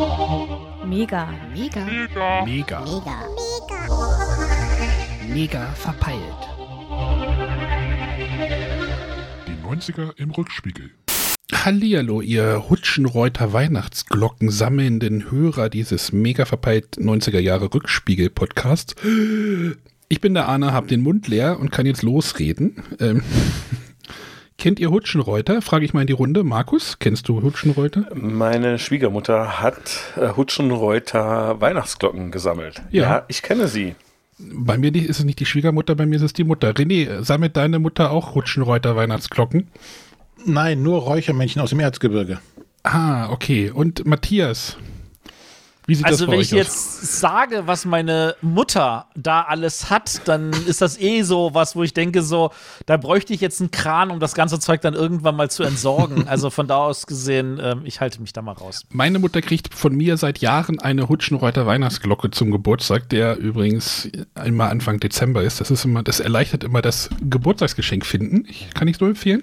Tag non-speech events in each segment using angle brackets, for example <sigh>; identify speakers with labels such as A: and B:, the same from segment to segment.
A: Mega.
B: Mega.
C: Mega.
B: Mega.
C: Mega verpeilt.
D: Die 90er im Rückspiegel.
C: Hallihallo, ihr Hutschenreuter Weihnachtsglocken sammelnden Hörer dieses mega verpeilt 90er Jahre Rückspiegel Podcasts. Ich bin der Arne, hab den Mund leer und kann jetzt losreden. Ähm, kennt ihr Hutschenreuter? Frage ich mal in die Runde. Markus, kennst du Hutschenreuter?
E: Meine Schwiegermutter hat äh, Hutschenreuter Weihnachtsglocken gesammelt.
C: Ja.
E: Ja. ich kenne sie.
C: Bei mir ist es nicht die Schwiegermutter, bei mir ist es die Mutter. René, sammelt deine Mutter auch Hutschenreuter Weihnachtsglocken?
F: Nein, nur Räuchermännchen aus dem Erzgebirge.
C: Ah, okay. Und Matthias?
G: Also wenn ich
C: aus?
G: jetzt sage, was meine Mutter da alles hat, dann ist das eh so was, wo ich denke, so, da bräuchte ich jetzt einen Kran, um das ganze Zeug dann irgendwann mal zu entsorgen. <laughs> also von da aus gesehen, ähm, ich halte mich da mal raus.
C: Meine Mutter kriegt von mir seit Jahren eine Hutschenreuter Weihnachtsglocke zum Geburtstag, der übrigens immer Anfang Dezember ist. Das ist immer, das erleichtert immer das Geburtstagsgeschenk finden. Ich kann ich nur empfehlen.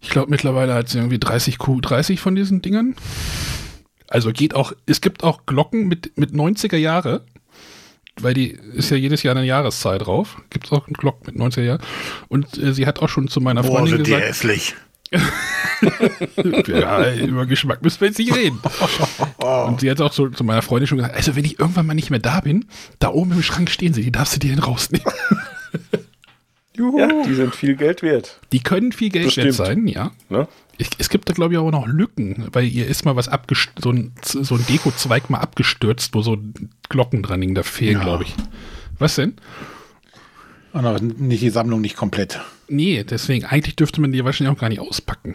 C: Ich glaube mittlerweile hat sie irgendwie 30 Q30 von diesen Dingern. Also geht auch, es gibt auch Glocken mit, mit 90er Jahre, weil die ist ja jedes Jahr eine Jahreszahl drauf. Gibt es auch einen Glock mit 90er Jahren. Und äh, sie hat auch schon zu meiner
F: Boah,
C: Freundin
F: sind die
C: gesagt,
F: hässlich. <laughs>
C: ja, über Geschmack müssen wir jetzt nicht reden. <laughs> Und sie hat auch so zu meiner Freundin schon gesagt, also wenn ich irgendwann mal nicht mehr da bin, da oben im Schrank stehen sie, die darfst du dir dann rausnehmen. <laughs>
E: Ja, die sind viel Geld wert.
C: Die können viel Geld wert
E: Bestimmt.
C: sein, ja.
E: Ne?
C: Ich, es gibt da, glaube ich, auch noch Lücken, weil ihr ist mal was abgestürzt, so ein, so ein Dekozweig mal abgestürzt, wo so Glocken dran liegen, da fehlen,
F: Ja.
C: glaube ich. Was denn?
F: Aber nicht die Sammlung nicht komplett.
C: Nee, deswegen, eigentlich dürfte man die wahrscheinlich auch gar nicht auspacken.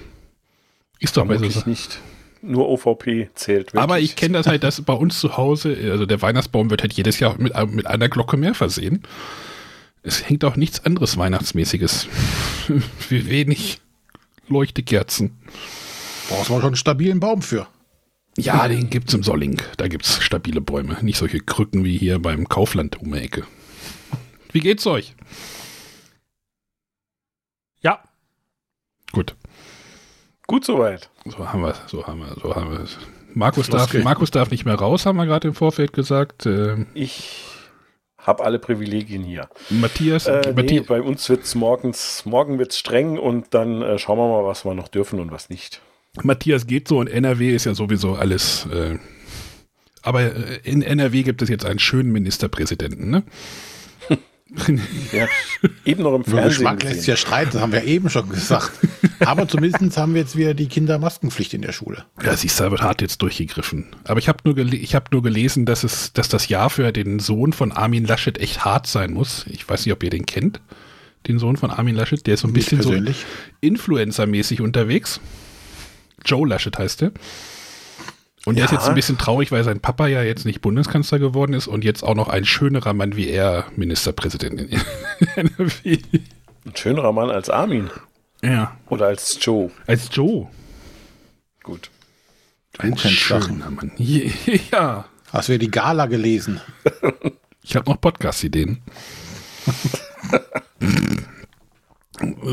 C: Ist doch bei so
E: Wirklich nicht. Nur OVP zählt wirklich.
C: Aber ich kenne das halt, dass bei uns zu Hause, also der Weihnachtsbaum wird halt jedes Jahr mit, mit einer Glocke mehr versehen. Es hängt auch nichts anderes Weihnachtsmäßiges. <laughs> Wie wenig Leuchtekerzen.
F: Brauchst du mal schon einen stabilen Baum für.
C: Ja, den gibt's im Solling. Da gibt's stabile Bäume. Nicht solche Krücken wie hier beim Kaufland um die Ecke. Wie geht's euch?
G: Ja,
C: Gut.
E: Gut soweit.
C: So haben wir so haben wir, so haben wir es. Markus darf. Markus darf nicht mehr raus, haben wir gerade im Vorfeld gesagt. Äh,
E: Ich habe alle Privilegien hier.
C: Matthias,
E: Äh, nee,
C: Matthias
E: bei uns wird's morgens, morgen wird's streng und dann äh, schauen wir mal, was wir noch dürfen und was nicht.
C: Matthias geht so und NRW ist ja sowieso alles. Äh, aber äh, in NRW gibt es jetzt einen schönen Ministerpräsidenten, ne? <laughs>
E: Ja, eben noch im
F: Über
E: Fernsehen
F: Geschmack lässt
E: gesehen.
F: ja streiten, das haben wir eben schon gesagt. Aber zumindest haben wir jetzt wieder die Kindermaskenpflicht in der Schule.
C: Ja, siehst du, da wird hart jetzt durchgegriffen. Aber ich habe nur, gele ich hab nur gelesen, dass, es, dass das Jahr für den Sohn von Armin Laschet echt hart sein muss. Ich weiß nicht, ob ihr den kennt. Den Sohn von Armin Laschet, der ist so ein
F: Nicht
C: bisschen so
F: persönlich.
C: Influencer-mäßig unterwegs. Joe Laschet heißt der. Und der ist
E: Ja.
C: jetzt ein bisschen traurig, weil sein Papa ja jetzt nicht Bundeskanzler geworden ist und jetzt auch noch ein schönerer Mann wie er Ministerpräsident in NRW. <laughs>
E: Ein schönerer Mann als Armin
C: Ja,
E: oder als Joe.
C: als Joe.
E: Gut.
C: Ein schöner Mann. <laughs> Ja,
F: Hast du ja die Gala gelesen? <laughs>
C: ich habe noch Podcast-Ideen.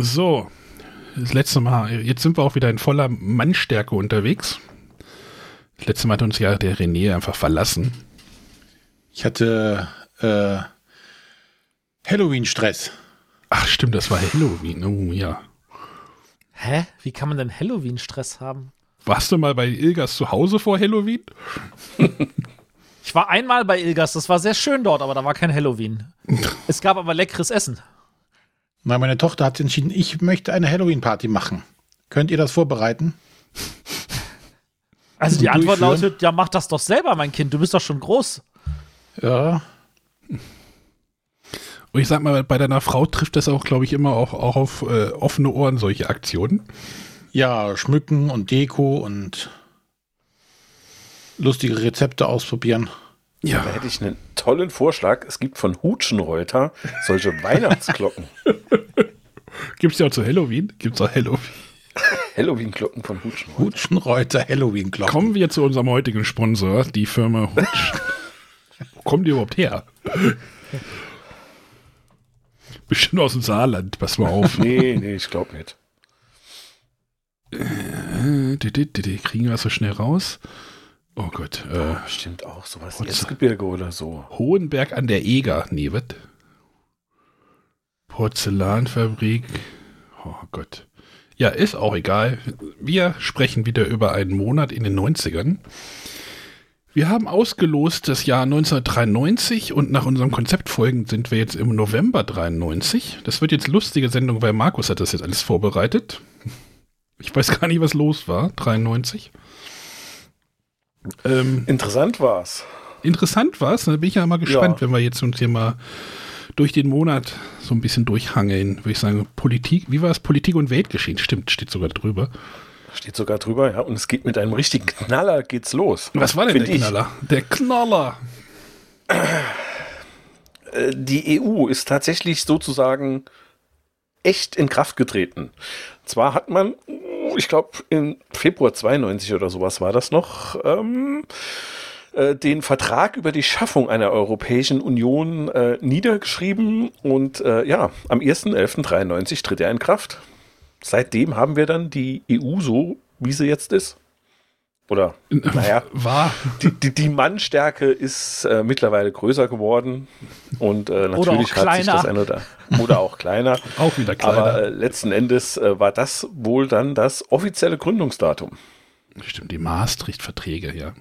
C: so, das letzte Mal, jetzt sind wir auch wieder in voller Mannstärke unterwegs. Das letzte Mal hat uns ja der René einfach verlassen.
F: Ich hatte äh, Halloween-Stress.
C: Ach stimmt, das war Halloween. Oh ja.
G: hä? Wie kann man denn Halloween-Stress haben?
C: Warst du mal bei Ilgas zu Hause vor Halloween?
G: Ich war einmal bei Ilgas, das war sehr schön dort, aber da war kein Halloween. <laughs> es gab aber leckeres Essen.
F: Na, meine Tochter hat entschieden, ich möchte eine Halloween-Party machen. Könnt ihr das vorbereiten?
G: Also die Antwort lautet, ja, mach das doch selber, mein Kind, du bist doch schon groß.
F: Ja.
C: Und ich sag mal, bei deiner Frau trifft das auch, glaube ich, immer auch, auch auf äh, offene Ohren, solche Aktionen.
F: Ja, schmücken und Deko und lustige Rezepte ausprobieren.
C: Ja.
E: Da hätte ich einen tollen Vorschlag. Es gibt von Hutschenreuter solche <laughs> Weihnachtsglocken.
C: Gibt's ja auch zu Halloween? Gibt's auch Halloween?
E: Halloween-Glocken von Hutschenreuter.
F: Hutschenreuter Halloween-Glocken.
C: Kommen wir zu unserem heutigen Sponsor, die Firma Hutsch. <laughs> Wo kommen die überhaupt her? Bestimmt aus dem Saarland, pass mal auf. <laughs>
E: Nee, nee, ich glaube nicht.
C: Äh, Kriegen wir das so schnell raus? Oh Gott. Äh,
E: Stimmt auch, sowas.
C: Potsdam.
E: Erzgebirge oder so.
C: Hohenberg an der Eger. Nee, was? Porzellanfabrik. Oh Gott. Ja, ist auch egal. Wir sprechen wieder über einen Monat in den 90ern. Wir haben ausgelost das Jahr 1993 und nach unserem Konzept folgend sind wir jetzt im November 93. Das wird jetzt lustige Sendung, weil Markus hat das jetzt alles vorbereitet. Ich weiß gar nicht, was los war, 93. Ähm,
E: Interessant war's.
C: interessant war es. Da bin ich ja mal gespannt,
E: Ja.
C: wenn wir jetzt uns hier mal durch den Monat so ein bisschen durchhangeln. Würde ich sagen, Politik, wie war es? Politik und Weltgeschehen. Stimmt, steht sogar drüber.
E: Steht sogar drüber, ja. Und es geht mit einem richtigen Knaller geht's los.
C: Was war denn
E: Find
C: der
E: ich.
C: Knaller? Der Knaller.
E: Äh, Die EU ist tatsächlich sozusagen echt in Kraft getreten. Zwar hat man, oh, ich glaube, im Februar 92 oder sowas war das noch, ähm, äh, den Vertrag über die Schaffung einer Europäischen Union äh, niedergeschrieben und äh, ja, am 1.11.93 tritt er in Kraft. Seitdem haben wir dann die EU so, wie sie jetzt ist. Oder, <laughs> naja,
C: War.
E: die, die, die Mannstärke ist äh, mittlerweile größer geworden und äh, natürlich hat sich das
G: kleiner.
E: ein oder, oder auch kleiner. <laughs>
C: Auch wieder kleiner.
E: Aber letzten Endes war das wohl dann das offizielle Gründungsdatum.
C: Stimmt, die Maastricht-Verträge, ja.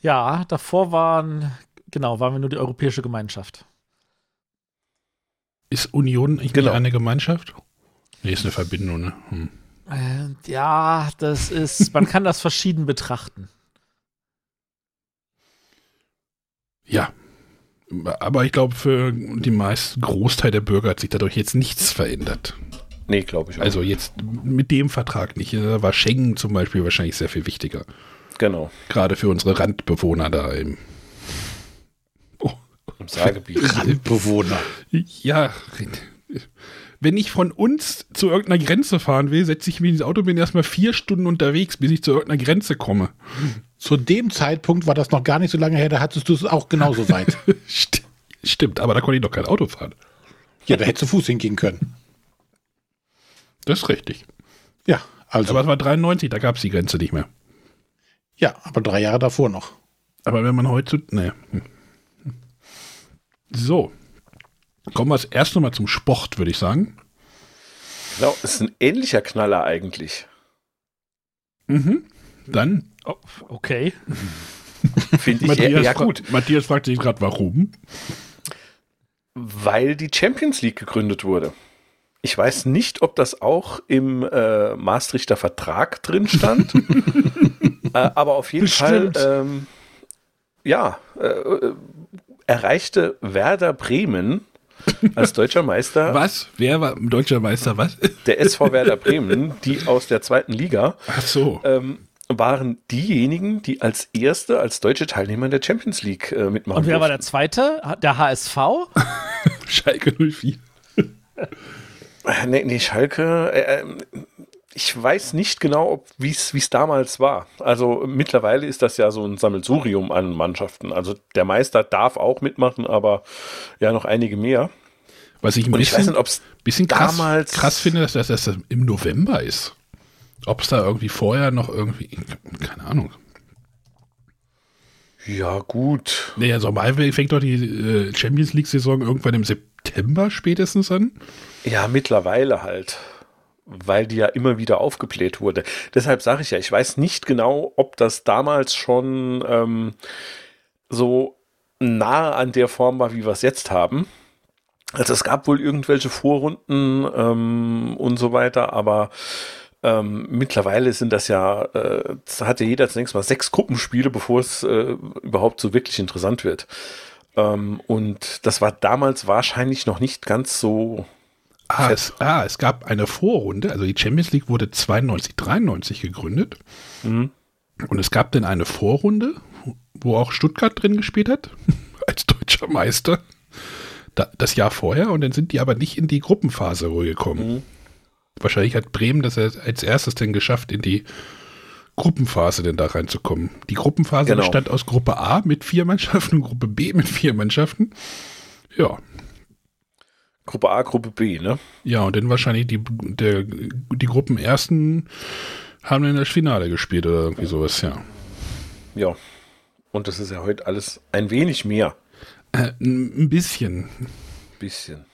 G: Ja, davor waren, genau, waren wir nur die Europäische Gemeinschaft.
C: Ist Union eigentlich
E: Genau.
C: eine Gemeinschaft? Nee, ist eine Verbindung, ne? Hm.
G: Äh, ja, das ist, man kann das verschieden betrachten. <laughs>
C: Ja. Aber ich glaube, für die meisten Großteil der Bürger hat sich dadurch jetzt nichts verändert.
E: Nee, glaube ich. auch.
C: Also jetzt mit dem Vertrag nicht. Da war Schengen zum Beispiel wahrscheinlich sehr viel wichtiger.
E: Genau,
C: Gerade für unsere Randbewohner da im. Oh,
E: im Saargebiet.
F: Randbewohner.
C: ja. Wenn ich von uns zu irgendeiner Grenze fahren will, setze ich mich ins Auto, bin erstmal vier Stunden unterwegs, bis ich zu irgendeiner Grenze komme.
F: Zu dem Zeitpunkt war das noch gar nicht so lange her, da hattest du es auch genauso weit. <laughs>
C: St stimmt, aber da konnte ich doch kein Auto fahren.
F: ja, da hättest du Fuß hingehen können.
C: Das ist richtig.
F: Ja, also.
C: Aber es war 93, da gab es die Grenze nicht mehr.
F: Ja, aber drei Jahre davor noch.
C: Aber wenn man heute. Nee. So. Kommen wir das erste Mal zum Sport, würde ich sagen.
E: Genau, ist ein ähnlicher Knaller eigentlich.
C: Mhm. Dann.
G: Oh, okay. <laughs>
E: Finde ich. ja, ja gut,
C: Matthias fragt sich gerade, warum.
E: weil die Champions League gegründet wurde. Ich weiß nicht, ob das auch im äh, Maastrichter Vertrag drin stand. <laughs> äh, aber auf jeden
G: Bestimmt.
E: Fall, ähm, ja, äh, äh, erreichte Werder Bremen als deutscher Meister, <laughs>
C: Was? Wer war deutscher Meister? Was?
E: der SV Werder Bremen, die aus der zweiten Liga,
C: Ach so.
E: ähm, waren diejenigen, die als erste, als deutsche Teilnehmer in der Champions League äh, mitmachen
G: Und wer war der
E: durften.
G: zweite? Der HSV? <laughs>
C: Schalke 04.
E: Äh, Nee, nee, Schalke. Äh, ähm, ich weiß nicht genau, wie es damals war. Also mittlerweile ist das ja so ein Sammelsurium an Mannschaften. Also der Meister darf auch mitmachen, aber ja noch einige mehr.
C: Was ich ein
E: Und ich weiß
C: bisschen,
E: nicht, ob es
C: bisschen krass,
E: damals-
C: krass finde, dass das, dass das im November ist. Ob es da irgendwie vorher noch irgendwie. Keine Ahnung.
E: ja gut.
C: Nee, also normal fängt doch die äh, Champions League-Saison irgendwann im September spätestens an.
E: Ja, mittlerweile halt. Weil die ja immer wieder aufgebläht wurde. Deshalb sage ich ja, ich weiß nicht genau, ob das damals schon ähm, so nahe an der Form war, wie wir es jetzt haben. Also es gab wohl irgendwelche Vorrunden ähm, und so weiter, aber ähm, mittlerweile sind das ja, äh, hatte jeder zunächst mal sechs Gruppenspiele, bevor es äh, überhaupt so wirklich interessant wird. Ähm, und das war damals wahrscheinlich noch nicht ganz so
C: Ah es, ah, es gab eine Vorrunde, also die Champions League wurde 92, 93 gegründet.
E: Mhm.
C: Und es gab dann eine Vorrunde, wo auch Stuttgart drin gespielt hat, <laughs> als deutscher Meister. Da, das Jahr vorher. Und dann sind die aber nicht in die Gruppenphase wohl gekommen.
E: Mhm.
C: Wahrscheinlich hat Bremen das als erstes denn geschafft, in die Gruppenphase denn da reinzukommen. Die Gruppenphase
E: Genau.
C: bestand aus Gruppe A mit vier Mannschaften und Gruppe B mit vier Mannschaften. Ja,
E: Gruppe A, Gruppe B, ne?
C: Ja, und dann wahrscheinlich die, der, die Gruppenersten haben dann das Finale gespielt oder irgendwie sowas, ja.
E: ja. Und das ist ja heute alles ein wenig mehr.
C: Äh, ein bisschen.
E: Bisschen.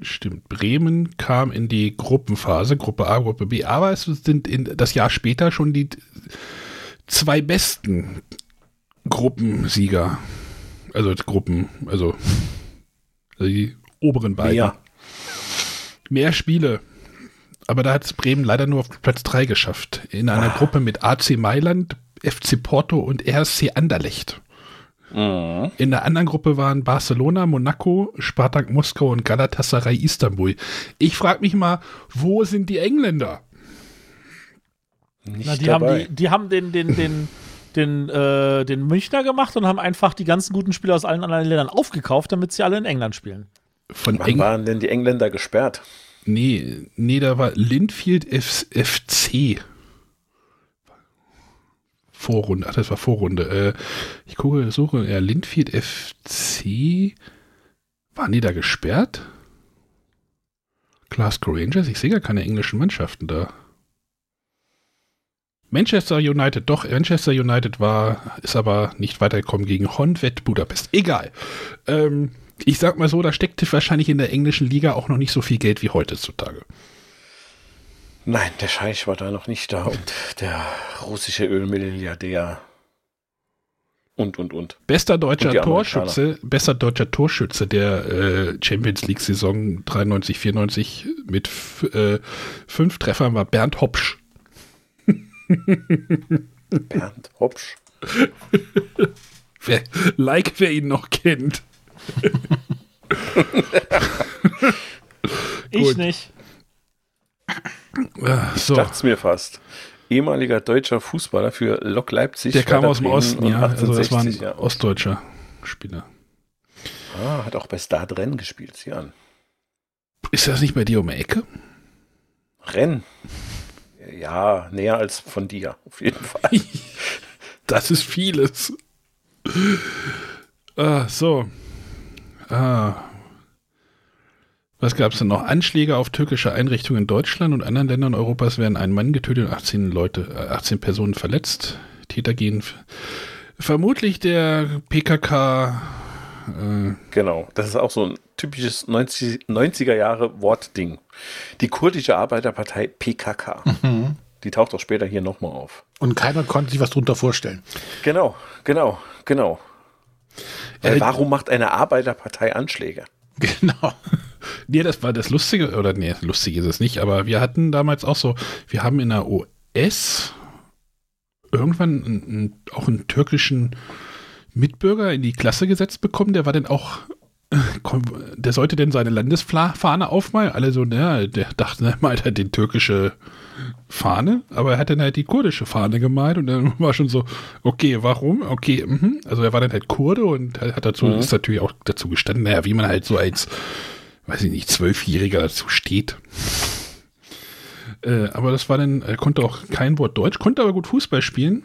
C: Stimmt. Bremen kam in die Gruppenphase, Gruppe A, Gruppe B, aber es sind in das Jahr später schon die zwei besten Gruppensieger. Also Gruppen, also die oberen beiden.
E: Mehr.
C: Mehr Spiele. Aber da hat es Bremen leider nur auf Platz 3 geschafft. In einer Gruppe mit AC Mailand, FC Porto und RSC Anderlecht.
E: Mhm.
C: In der anderen Gruppe waren Barcelona, Monaco, Spartak Moskau und Galatasaray Istanbul. Ich frage mich mal, wo sind die Engländer?
E: Nicht
G: Na, die,
E: dabei.
G: haben die, die haben den, den, den, den, äh, den Münchner gemacht und haben einfach die ganzen guten Spieler aus allen anderen Ländern aufgekauft, damit sie alle in England spielen.
C: Von
E: Wann
C: Eng
E: waren denn die Engländer gesperrt?
C: nee, nee, da war Linfield F FC. Vorrunde, ach, das war Vorrunde. Äh, ich gucke, suche, ja, Linfield FC. Waren die da gesperrt? Glasgow Rangers? Ich sehe gar keine englischen Mannschaften da. Manchester United, doch, Manchester United war, ist aber nicht weitergekommen gegen Honved Budapest. Egal. Ähm, ich sag mal so, da steckte wahrscheinlich in der englischen Liga auch noch nicht so viel Geld wie heutzutage.
E: Nein, der Scheich war da noch nicht da und der russische Ölmilliardär und, und, und.
C: Bester
E: Und
C: deutscher
E: die
C: Torschütze, bester deutscher Torschütze der äh, Champions League Saison 93, 94 mit äh, fünf Treffern war Bernd Hopsch.
E: Bernd Hopsch. <laughs>
C: Wer, like, wer ihn noch kennt. <laughs>
G: Ich nicht.
C: So,
E: Dacht's mir fast. Ehemaliger deutscher Fußballer für Lok Leipzig.
C: der kam aus dem Osten, ja. Also das war ein
E: 1860, ja.
C: ostdeutscher Spieler.
E: Ah, hat auch bei Stade Rennes gespielt, sieh an.
C: Ist das nicht bei dir um die Ecke?
E: Rennes. Ja, näher als von dir, auf jeden Fall. <laughs>
C: Das ist vieles. Ah, so. Ah. Was gab es denn noch? Anschläge auf türkische Einrichtungen in Deutschland und anderen Ländern Europas werden ein Mann getötet und 18 Leute, äh, 18 Personen verletzt. Täter gehen vermutlich der PKK. Äh,
E: Genau, das ist auch so ein typisches 90, 90er Jahre Wortding. Die kurdische Arbeiterpartei PKK. Die taucht auch später hier nochmal auf.
F: Und keiner konnte sich was drunter vorstellen.
E: Genau, genau, genau. Weil
C: Äh,
E: warum macht eine Arbeiterpartei Anschläge? <laughs>
F: Genau.
C: nee, das war das Lustige, oder nee, lustig ist es nicht, aber wir hatten damals auch so, wir haben in der OS irgendwann einen, auch einen türkischen Mitbürger in die Klasse gesetzt bekommen, der war dann auch, äh, der sollte denn seine Landesfahne aufmalen. Alle so, naja, der dachte, er malt halt die türkische Fahne, aber er hat dann halt die kurdische Fahne gemalt und dann <laughs> war schon so, okay, warum? Okay, mhm. also er war dann halt Kurde und hat dazu,
E: Mhm.
C: ist natürlich auch dazu gestanden, naja, wie man halt so als, weiß ich nicht, Zwölfjähriger dazu steht. Äh, aber das war dann, er konnte auch kein Wort Deutsch, konnte aber gut Fußball spielen.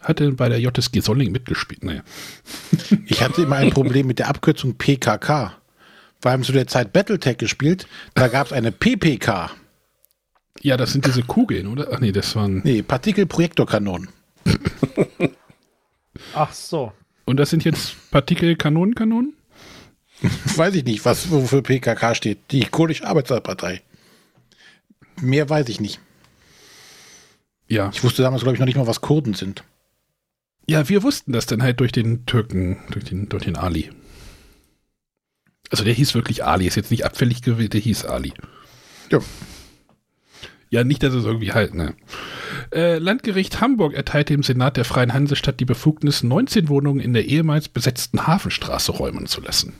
C: Hatte bei der JSG Solling mitgespielt. Naja. <laughs>
F: Ich hatte immer ein Problem mit der Abkürzung PKK. Wir haben zu der Zeit Battletech gespielt. Da gab es eine PPK.
C: Ja, das sind diese Kugeln, oder? Ach nee, das waren.
F: Nee, Partikelprojektorkanonen. <laughs>
G: Ach so.
C: Und das sind jetzt Partikelkanonenkanonen? <laughs>
F: Weiß ich nicht, was wofür PKK steht. Die kurdische Arbeitspartei. Mehr weiß ich nicht.
C: Ja.
F: Ich wusste damals, glaube ich, noch nicht mal, was Kurden sind.
C: Ja, wir wussten das dann halt durch den Türken, durch den, durch den Ali. Also der hieß wirklich Ali, ist jetzt nicht abfällig gewählt, der hieß Ali.
F: Ja.
C: Ja, nicht, dass es irgendwie halt, ne. Äh, Landgericht Hamburg erteilte dem Senat der Freien Hansestadt die Befugnis, 19 Wohnungen in der ehemals besetzten Hafenstraße räumen zu lassen.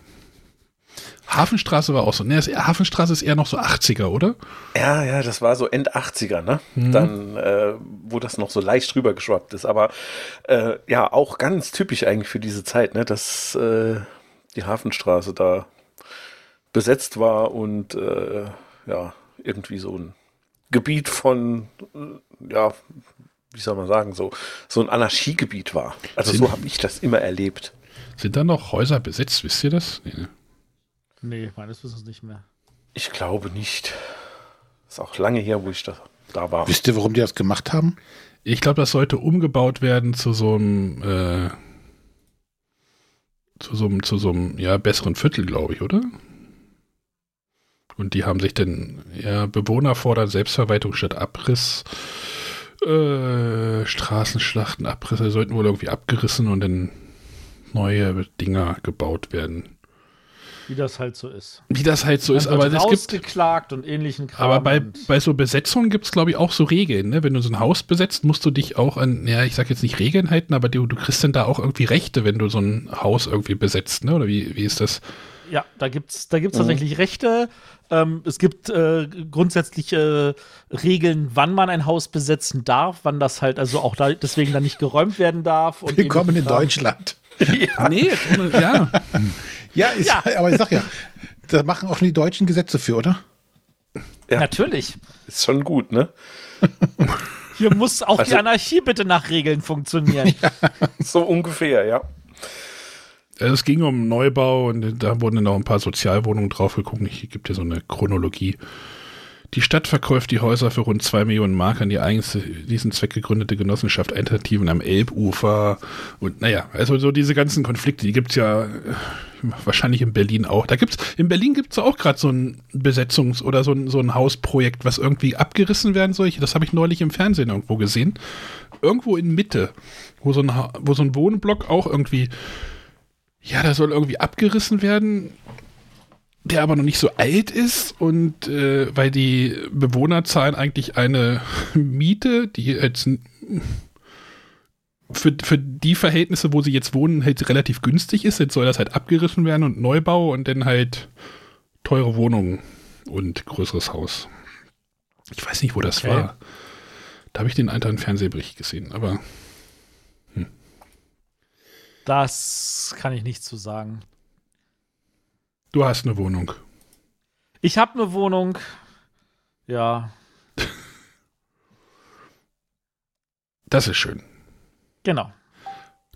C: Hafenstraße war auch so, ne, Hafenstraße ist eher noch so 80er, oder?
E: Ja, ja, das war so End 80er, ne? Dann, äh, wo das noch so leicht rüber geschwappt ist. Aber äh, ja, auch ganz typisch eigentlich für diese Zeit, ne? Dass äh, die Hafenstraße da besetzt war und äh, ja, irgendwie so ein Gebiet von, äh, ja, wie soll man sagen, so, so ein Anarchiegebiet war. Also
C: Sind-
E: so habe ich das immer erlebt.
C: Sind da noch Häuser besetzt, wisst ihr das? Nee, ne?
G: Nee, meines Wissens nicht mehr.
E: Ich glaube nicht. Ist auch lange her, wo ich das da war.
F: Wisst ihr, warum die das gemacht haben?
C: Ich glaube, das sollte umgebaut werden zu so einem, äh, zu so einem, zu so einem, ja, besseren Viertel, glaube ich, oder? Und die haben sich dann, ja, Bewohner fordern Selbstverwaltung statt Abriss, äh, Straßenschlachten, Abrisse sollten wohl irgendwie abgerissen und dann neue Dinger gebaut werden.
G: Wie das halt so ist.
C: Wie das halt so ist,
G: Dann
C: aber es gibt,
G: rausgeklagt und ähnlichen Kram.
C: aber bei, bei so Besetzungen gibt es, glaube ich, auch so Regeln. Ne? Wenn du so ein Haus besetzt, musst du dich auch an, ja, ich sag jetzt nicht Regeln halten, aber du, du kriegst dann da auch irgendwie Rechte, wenn du so ein Haus irgendwie besetzt. Ne? Oder wie, wie ist das?
G: Ja, da gibt's, da gibt's tatsächlich Rechte. Ähm, es gibt äh, grundsätzlich äh, Regeln, wann man ein Haus besetzen darf, wann das halt also auch da, deswegen dann nicht geräumt werden darf. Und
F: Willkommen in. Deutschland.
C: Nee, ja.
F: Ja, ist,
G: Ja.
F: aber ich sag ja, da machen auch schon die deutschen Gesetze für, oder?
E: Ja.
G: Natürlich.
E: Ist schon gut, ne? <laughs>
G: Hier muss auch die
E: Also-
G: Anarchie bitte nach Regeln funktionieren.
E: So ungefähr, ja.
C: Also es ging um Neubau und da wurden dann auch ein paar Sozialwohnungen drauf geguckt. Ich gibt dir so eine Chronologie. Die Stadt verkauft die Häuser für rund 2 Millionen Mark an die eigens zu diesem Zweck gegründete Genossenschaft Alternativen am Elbufer. Und naja, also so diese ganzen Konflikte, die gibt es ja äh, wahrscheinlich in Berlin auch. Da gibt's, in Berlin gibt es auch gerade so ein Besetzungs- oder so ein, so ein Hausprojekt, was irgendwie abgerissen werden soll. Das habe ich neulich im Fernsehen irgendwo gesehen. Irgendwo in Mitte, wo so ein, wo so ein Wohnblock auch irgendwie ja, der soll irgendwie abgerissen werden, der aber noch nicht so alt ist und äh, weil die Bewohner zahlen eigentlich eine <laughs> Miete, die jetzt für, für die Verhältnisse, wo sie jetzt wohnen, halt relativ günstig ist. Jetzt soll das halt abgerissen werden und Neubau und dann halt teure Wohnungen und größeres Haus. Ich weiß nicht, wo das
G: Okay.
C: war. Da habe ich den alten Fernsehbericht gesehen, aber
G: Das kann ich nicht zu sagen.
C: du hast eine Wohnung.
G: Ich habe eine Wohnung. Ja,
C: Das ist schön.
G: genau.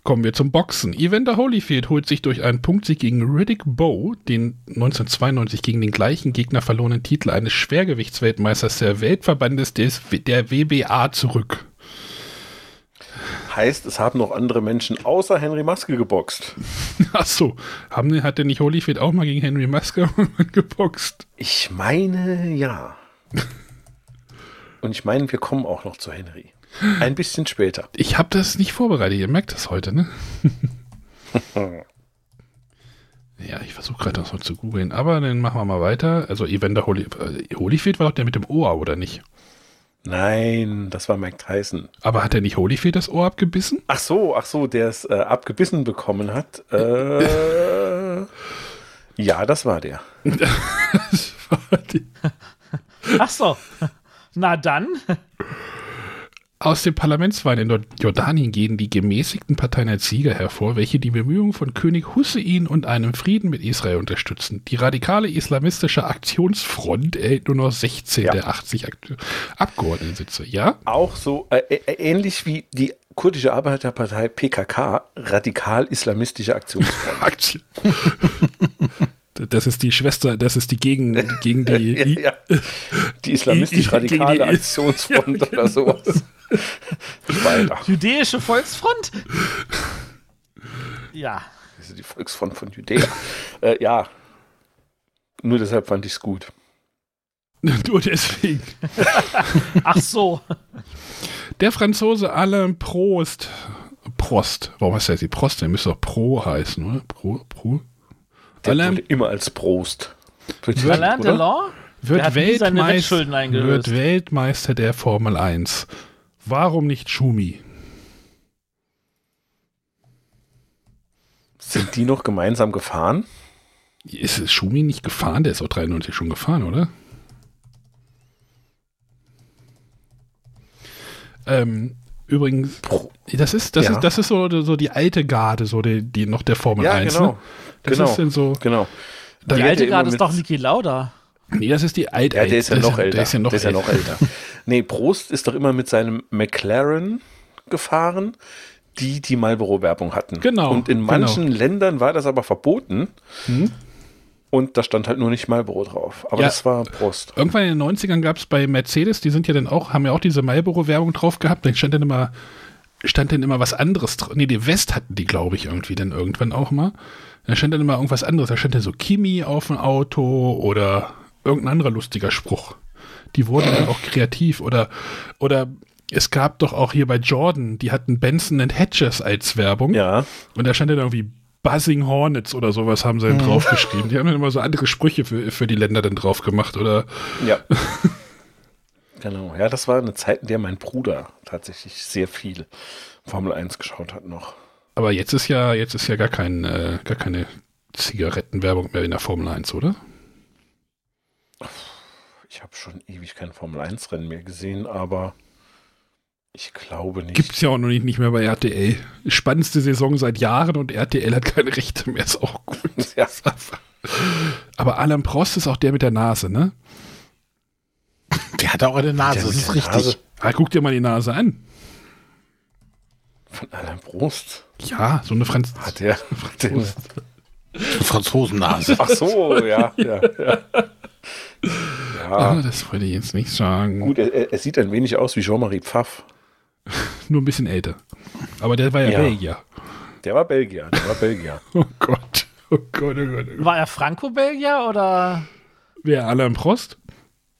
C: Kommen wir zum Boxen. Evander Holyfield holt sich durch einen Punktsieg gegen Riddick Bowe den 1992 gegen den gleichen Gegner verlorenen Titel eines Schwergewichtsweltmeisters der Weltverbandes des, der WBA zurück.
E: Heißt, es haben noch andere Menschen außer Henry Maske geboxt. <laughs>
C: Ach so, haben, hat denn nicht Holyfield auch mal gegen Henry Maske <laughs> geboxt?
E: Ich meine, ja. Und ich meine, wir kommen auch noch zu Henry. Ein bisschen später.
C: Ich habe das nicht vorbereitet, ihr merkt das heute, ne? <laughs> ja, ich versuche gerade das noch zu googeln, aber dann machen wir mal weiter. Also Evander Holy, äh, Holyfield war doch der mit dem Ohr, oder nicht?
E: Nein, das war Mike Tyson.
C: Aber hat er nicht Holyfield das Ohr abgebissen?
E: Ach so, ach so, der es äh, abgebissen bekommen hat. Äh, <laughs> ja, das war der. <laughs>
C: Das war die-
G: Ach so. Na dann.
C: Aus den Parlamentswahlen in Jordanien gehen die gemäßigten Parteien als Sieger hervor, welche die Bemühungen von König Hussein und einem Frieden mit Israel unterstützen. Die radikale islamistische Aktionsfront erhält nur noch 16
E: Ja.
C: der 80 Akt Abgeordnetensitze. Ja?
E: Auch so äh, äh, ähnlich wie die kurdische Arbeiterpartei PKK, radikal-islamistische Aktionsfront. <laughs>
C: Aktion. Das ist die Schwester, das ist die gegen, gegen die. <laughs>
E: ja, ja. Die islamistisch-radikale <laughs> Aktionsfront
C: Ja,
E: oder sowas.
G: Jüdische Volksfront? Ja.
E: Das ist die Volksfront von Judäa. äh, ja. Nur deshalb fand ich es gut. <laughs>
C: Nur deswegen. <laughs>
G: Ach so.
C: Der Franzose Alain Prost. Prost. Warum heißt jetzt die Prost? Der müsste doch Pro heißen, oder? Pro, Pro.
E: Der
C: Alain
E: wurde immer als Prost. betitelt,
G: Alain? Delon?
C: wird,
G: hat nie seine
C: Weltmeister, wird Weltmeister der Formel 1. Warum nicht Schumi?
E: Sind die noch gemeinsam gefahren?
C: Ist es Schumi nicht gefahren? Der ist auch 93 schon gefahren, oder? Ähm, übrigens, das ist, das
E: Ja.
C: ist, das ist so, so die alte Garde, so die, die noch der Formel 1. Ne? Das
E: genau.
C: ist dann so.
E: genau.
G: Die alte
E: ja
G: Garde ist doch Niki Lauda.
C: Nee, das ist die alte.
E: Ja, der ist ja noch älter.
C: Der ist ja noch älter.
E: Nee, Prost ist doch immer mit seinem McLaren gefahren, die die Marlboro-Werbung hatten.
C: Genau,
E: Und in manchen Ländern war das aber verboten.
C: Hm?
E: Und da stand halt nur nicht Marlboro drauf. Aber
C: Ja.
E: das war Prost.
C: Irgendwann in den 90ern gab es bei Mercedes, die sind ja dann auch, haben ja auch diese Marlboro-Werbung drauf gehabt, dann stand dann immer, stand dann immer was anderes drauf. Nee, die West hatten die, glaube ich, irgendwie dann irgendwann auch mal. Da stand dann immer irgendwas anderes. Da stand dann so Kimi auf dem Auto oder irgendein anderer lustiger Spruch. Die wurden dann auch kreativ oder, oder es gab doch auch hier bei Jordan, die hatten Benson and Hedges als Werbung.
E: Ja.
C: Und da stand dann irgendwie Buzzing Hornets oder sowas haben sie dann draufgeschrieben. Die haben dann immer so andere Sprüche für, für die Länder dann drauf gemacht oder
E: Ja. <laughs> genau. Ja, das war eine Zeit, in der mein Bruder tatsächlich sehr viel Formel 1 geschaut hat noch.
C: Aber jetzt ist ja, jetzt ist ja gar kein, äh, gar keine Zigarettenwerbung mehr in der Formel 1, oder?
E: Ich habe schon ewig kein Formel 1 Rennen mehr gesehen, aber ich glaube nicht.
C: Gibt's ja auch noch nicht, nicht mehr bei RTL. Spannendste Saison seit Jahren und RTL hat keine Rechte mehr, ist auch gut. <laughs>
E: Ja.
C: Aber Alain Prost ist auch der mit der Nase, ne?
F: Der hat auch eine Nase,
E: Der
F: das ist
E: der
F: richtig.
E: Nase
C: Ah, guck dir mal die Nase an.
E: Von Alain Prost.
C: Ja, so eine Franz.
E: Hat der. <laughs>
F: Eine Franzosennase.
E: ach so, ja, ja, ja.
C: Ah,
E: Ja,
C: das wollte ich jetzt nicht sagen.
E: gut, er, er- sieht ein wenig aus wie Jean-Marie Pfaff. <laughs>
C: Nur ein bisschen älter. Aber der war ja,
E: Ja.
C: Belgier.
E: Der war Belgier, der war Belgier. <laughs>
C: Oh Gott. Oh Gott, oh Gott. Oh Gott.
G: War er Franco-Belgier oder?
C: Wer Alain Prost?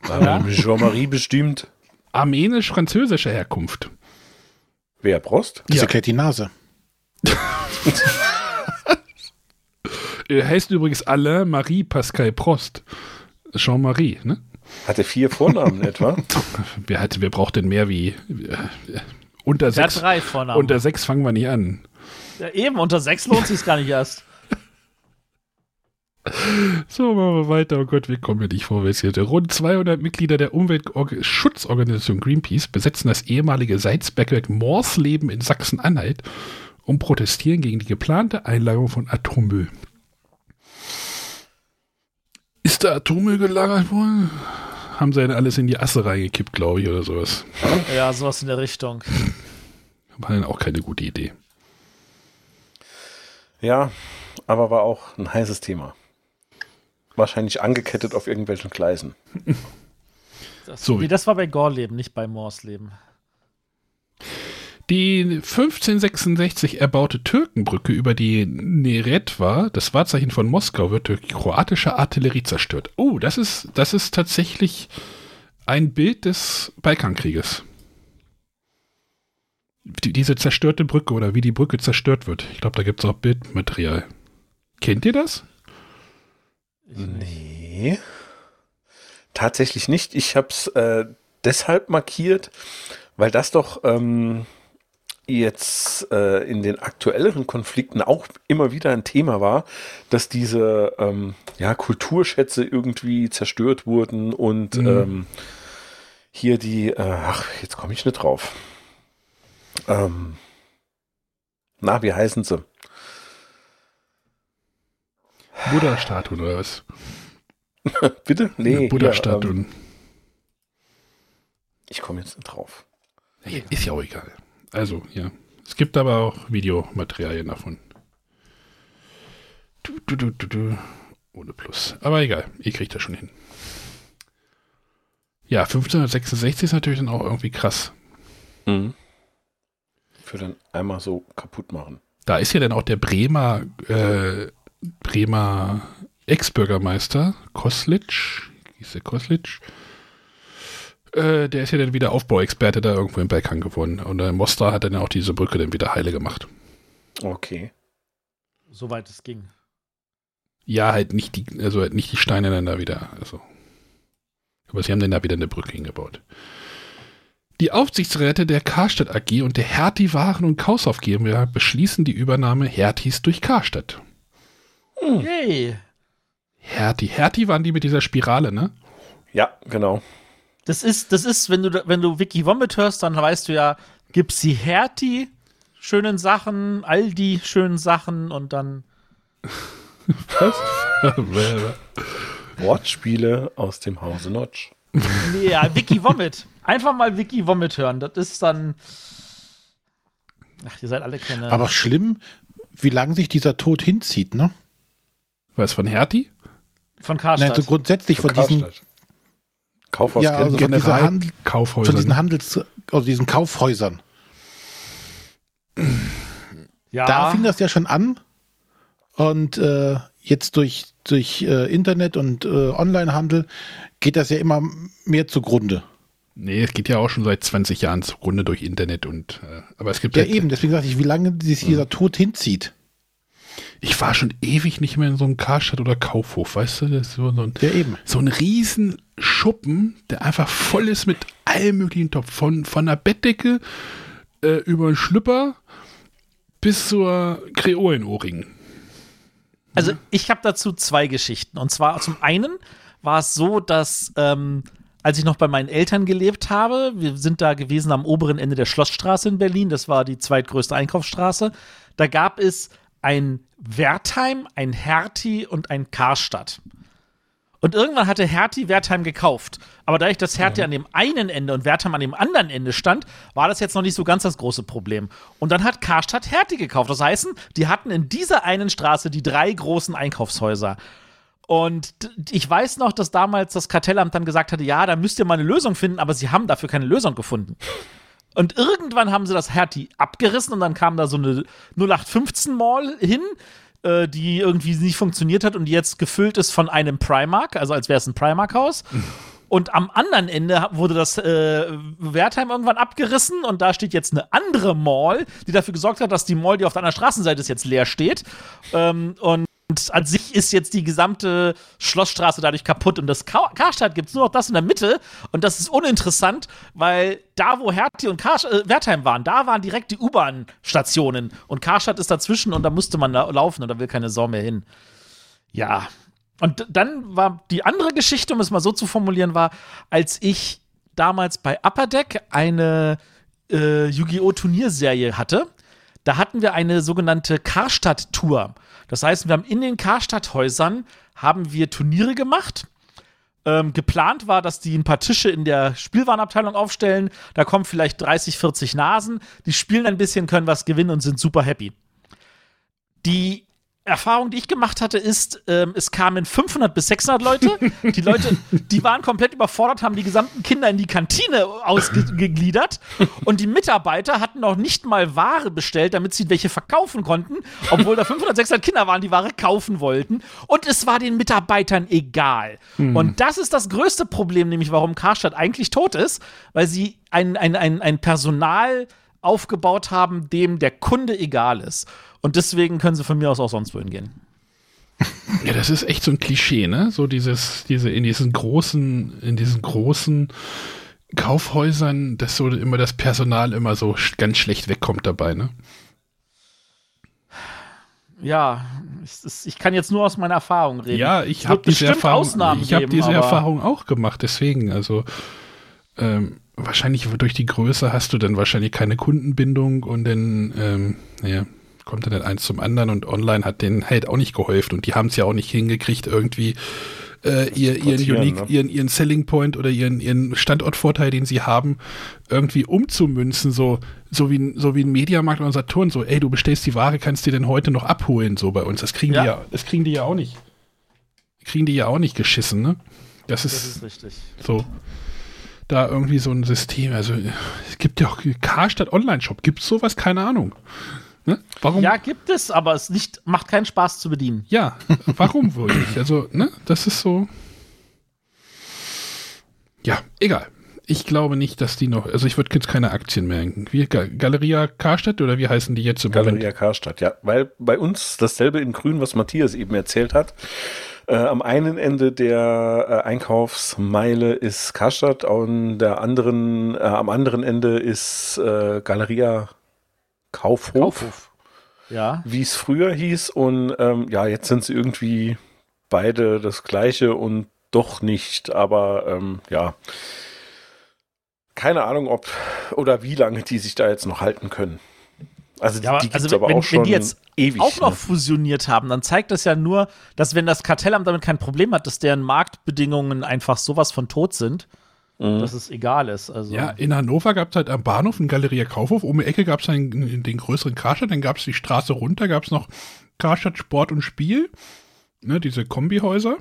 E: Ähm, Jean-Marie bestimmt.
C: Armenisch-französischer Herkunft.
E: Wer, Prost?
F: Das
C: Ja.
F: erklärt die Nase. <laughs>
C: Er heißt übrigens Alain Marie Pascal Prost. Jean-Marie, ne?
E: Hat er vier Vornamen <laughs> etwa?
C: Wer, hat, wer braucht denn mehr wie. Äh, unter,
G: hat
C: sechs,
G: drei Vornamen.
C: unter sechs fangen wir nicht an.
G: ja, eben, unter sechs lohnt sich gar nicht erst. <laughs>
C: So, machen wir weiter. Oh Gott, wir kommen hier nicht vorwärts hier. Rund 200 Mitglieder der Umweltschutzorganisation Greenpeace besetzen das ehemalige Salzbergwerk Morsleben in Sachsen-Anhalt und protestieren gegen die geplante Einlagerung von Atommüll. Ist da Atommüll gelagert worden? Haben sie dann alles in die Asse reingekippt, glaube ich, oder sowas.
G: Ja, sowas in der Richtung.
C: War dann auch keine gute Idee.
E: Ja, aber war auch ein heißes Thema. Wahrscheinlich angekettet auf irgendwelchen Gleisen.
G: Das,
C: So.
G: Nee, das war bei Gorleben, nicht bei Morsleben.
C: Die 1566 erbaute Türkenbrücke über die Neretva, das Wahrzeichen von Moskau, wird durch kroatische Artillerie zerstört. Oh, das ist, das ist tatsächlich ein Bild des Balkankrieges. Die, diese zerstörte Brücke oder wie die Brücke zerstört wird. Ich glaube, da gibt es auch Bildmaterial. Kennt ihr das?
E: Nee. Tatsächlich nicht. Ich habe es äh, deshalb markiert, weil das doch ähm, jetzt äh, in den aktuelleren Konflikten auch immer wieder ein Thema war, dass diese ähm, ja, Kulturschätze irgendwie zerstört wurden und
C: Mhm.
E: ähm, hier die, äh, ach, jetzt komme ich nicht drauf. Ähm, na, wie heißen sie?
C: Buddha-Statuen oder was? <laughs>
E: Bitte? Nee, hier, ähm,
C: Buddha-Statuen.
E: ich komme jetzt nicht drauf.
C: Ist ja auch egal. Also, ja. Es gibt aber auch Videomaterialien davon. Du, du, du, du, du. Ohne Plus. Aber egal, ihr kriegt das schon hin. Ja, 1566 ist natürlich dann auch irgendwie krass.
E: Mhm. Für dann einmal so kaputt machen.
C: Da ist ja dann auch der Bremer, äh, Bremer Ex-Bürgermeister, Koslitsch, hieß der Koslitsch, äh, der ist ja dann wieder Aufbauexperte da irgendwo im Balkan geworden. Und äh, Mostar hat dann auch diese Brücke dann wieder heile gemacht.
E: Okay.
G: Soweit es ging.
C: Ja, halt nicht die, also halt nicht die Steine dann da wieder, also. Aber sie haben dann da wieder eine Brücke hingebaut. Die Aufsichtsräte der Karstadt AG und der Hertie Waren- und Kaufhaus GmbH beschließen die Übernahme Herties durch Karstadt.
G: Yay!
C: Hertie. Hertie waren die mit dieser Spirale, ne?
E: Ja, genau.
G: Das ist, das ist, wenn du, wenn du Wiki Vomit hörst, dann weißt du ja, gibt's die Hertie schönen Sachen, all die schönen Sachen und dann <laughs>
C: Was?
E: Wortspiele aus dem Hause Notch.
G: Nee, ja, Wiki Vomit. Einfach mal Wiki Vomit hören. Das ist dann. Ach, ihr seid alle keine.
F: Aber schlimm, wie lange sich dieser Tod hinzieht, ne?
C: Was von Hertie?
G: Von
F: Nein,
G: Karstadt.
F: so grundsätzlich von diesen,
E: Karstadt. Kaufhaus
F: Ja, also von dieser Handel- von
C: Kaufhäusern.
F: diesen Handels, also diesen Kaufhäusern.
G: ja,
F: Da fing das ja schon an. Und äh, jetzt durch, durch äh, Internet und äh, Onlinehandel geht das ja immer mehr zugrunde.
C: nee, es geht ja auch schon seit 20 Jahren zugrunde durch Internet und äh, aber es gibt
F: Ja,
C: halt-
F: eben, deswegen sage ich, wie lange sich dieser Tod hinzieht.
C: Ich war schon ewig nicht mehr in so einem Karstadt oder Kaufhof, weißt du? Das ist so, so ein,
F: Ja, eben.
C: so ein riesen Schuppen, der einfach voll ist mit allem möglichen Topf. Von, von der Bettdecke äh, über den Schlüpper bis zur Kreolenohrring.
G: Also ich habe dazu zwei Geschichten. Und zwar zum einen war es so, dass ähm, als ich noch bei meinen Eltern gelebt habe, wir sind da gewesen am oberen Ende der Schlossstraße in Berlin, das war die zweitgrößte Einkaufsstraße, da gab es ein Wertheim, ein Hertie und ein Karstadt. Und irgendwann hatte Hertie Wertheim gekauft. Aber dadurch, dass Hertie an dem einen Ende und Wertheim an dem anderen Ende stand, war das jetzt noch nicht so ganz das große Problem. Und dann hat Karstadt Hertie gekauft. Das heißt, die hatten in dieser einen Straße die drei großen Einkaufshäuser. Und ich weiß noch, dass damals das Kartellamt dann gesagt hatte, ja, da müsst ihr mal eine Lösung finden, aber sie haben dafür keine Lösung gefunden. Und irgendwann haben sie das Hertie abgerissen und dann kam da so eine 0815 Mall hin, äh, die irgendwie nicht funktioniert hat und die jetzt gefüllt ist von einem Primark, also als wäre es ein Primark-Haus. <laughs> Und am anderen Ende wurde das äh, Wertheim irgendwann abgerissen und da steht jetzt eine andere Mall, die dafür gesorgt hat, dass die Mall, die auf der anderen Straßenseite ist, jetzt leer steht. Ähm, und an sich ist jetzt die gesamte Schlossstraße dadurch kaputt und das Ka Karstadt gibt es nur noch das in der Mitte und das ist uninteressant, weil da, wo Hertie und Kar äh, Wertheim waren, da waren direkt die U-Bahn-Stationen und Karstadt ist dazwischen und da musste man da laufen und da will keine Sau mehr hin. Ja. Und dann war die andere Geschichte, um es mal so zu formulieren, war, als ich damals bei Upper Deck eine äh, Yu-Gi-Oh! Turnierserie hatte, da hatten wir eine sogenannte Karstadt-Tour. Das heißt, wir haben in den Karstadt-Häusern haben wir Turniere gemacht. Ähm, geplant war, dass die ein paar Tische in der Spielwarenabteilung aufstellen. Da kommen vielleicht 30, 40 Nasen. Die spielen ein bisschen, können was gewinnen und sind super happy. Die Erfahrung, die ich gemacht hatte, ist, ähm, es kamen 500 bis 600 Leute. Die Leute, die waren komplett überfordert, haben die gesamten Kinder in die Kantine ausgegliedert. Und die Mitarbeiter hatten noch nicht mal Ware bestellt, damit sie welche verkaufen konnten, obwohl da 500, 600 Kinder waren, die Ware kaufen wollten. Und es war den Mitarbeitern egal. Und das ist das größte Problem, nämlich warum Karstadt eigentlich tot ist, weil sie ein, ein, ein, ein Personal aufgebaut haben, dem der Kunde egal ist. Und deswegen können sie von mir aus auch sonst wohin gehen. <laughs>
C: Ja, das ist echt so ein Klischee, ne? So dieses, diese, in diesen großen, in diesen großen Kaufhäusern, dass so immer das Personal immer so ganz schlecht wegkommt dabei, ne?
G: Ja, ich, kann jetzt nur aus meiner Erfahrung reden.
C: Ja, ich habe diese Erfahrung,
G: Ausnahmen
C: ich habe diese Erfahrung auch gemacht, deswegen, also ähm, wahrscheinlich durch die Größe hast du dann wahrscheinlich keine Kundenbindung und dann, ähm, naja, kommt dann eins zum anderen und online hat denen halt auch nicht geholfen und die haben es ja auch nicht hingekriegt, irgendwie äh, ihr, ihren, Unique,
E: ne?
C: ihren, ihren Selling Point oder ihren, ihren Standortvorteil, den sie haben, irgendwie umzumünzen, so, so, wie, ein- so wie ein Mediamarkt oder Saturn, so, ey, du bestellst die Ware, kannst die denn heute noch abholen, so bei uns. Das kriegen
G: Ja.
C: die ja, das kriegen die ja auch nicht. Kriegen die ja auch nicht geschissen, ne? Das ist,
G: Das ist richtig.
C: so. Da irgendwie so ein System, also es gibt ja auch Karstadt Online-Shop, gibt es sowas? Keine Ahnung. Ne? Warum?
G: Ja, gibt es, aber es nicht, macht keinen Spaß zu bedienen.
C: Ja, warum wohl nicht? Also, ne, das ist so. Ja, egal. Ich glaube nicht, dass die noch, also ich würde jetzt keine Aktien mehr. Wie, Ga- Galeria Karstadt oder wie heißen die jetzt im Moment?
E: Galeria Karstadt, ja. Weil bei uns dasselbe in Grün, was Matthias eben erzählt hat. Äh, am einen Ende der äh, Einkaufsmeile ist Karstadt, und der anderen, äh, am anderen Ende ist äh, Galeria Kaufhof,
G: Ja.
E: wie es früher hieß. Und ähm, ja, jetzt sind sie irgendwie beide das gleiche und doch nicht. Aber ähm, ja, keine Ahnung, ob oder wie lange die sich da jetzt noch halten können. Also die,
G: Ja, aber,
E: die
G: also wenn,
E: aber
G: wenn,
E: auch schon
G: wenn die jetzt
E: ewig.
G: auch noch
E: ne?
G: fusioniert haben, dann zeigt das ja nur, dass wenn das Kartellamt damit kein Problem hat, dass deren Marktbedingungen einfach sowas von tot sind,
E: Mhm.
G: dass es egal ist. Also,
C: Ja, in Hannover gab es halt am Bahnhof einen Galeria Kaufhof, um die Ecke gab es den, den größeren Karstadt, dann gab es die Straße runter, gab es noch Karstadt Sport und Spiel, ne, diese Kombihäuser.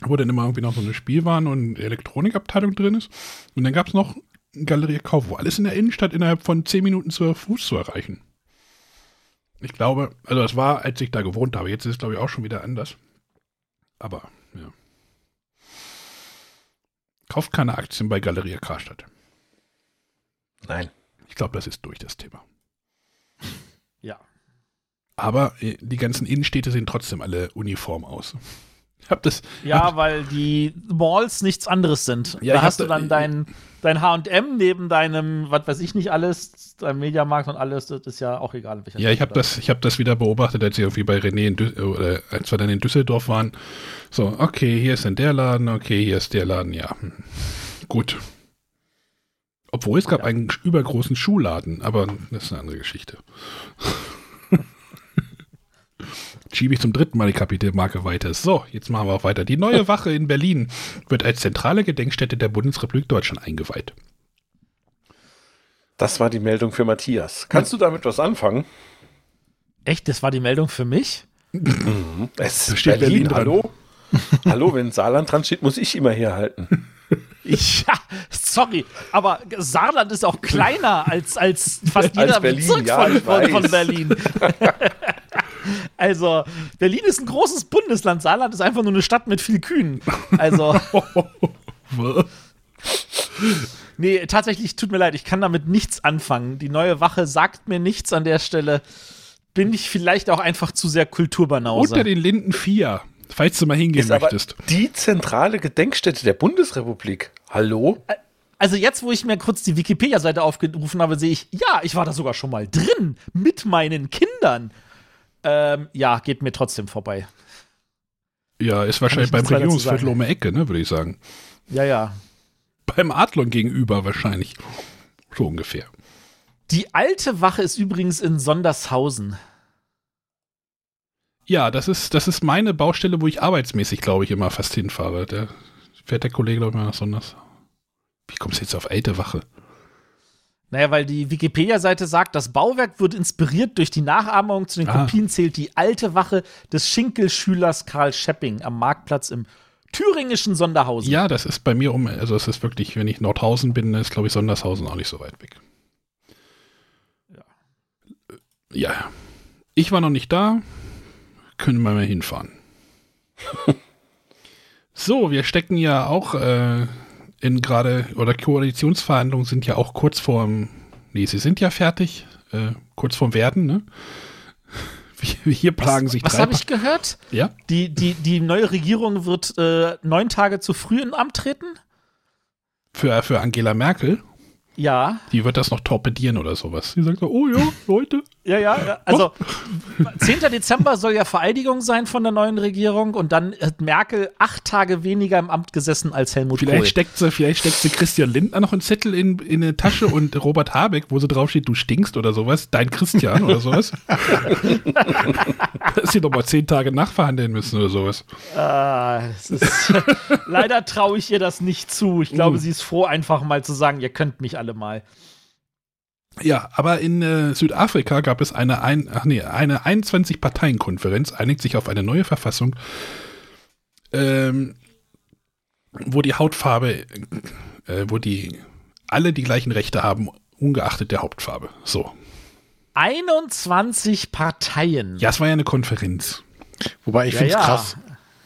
C: wo dann immer irgendwie noch so eine Spielwaren- und Elektronikabteilung drin ist. Und dann gab es noch Galerie Kauf, wo alles in der Innenstadt innerhalb von 10 Minuten zu Fuß zu erreichen. Ich glaube, also das war, als ich da gewohnt habe. Jetzt ist es, glaube ich, auch schon wieder anders. Aber, ja. Kauft keine Aktien bei Galeria Karstadt.
E: Nein.
C: Ich glaube, das ist durch das Thema.
G: Ja.
C: Aber äh, die ganzen Innenstädte sehen trotzdem alle uniform aus. Habe das.
G: Ja,
C: hab,
G: weil die Malls nichts anderes sind.
C: Ja,
G: da hast
C: hab
G: du
C: da-
G: dann dein, dein HM neben deinem, was weiß ich nicht alles, dein Mediamarkt und alles, das ist ja auch egal.
C: ja, ich habe das, ich hab das wieder beobachtet, als ich irgendwie bei René in oder als wir dann in Düsseldorf waren. So, okay, hier ist dann der Laden, okay, hier ist der Laden, ja. hm. Gut. Obwohl es gab
G: Ja.
C: einen übergroßen Schuhladen, aber das ist eine andere Geschichte. Schiebe ich zum dritten Mal die Kapitelmarke weiter. So, jetzt machen wir auch weiter. Die neue Wache in Berlin wird als zentrale Gedenkstätte der Bundesrepublik Deutschland eingeweiht.
E: Das war die Meldung für Matthias. Kannst du damit was anfangen?
G: Echt, das war die Meldung für mich?
E: Es
C: Da
E: ist
C: steht Berlin
E: Berlin,
C: dran.
E: hallo? hallo, wenn Saarland dran steht, muss ich immer herhalten.
G: Ich, ja, sorry, aber Saarland ist auch kleiner als, als fast
E: Als
G: jeder
E: Berlin,
G: Bezirk
E: ja,
G: von, von. Berlin. <laughs> also, Berlin ist ein großes Bundesland, Saarland ist einfach nur eine Stadt mit viel Kühen. Also, <laughs> nee, tatsächlich, tut mir leid, ich kann damit nichts anfangen. Die neue Wache sagt mir nichts an der Stelle. Bin ich vielleicht auch einfach zu sehr Kulturbanause.
C: Unter den Linden 4, falls du mal hingehen
E: Ist aber
C: möchtest.
E: die zentrale Gedenkstätte der Bundesrepublik. Hallo?
G: Also jetzt, wo ich mir kurz die Wikipedia-Seite aufgerufen habe, sehe ich, ja, ich war da sogar schon mal drin mit meinen Kindern. Ähm, ja, geht mir trotzdem vorbei.
C: Ja, ist wahrscheinlich
G: ich
C: beim Regierungsviertel um die Ecke, ne, würde ich sagen.
G: Ja, ja.
C: Beim Adlon gegenüber wahrscheinlich. So ungefähr.
G: Die alte Wache ist übrigens in Sondershausen.
C: Ja, das ist, das ist meine Baustelle, wo ich arbeitsmäßig, glaube ich, immer fast hinfahre. Da fährt der Kollege, glaube ich, mal nach Sonders. Wie kommst du jetzt auf alte Wache?
G: Naja, weil die Wikipedia-Seite sagt, das Bauwerk wird inspiriert durch die Nachahmung. Zu den
C: Ah.
G: Kopien zählt die alte Wache des Schinkelschülers Karl Schepping am Marktplatz im thüringischen Sonderhausen.
C: Ja, das ist bei mir um, also es ist wirklich, wenn ich Nordhausen bin, ist, glaube ich, Sondershausen auch nicht so weit weg.
G: Ja.
C: Ja. Ich war noch nicht da. Können wir mal hinfahren. <laughs> so, wir stecken ja auch äh, in gerade, oder Koalitionsverhandlungen sind ja auch kurz vorm, nee, sie sind ja fertig, äh, kurz vorm Werden, ne? <laughs> Hier plagen sich
G: Was habe ich gehört?
C: Ja?
G: Die, die, die neue Regierung wird äh, neun Tage zu früh in Amt treten?
C: Für, für Angela Merkel.
G: Ja.
C: Die wird das noch torpedieren oder sowas. Die sagt so, oh ja, <laughs> Leute.
G: Ja, ja, ja. Also, 10. Dezember soll ja Vereidigung sein von der neuen Regierung und dann hat Merkel acht Tage weniger im Amt gesessen als Helmut
C: Vielleicht
G: Kohl.
C: steckt, sie, vielleicht steckt sie Christian Lindner noch einen Zettel in, in eine Tasche und Robert Habeck, wo sie draufsteht, du stinkst oder sowas, dein Christian oder sowas. <laughs> Dass sie doch mal zehn Tage nachverhandeln müssen oder sowas.
G: Ah, ist, <laughs> leider traue ich ihr das nicht zu. Ich glaube,
C: Uh.
G: sie ist froh, einfach mal zu sagen, ihr könnt mich alle mal.
C: Ja, aber in äh, Südafrika gab es eine, ein, ach nee, eine 21-Parteien-Konferenz, einigt sich auf eine neue Verfassung, ähm, wo die Hautfarbe, äh, wo die alle die gleichen Rechte haben, ungeachtet der Hauptfarbe. So.
G: 21 Parteien.
C: Ja, es war ja eine Konferenz.
F: Wobei ich
G: Ja,
F: finde es
G: ja.
F: krass,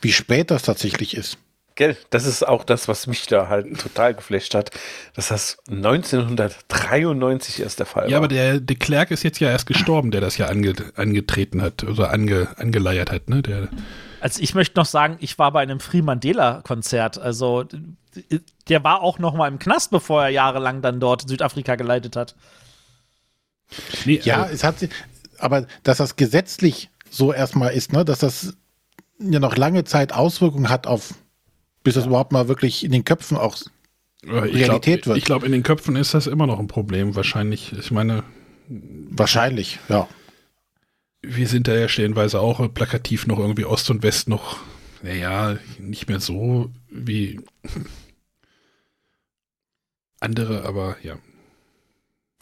F: wie spät das tatsächlich ist.
E: Gell, das ist auch das, was mich da halt total geflasht hat, dass das 1993 erst der Fall war.
C: Ja, aber der de Klerk ist jetzt ja erst gestorben, der das ja ange, angetreten hat, oder ange, angeleiert hat, ne? Der,
G: Also ich möchte noch sagen, ich war bei einem Free Mandela-Konzert. Also d- der war auch noch mal im Knast, bevor er jahrelang dann dort Südafrika geleitet hat.
C: nee,
F: Ja,
C: äh,
F: es hat sich, aber dass das gesetzlich so erstmal ist, ne, dass das ja noch lange Zeit Auswirkungen hat auf, bis das überhaupt mal wirklich in den Köpfen auch. Realität
C: glaub,
F: wird.
C: Ich glaube, in den Köpfen ist das immer noch ein Problem, wahrscheinlich. Ich meine,
F: Wahrscheinlich, ja.
C: wir sind da ja stellenweise auch plakativ noch irgendwie Ost und West noch, naja, nicht mehr so wie andere, aber ja.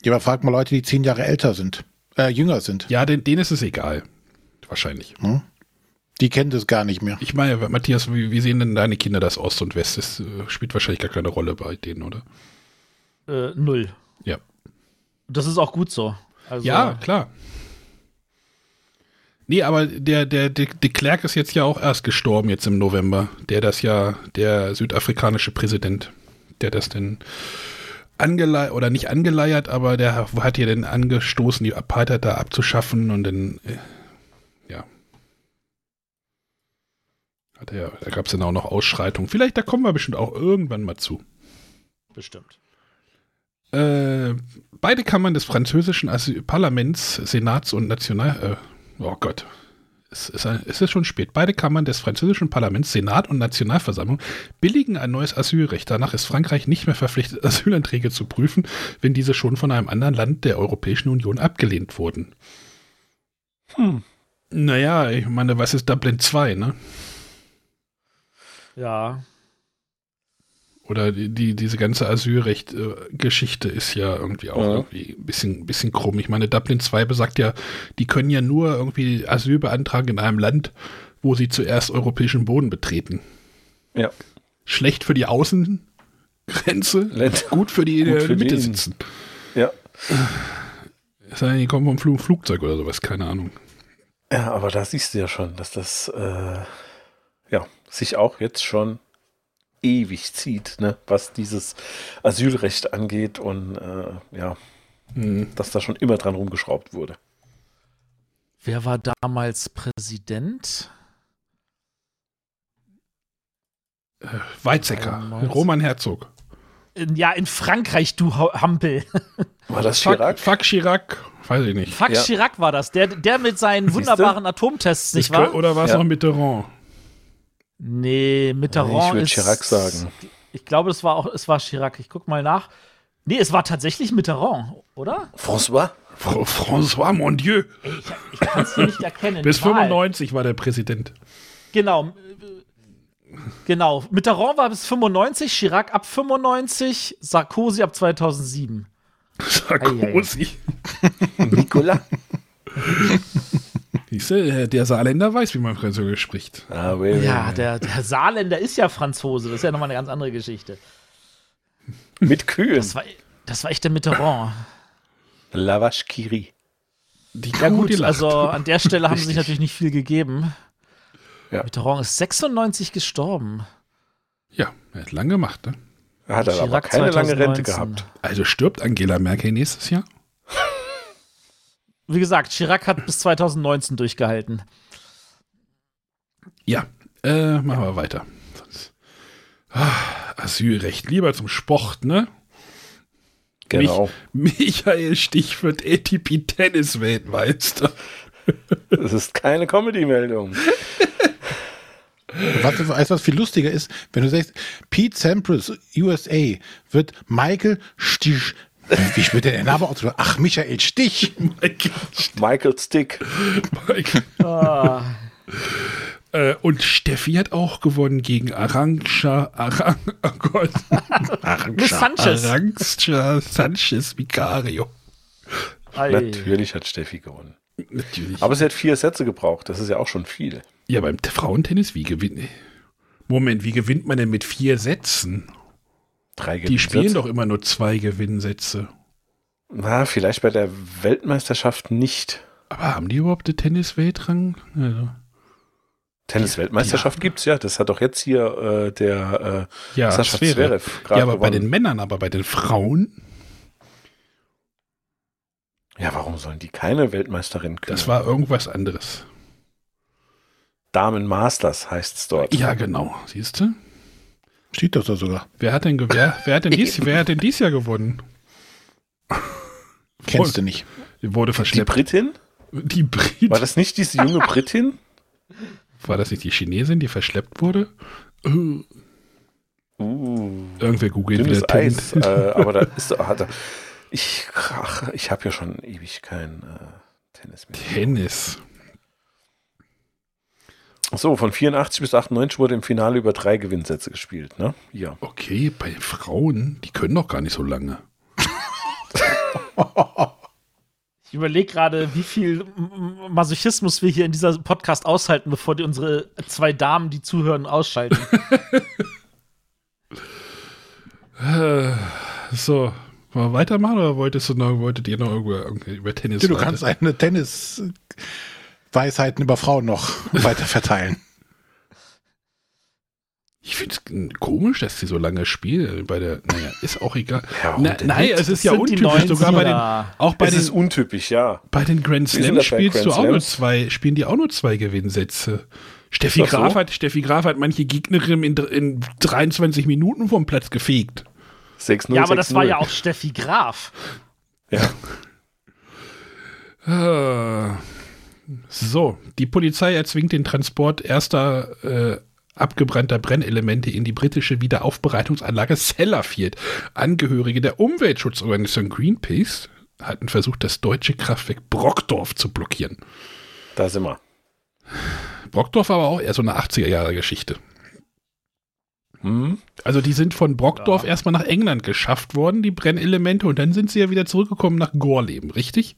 F: Ja, aber frag mal Leute, die zehn Jahre älter sind, äh, jünger sind.
C: Ja, den, denen ist es egal. Wahrscheinlich.
F: Hm? Die kennen das gar nicht mehr.
C: Ich meine, Matthias, wie, wie sehen denn deine Kinder das Ost und West? Das äh, spielt wahrscheinlich gar keine Rolle bei denen, oder?
G: Äh, null.
C: Ja.
G: Das ist auch gut so. Also,
C: Ja, klar. Nee, aber der, der, der de Klerk ist jetzt ja auch erst gestorben, jetzt im November. Der das ja, der südafrikanische Präsident, der das denn angeleiert, oder nicht angeleiert, aber der hat ja dann angestoßen, die Apartheid da abzuschaffen und dann, äh, ja. Hat er, da gab es dann auch noch Ausschreitungen. Vielleicht, da kommen wir bestimmt auch irgendwann mal zu.
G: Bestimmt.
C: Äh, beide Kammern des französischen Asyl Parlaments, Senats und National... Äh, oh Gott. Es ist, ein, es ist schon spät. Beide Kammern des französischen Parlaments, Senat und Nationalversammlung billigen ein neues Asylrecht. Danach ist Frankreich nicht mehr verpflichtet, <laughs> Asylanträge zu prüfen, wenn diese schon von einem anderen Land der Europäischen Union abgelehnt wurden.
E: Hm.
C: Naja, ich meine, was ist Dublin 2, ne?
G: Ja.
C: Oder die, die, diese ganze Asylrecht-Geschichte ist ja irgendwie auch
E: Ja.
C: irgendwie ein bisschen, bisschen krumm. Ich meine, Dublin 2 besagt ja, die können ja nur irgendwie Asyl beantragen in einem Land, wo sie zuerst europäischen Boden betreten.
E: Ja.
C: Schlecht für die Außengrenze,
E: Länd-
C: gut für die, die
E: Gut
C: in
E: für
C: der Mitte sitzen.
E: Ja.
C: Es sei denn, die kommen vom Fl Flugzeug oder sowas, keine Ahnung.
E: Ja, aber da siehst du ja schon, dass das äh, ja, sich auch jetzt schon ewig zieht, ne, was dieses Asylrecht angeht und äh, ja,
C: Hm.
E: dass da schon immer dran rumgeschraubt wurde.
G: Wer war damals Präsident?
C: Weizsäcker,
G: 93.
C: Roman Herzog.
G: Ja, in Frankreich, du Hampel.
E: War das Chirac?
C: fuck Chirac, weiß ich nicht.
G: Fuck
E: Ja.
G: Chirac war das. Der, der mit seinen
E: Siehste?
G: wunderbaren Atomtests, nicht wahr?
C: Oder war es
E: Ja.
C: noch Mitterrand?
G: Nee, Mitterrand
E: Ich würd
G: ist.
E: Chirac sagen.
G: Ich glaube, es war auch, es war Chirac. Ich guck mal nach. Nee, es war tatsächlich Mitterrand, oder?
E: François?
C: Fr François, mon Dieu.
G: Ich, ich kann es hier nicht erkennen.
C: Bis
G: Die Wahl.
C: 95 war der Präsident.
G: Genau. Genau. Mitterrand war bis 95, Chirac ab 95, Sarkozy ab 2007.
C: Sarkozy. <laughs> <laughs>
E: Nicolas?
C: Siehst du, der Saarländer weiß, wie man Französisch spricht.
E: Ah, oui, oui,
G: Ja,
E: oui.
G: der, der Saarländer ist ja Franzose. Das ist ja nochmal eine ganz andere Geschichte.
E: Mit Kühen.
G: Das war, das war echt der Mitterrand.
E: La Vache qui rit.
C: Die
G: Ja
C: Kuh,
G: gut, also an der Stelle haben sie sich natürlich nicht viel gegeben.
E: Ja.
G: Mitterrand ist 96 gestorben.
C: Ja, er hat lang gemacht, ne?
E: Er hat aber
G: Chirac
E: keine lange Rente
G: 2019.
E: gehabt.
C: Also stirbt Angela Merkel nächstes Jahr?
G: Wie gesagt, Chirac hat bis 2019 durchgehalten.
C: Ja, äh, machen wir weiter. Ah, Asylrecht, lieber zum Sport, ne?
E: Genau.
C: Mich, Michael Stich wird ATP-Tennis-Weltmeister.
E: Das ist keine Comedy-Meldung. <laughs>
F: Was, weißt du, was viel lustiger ist, wenn du sagst, Pete Sampras, USA, wird Michael Stich. Wie spielt der Name aus? Ach, Michael Stich.
C: Michael,
E: Michael Stick.
C: Michael.
G: Ah,
C: Äh, und Steffi hat auch gewonnen gegen Arantxa, Arang, oh Gott,
G: Miss Sanchez.
C: Arantxa Sanchez Vicario.
G: ei.
E: Natürlich hat Steffi gewonnen.
C: Natürlich.
E: Aber sie hat vier Sätze gebraucht. Das ist ja auch schon viel.
C: ja, beim Frauentennis, wie gewinnt. Moment, wie gewinnt man denn mit vier Sätzen?
E: Drei
C: Die spielen doch immer nur zwei Gewinnsätze.
E: Na, vielleicht bei der Weltmeisterschaft nicht.
C: Aber haben die überhaupt den Tennis-Weltrang? Also,
E: Tennis-Weltmeisterschaft gibt's ja. Das hat doch jetzt hier äh, der äh,
C: ja,
E: Sascha
C: Zverev.
E: Gerade
C: Ja, aber bei
E: gewonnen.
C: den Männern, aber bei den Frauen,
E: Ja, warum sollen die keine Weltmeisterin können?
C: das war irgendwas anderes.
E: Damen Masters heißt's dort.
C: Ja, genau. Siehst du?
F: Steht das da sogar.
C: Wer hat denn, wer, wer hat denn dies, <laughs> wer hat denn dies Jahr gewonnen?
F: Kennst du nicht.
C: Wurde
E: Die
C: verschleppt.
E: Britin?
C: Die Brit.
E: War das nicht diese junge Britin?
C: War das nicht die Chinesin, die verschleppt wurde?
E: Uh,
C: Irgendwer googelt
E: dünnes
C: wieder
E: Eis.
C: Tennis.
E: äh, <laughs> aber da ist hat er. Ich, ach, ich habe ja schon ewig kein äh, Tennis mehr.
C: Tennis.
E: So, von 84 bis 98 wurde im Finale über drei Gewinnsätze gespielt, ne? Ja.
C: Okay, bei Frauen, die können doch gar nicht so lange.
G: Ich überlege gerade, wie viel Masochismus wir hier in dieser Podcast aushalten, bevor die unsere zwei Damen, die zuhören, ausschalten.
C: Äh, so, wollen wir weitermachen oder wolltest du noch, wolltet ihr noch irgendwo irgendwie über Tennis
F: Du
C: weiter-
F: kannst eine Tennis-Weisheiten über Frauen noch <laughs> weiter verteilen.
C: Ich finde es komisch, dass sie so lange spielen bei der. Naja, ist auch egal.
E: Ja,
C: Na, nein, es ist ja untypisch. Sogar bei den,
G: 90er.
C: auch bei
E: es ist
C: den,
E: untypisch, ja.
C: bei den Grand Slams spielst du
E: Grand
C: auch nur zwei, spielen die auch nur zwei Gewinnsätze. Steffi
E: Ist
C: Graf,
E: so?
C: hat, Steffi Graf hat manche Gegnerin in, in 23 Minuten vom Platz gefegt.
E: 6-0.
G: ja, aber das
E: 6-0.
G: war ja auch Steffi Graf.
E: Ja. <laughs>
C: So, die Polizei erzwingt den Transport erster äh, abgebrannter Brennelemente in die britische Wiederaufbereitungsanlage Sellafield. Angehörige der Umweltschutzorganisation Greenpeace hatten versucht, das deutsche Kraftwerk Brockdorf zu blockieren.
E: Da sind wir.
C: Brockdorf war aber auch eher so eine 80er-Jahre-Geschichte.
E: Hm?
C: Also die sind von Brockdorf
G: Ja.
C: erstmal nach England geschafft worden, die Brennelemente, und dann sind sie ja wieder zurückgekommen nach Gorleben, richtig?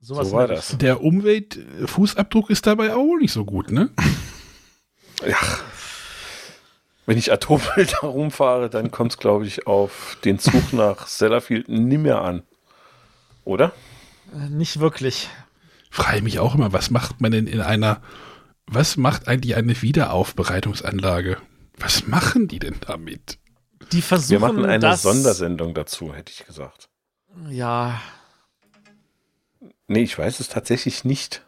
G: Sowas
E: So war das.
C: Der Umweltfußabdruck ist dabei auch nicht so gut, ne?
E: Ja. Wenn ich Atommüll <laughs> da rumfahre, dann kommt es, glaube ich, auf den Zug <laughs> nach Sellafield nimmer an. Oder?
G: Äh, Nicht wirklich.
C: frage mich auch immer, was macht man denn in einer, was macht eigentlich eine Wiederaufbereitungsanlage? Was machen die denn damit?
G: Die versuchen
E: Wir machen eine
G: das,
E: Sondersendung dazu, hätte ich gesagt.
G: Ja,
E: Nee, ich weiß es tatsächlich nicht.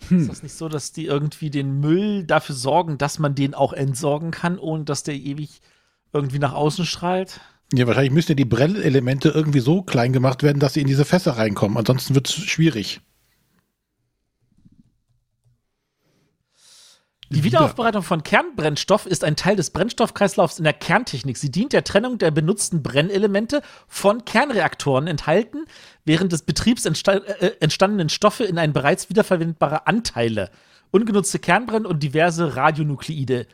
G: ist
C: Hm.
G: das nicht so, dass die irgendwie den Müll dafür sorgen, dass man den auch entsorgen kann, ohne dass der ewig irgendwie nach außen strahlt?
F: Ja, wahrscheinlich müssen ja die Brennelemente irgendwie so klein gemacht werden, dass sie in diese Fässer reinkommen. Ansonsten wird es schwierig.
G: Die Wiederaufbereitung von Kernbrennstoff ist ein Teil des Brennstoffkreislaufs in der Kerntechnik. Sie dient der Trennung der benutzten Brennelemente von Kernreaktoren, enthalten während des Betriebs entsta äh, entstandenen Stoffe in ein bereits wiederverwendbare Anteile, ungenutzte Kernbrenn und diverse Radionukleide.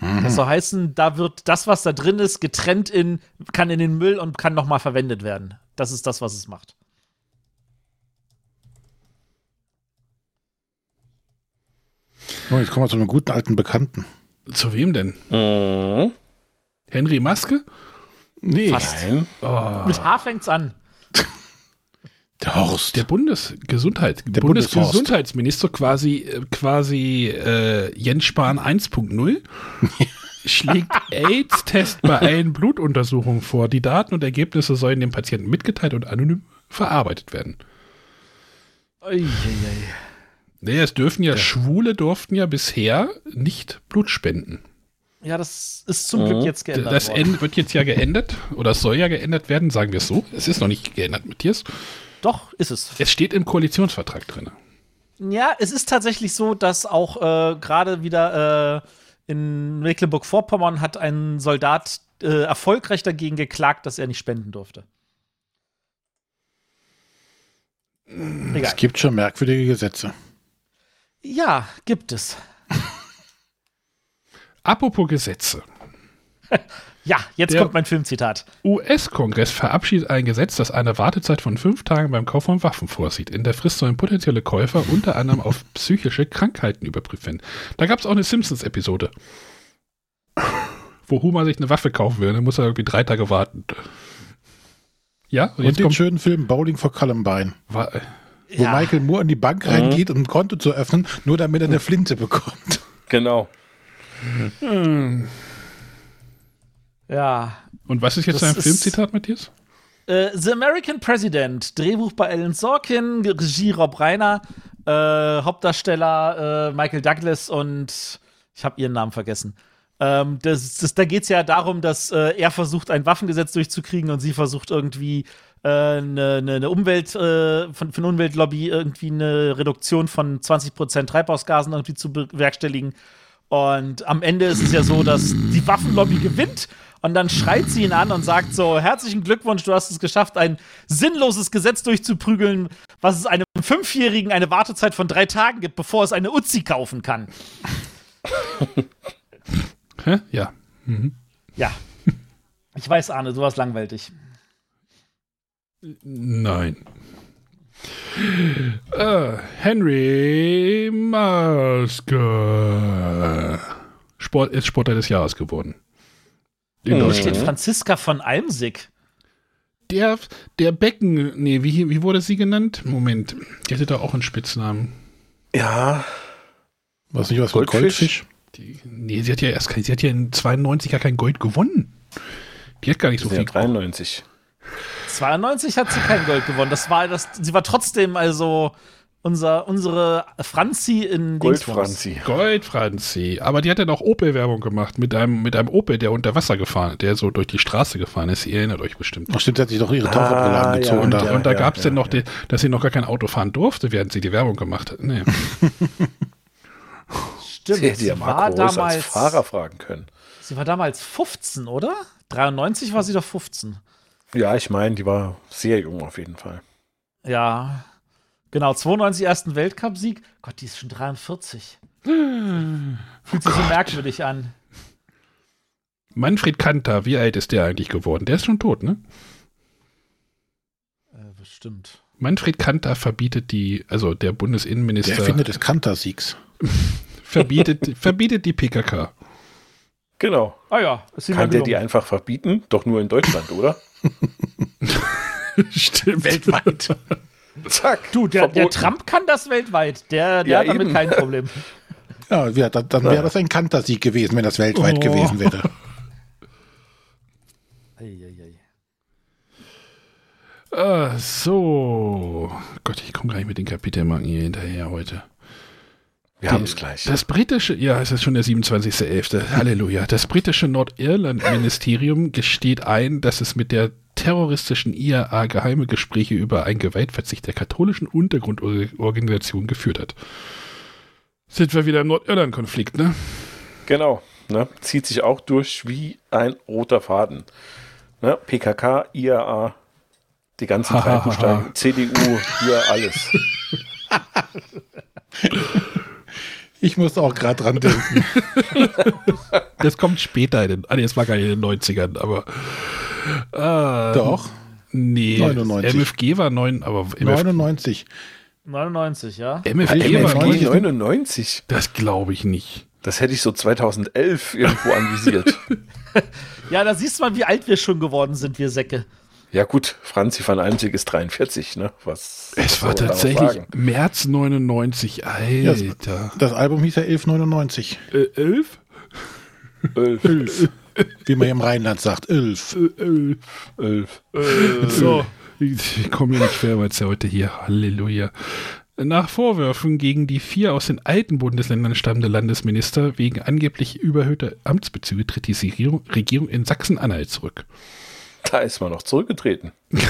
G: Das soll heißen, da wird das, was da drin ist, getrennt in, kann in den Müll und kann nochmal verwendet werden. Das ist das, was es macht.
F: Oh, jetzt kommen wir zu einem guten alten Bekannten.
C: Zu wem denn?
E: Mhm.
C: Henry Maske?
F: Nee,
G: Fast.
E: Nein.
C: Oh,
G: Mit H fängt's an. <laughs>
F: der Horst.
C: der Bundesgesundheit,
F: Der
C: Bundesgesundheitsminister quasi, äh, quasi äh, Jens Spahn 1.0 <laughs> schlägt AIDS-Test bei allen Blutuntersuchungen vor. Die Daten und Ergebnisse sollen dem Patienten mitgeteilt und anonym verarbeitet werden.
G: Uiuiui.
C: Naja, es dürfen ja, Schwule durften ja bisher nicht Blut spenden.
G: Ja, das ist zum Glück
E: Mhm.
G: jetzt geändert
C: Das
G: worden.
C: End wird jetzt ja geändert oder es soll ja geändert werden, sagen wir es so. Es ist noch nicht geändert, Matthias.
G: Doch, ist es.
C: Es steht im Koalitionsvertrag drin.
G: Ja, es ist tatsächlich so, dass auch äh, gerade wieder äh, in Mecklenburg-Vorpommern hat ein Soldat äh, erfolgreich dagegen geklagt, dass er nicht spenden durfte. Egal.
F: Es gibt schon merkwürdige Gesetze.
G: Ja, gibt es. <laughs>
C: Apropos Gesetze. <laughs>
G: Ja, jetzt
C: Der-
G: kommt mein Filmzitat.
C: US-Kongress verabschiedet ein Gesetz, das eine Wartezeit von fünf Tagen beim Kauf von Waffen vorsieht. In der Frist sollen potenzielle Käufer unter anderem auf <laughs> psychische Krankheiten überprüft werden. Da gab es auch eine Simpsons-Episode, wo Homer sich eine Waffe kaufen will. Dann muss er irgendwie drei Tage warten. Ja, und
F: Und
C: jetzt
F: den
C: kommt.
F: schönen Film Bowling for Columbine,
C: Wa-
F: wo
G: Ja.
F: Michael Moore in die Bank reingeht, um ein Konto zu öffnen, nur damit er eine Flinte bekommt.
E: Genau.
G: Ja.
C: Und was ist jetzt
G: Das
C: dein
G: ist-
C: Filmzitat, Matthias?
G: Äh, The American President, Drehbuch bei Alan Sorkin, Regie Rob Reiner, äh, Hauptdarsteller äh, Michael Douglas und ich habe ihren Namen vergessen. Ähm, das, das, da geht es ja darum, dass äh, er versucht, ein Waffengesetz durchzukriegen und sie versucht irgendwie eine äh, ne, ne Umwelt, äh, von, von Umweltlobby irgendwie eine Reduktion von 20% Treibhausgasen irgendwie zu bewerkstelligen. Und am Ende ist es ja so, dass die Waffenlobby gewinnt und dann schreit sie ihn an und sagt so: Herzlichen Glückwunsch, du hast es geschafft, ein sinnloses Gesetz durchzuprügeln, was es einem Fünfjährigen eine Wartezeit von drei Tagen gibt, bevor es eine Uzi kaufen kann.
C: Hä? Ja.
G: Ja. Ich weiß, Arne, du warst langweilig.
C: Nein. Äh, Henry Maske. Sport, ist Sportler des Jahres geworden. In
E: Mhm.
C: Deutschland.
G: steht Franziska von Almsig.
C: Der, der Becken, nee, wie, wie wurde sie genannt? Moment, die hatte da auch einen Spitznamen.
E: Ja,
F: Was nicht was
E: Goldfisch?
F: Goldfisch?
C: Die, nee, sie hat ja erst kein, sie hat ja in 92 ja kein Gold gewonnen. Die hat gar nicht so
E: ja
C: viel.
E: 93.
G: 92 hat sie kein Gold gewonnen. Das war das, sie war trotzdem also unser, unsere Franzi in.
E: Goldfranzi.
C: Gold, Franzi. Aber die hat ja noch Opel-Werbung gemacht mit einem, mit einem Opel, der unter Wasser gefahren, der so durch die Straße gefahren ist. Ihr erinnert euch bestimmt.
F: Ach stimmt, sie hat sich doch ihre
E: Ah,
F: Taucherbrille
E: ja,
F: angezogen.
C: Und,
F: da.
C: und da
E: ja,
C: gab es
E: ja,
C: dann noch,
E: ja.
C: die, dass sie noch gar kein Auto fahren durfte, während sie die Werbung gemacht hat. Nee. <laughs>
G: Stimmt.
E: Sie hätte
G: Sie
E: ja
G: war
E: Reus als
G: damals,
E: Fahrer fragen können.
G: sie war damals 15, oder? 93 war sie doch 15.
E: Ja, ich meine, die war sehr jung auf jeden Fall.
G: Ja. Genau, 92 ersten Weltcupsieg. Gott, die ist schon 43. Fühlt sich so merkwürdig an.
C: Manfred Kanter, wie alt ist der eigentlich geworden? Der ist schon tot, ne?
G: Äh, bestimmt.
C: Manfred Kanter verbietet die, also der
F: Der
C: Bundesinnenminister
F: Erfinder des Kantersiegs. <laughs>
C: verbietet, verbietet die PKK.
G: Genau. Ah ja,
E: Kann der die einfach verbieten? Doch nur in Deutschland, oder? <laughs>
C: Stimmt.
F: Weltweit.
E: Zack.
G: Du, der, der. Trump kann das weltweit. Der, der
E: Ja,
G: hat damit
E: eben.
G: kein Problem.
F: Ja, ja dann, dann wäre das ein Kantersieg gewesen, wenn das weltweit
C: Oh.
F: gewesen wäre.
G: Eieiei.
C: Ah, so. Gott, ich komme gar nicht mit den Kapitelmarken hier hinterher heute.
E: Wir haben es gleich.
C: Das britische, ja, es ist schon der 27.11. Halleluja. Das britische Nordirland-Ministerium <laughs> gesteht ein, dass es mit der terroristischen IAA geheime Gespräche über einen Gewaltverzicht der katholischen Untergrundorganisation geführt hat. Sind wir wieder im Nordirland-Konflikt, ne?
E: Genau. Ne? Zieht sich auch durch wie ein roter Faden. Ne? PKK, IAA, die ganzen <laughs>
C: Ha,
E: CDU, hier alles. <laughs>
F: Ich muss auch gerade dran denken. <laughs>
C: Das kommt später in den, ah, nee, es war gar nicht in den 90ern, aber. Ah,
F: Doch,
C: Nee,
F: 99.
C: MFG war neun, aber MF,
F: 99.
G: 99, ja?
C: MFG
F: MFG
C: war
E: MFG
F: nicht-
E: 99.
C: Das glaube ich nicht.
E: Das hätte ich so 2011 irgendwo anvisiert. <laughs>
G: Ja, da siehst du mal, wie alt wir schon geworden sind, wir Säcke.
E: Ja gut, Franzi van Almsig ist 43, ne? Was
C: Es war tatsächlich? März 99. Alter.
F: Das Album hieß ja 1199.
C: Äh, elf?
E: Elf.
F: Elf. Wie man im Rheinland sagt. Elf.
C: Äh, elf.
E: Elf.
C: So, ich komme hier nicht vorwärts heute hier. Halleluja. Nach Vorwürfen gegen die vier aus den alten Bundesländern stammende Landesminister wegen angeblich überhöhter Amtsbezüge tritt die Regierung in Sachsen-Anhalt zurück.
E: Da ist man noch zurückgetreten. <laughs>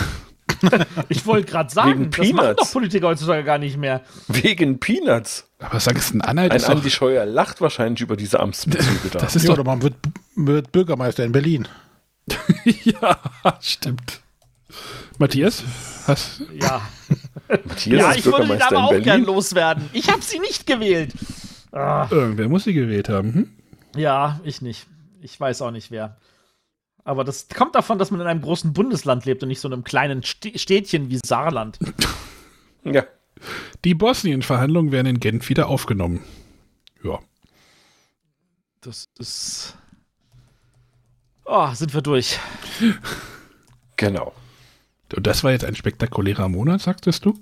G: Ich wollte gerade sagen,
E: Wegen
G: das machen doch Politiker heutzutage gar nicht mehr.
E: Wegen Peanuts.
C: Aber Sachsen-Anhalt
E: Ein
C: ist doch,
E: Andi Scheuer lacht wahrscheinlich über diese Amtsbezüge <laughs> da.
C: das ist
F: Ja,
C: doch
F: oder man wird, wird Bürgermeister in Berlin. <laughs>
C: ja, stimmt. Matthias, hast,
G: Ja.
E: Matthias
G: ja,
E: ist
G: ich würde den
E: Bürgermeister
G: aber
E: in
G: auch gern
E: Berlin.
G: loswerden. Ich habe sie nicht gewählt. Ah,
C: irgendwer muss sie gewählt haben. Hm?
G: ja, ich nicht. Ich weiß auch nicht wer. Aber das kommt davon, dass man in einem großen Bundesland lebt und nicht so in einem kleinen St Städtchen wie Saarland.
E: Ja,
C: Die Bosnien-Verhandlungen werden in Genf wieder aufgenommen. Ja.
G: Das ist. Oh, sind wir durch.
E: genau.
C: Und das war jetzt ein spektakulärer Monat, sagtest du?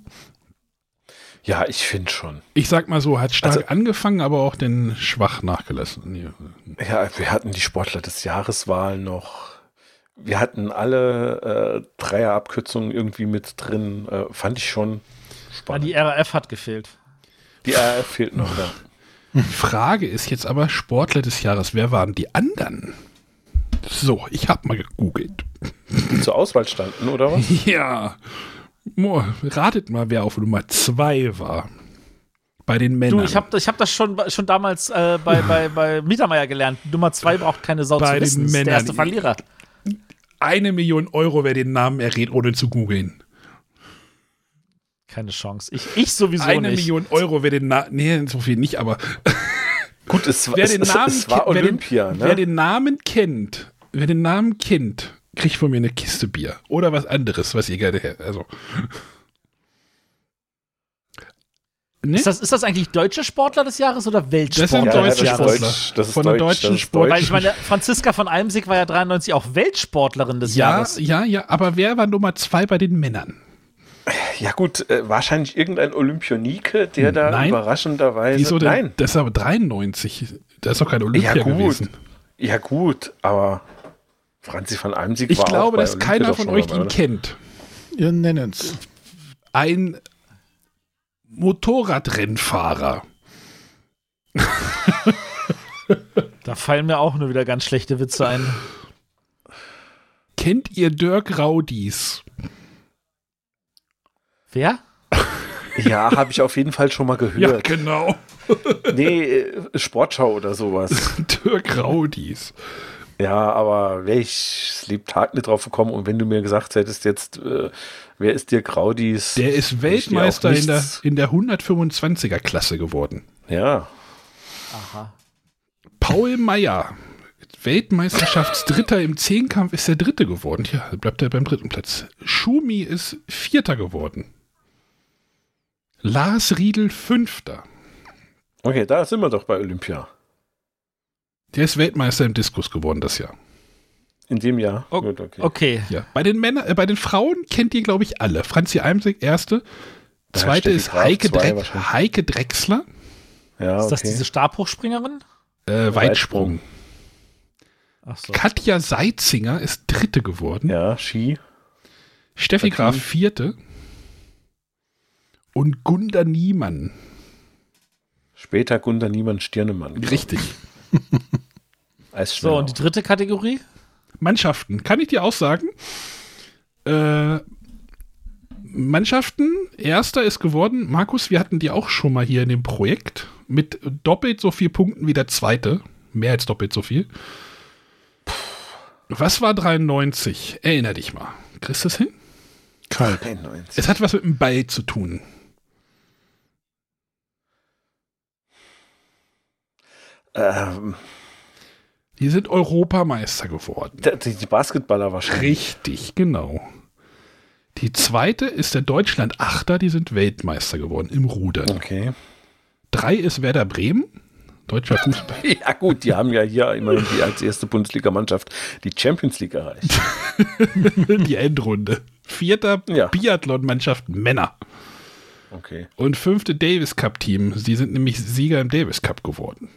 E: Ja, ich finde schon.
C: Ich sag mal so, hat stark
E: Also-
C: angefangen, aber auch den schwach nachgelassen.
E: Ja, wir hatten die Sportler des Jahreswahl noch. Wir hatten alle äh, Dreierabkürzungen irgendwie mit drin. Äh, fand ich schon
G: Ja,
E: spannend.
G: die RAF hat gefehlt.
E: die RF fehlt noch da.
C: Die Frage ist jetzt aber Sportler des Jahres. Wer waren die anderen? So, ich habe mal gegoogelt.
E: Die zur Auswahl standen, oder was? <laughs>
C: Ja. Mo, ratet mal, wer auf Nummer zwei war. Bei den Männern.
G: Du, ich habe ich hab das schon, schon damals äh, bei, <laughs> bei, bei Mittermeier gelernt. Nummer zwei braucht keine Sau
C: Bei
G: zu
C: den
G: wissen. Ist der
C: Männern.
G: erste Verlierer.
C: Eine Million Euro, wer den Namen errät, ohne zu googeln.
G: Keine Chance. Ich, ich sowieso
C: Eine
G: nicht.
C: Million Euro, wer den Namen. Nee, so viel nicht, aber <laughs>
E: Gut, es,
C: wer
E: es,
C: den Namen
E: es war
C: kennt- wer den-
E: Olympia,
C: wer
E: ne?
C: den Namen kennt wer den Namen kennt, kriegt von mir eine Kiste Bier. Oder was anderes, was ihr gerne hättet. Also. Ne?
G: Ist das, ist das eigentlich deutscher Sportler des Jahres oder
C: Das
G: Weltsportler
C: sind deutsche
E: das ist
G: Jahres?
C: Sportler.
E: Das ist
C: Von der
E: Deutsch,
C: deutschen
E: das ist
C: Sport.
G: Weil ich meine, Franziska von Almsig war ja 93 auch Weltsportlerin des
C: Ja,
G: Jahres.
C: ja, ja, aber wer war Nummer zwei bei den Männern?
E: Ja gut, äh, wahrscheinlich irgendein Olympionike, der da
C: Nein.
E: überraschenderweise...
C: Wieso denn?
E: Nein,
C: Das ist aber 93. Das ist doch kein Olympia
E: Ja, gut.
C: gewesen.
E: ja gut, aber Franzi van Almsig
C: Ich
E: war auch
C: glaube,
E: bei
C: dass
E: Olympia
C: keiner von euch
E: dabei,
C: ihn
E: oder?
C: kennt.
F: Wir nennen es.
C: Ein Motorradrennfahrer. <laughs>
G: Da fallen mir auch nur wieder ganz schlechte Witze ein.
C: Kennt ihr Dirk Raudis?
G: Wer?
E: Ja, habe ich auf jeden Fall schon mal gehört.
C: genau. <laughs>
E: Nee, äh, Sportschau oder sowas. <laughs>
C: Dirk Raudis.
E: Ja, aber wäre ich das Lebtag nicht drauf gekommen und wenn du mir gesagt hättest jetzt, äh, wer ist dir Graudis?
C: Der ist Weltmeister in der, in der 125er Klasse geworden.
E: Ja,
G: Aha.
C: Paul Meyer, Weltmeisterschaftsdritter im Zehnkampf, ist der Dritte geworden. Ja, bleibt er beim dritten Platz. Schumi ist Vierter geworden. Lars Riedel Fünfter.
E: okay, da sind wir doch bei Olympia.
C: Der ist Weltmeister im Diskus geworden das Jahr.
E: In dem Jahr.
G: O-
E: Gut, okay.
G: Okay.
C: Ja. Bei den Männern, äh, bei den Frauen kennt ihr, glaube ich, alle. Franzi Almsig, erste.
E: Da
C: Zweite ist
E: Graf,
C: Heike,
E: zwei
C: Dreck. Heike Drechsler.
E: Ja,
G: Ist
E: okay.
G: das diese Stabhochspringerin?
C: Äh, Weitsprung.
G: Ach so.
C: Katja Seitzinger ist Dritte geworden.
E: ja, Ski.
C: Steffi
E: Katrin.
C: Graf Vierte. Und Gunda Niemann.
E: Später Gunter Niemann Stirnemann.
C: Richtig. <laughs>
G: So, und die dritte Kategorie?
C: Mannschaften. Kann ich dir auch sagen? Äh, Mannschaften. Erster ist geworden. Markus, wir hatten die auch schon mal hier in dem Projekt. Mit doppelt so viel Punkten wie der zweite. Mehr als doppelt so viel. Was war 93? Erinner dich mal. Kriegst du es hin?
F: Kalt.
E: 91.
C: Es hat was mit dem Ball zu tun.
E: Ähm,
C: Die sind Europameister geworden.
E: die, die Basketballer wahrscheinlich.
C: Richtig, genau. Die zweite ist der Deutschland Achter, die sind Weltmeister geworden im Rudern.
E: Okay.
C: Drei ist Werder Bremen, deutscher Fußball. <laughs>
E: Ja gut, die haben ja hier immerhin die als erste Bundesligamannschaft die Champions League erreicht. <laughs>
C: die Endrunde. Vierter
E: Ja.
C: Biathlon-Mannschaft Männer.
E: Okay.
C: Und fünfte Davis Cup-Team. Sie sind nämlich Sieger im Davis Cup geworden.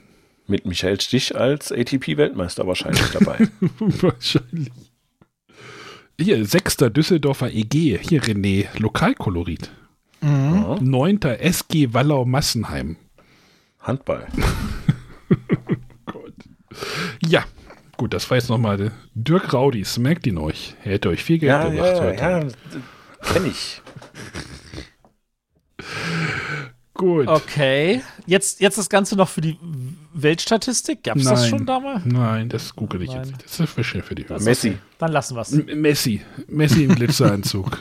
E: Mit Michael Stich als ATP-Weltmeister wahrscheinlich dabei. <laughs>
C: Wahrscheinlich. Hier, sechster Düsseldorfer EG. Hier René, Lokalkolorit.
E: Ja.
C: Neunter SG Wallau Massenheim.
E: Handball. <laughs>
C: Ja, gut, das war jetzt nochmal Dirk Raudis. Merkt ihn euch. Er hätte euch viel Geld
E: Ja,
C: gebracht
E: ja,
C: heute.
E: ja, kenn ich.
C: Gut.
G: Okay. Jetzt, jetzt das Ganze noch für die Weltstatistik? Gab es das schon damals?
C: Nein, das google ich
G: Nein.
C: jetzt nicht. Das ist für schön für die Hörer.
E: Messi,
G: Dann lassen wir es.
C: Messi. Messi im Glitzeranzug.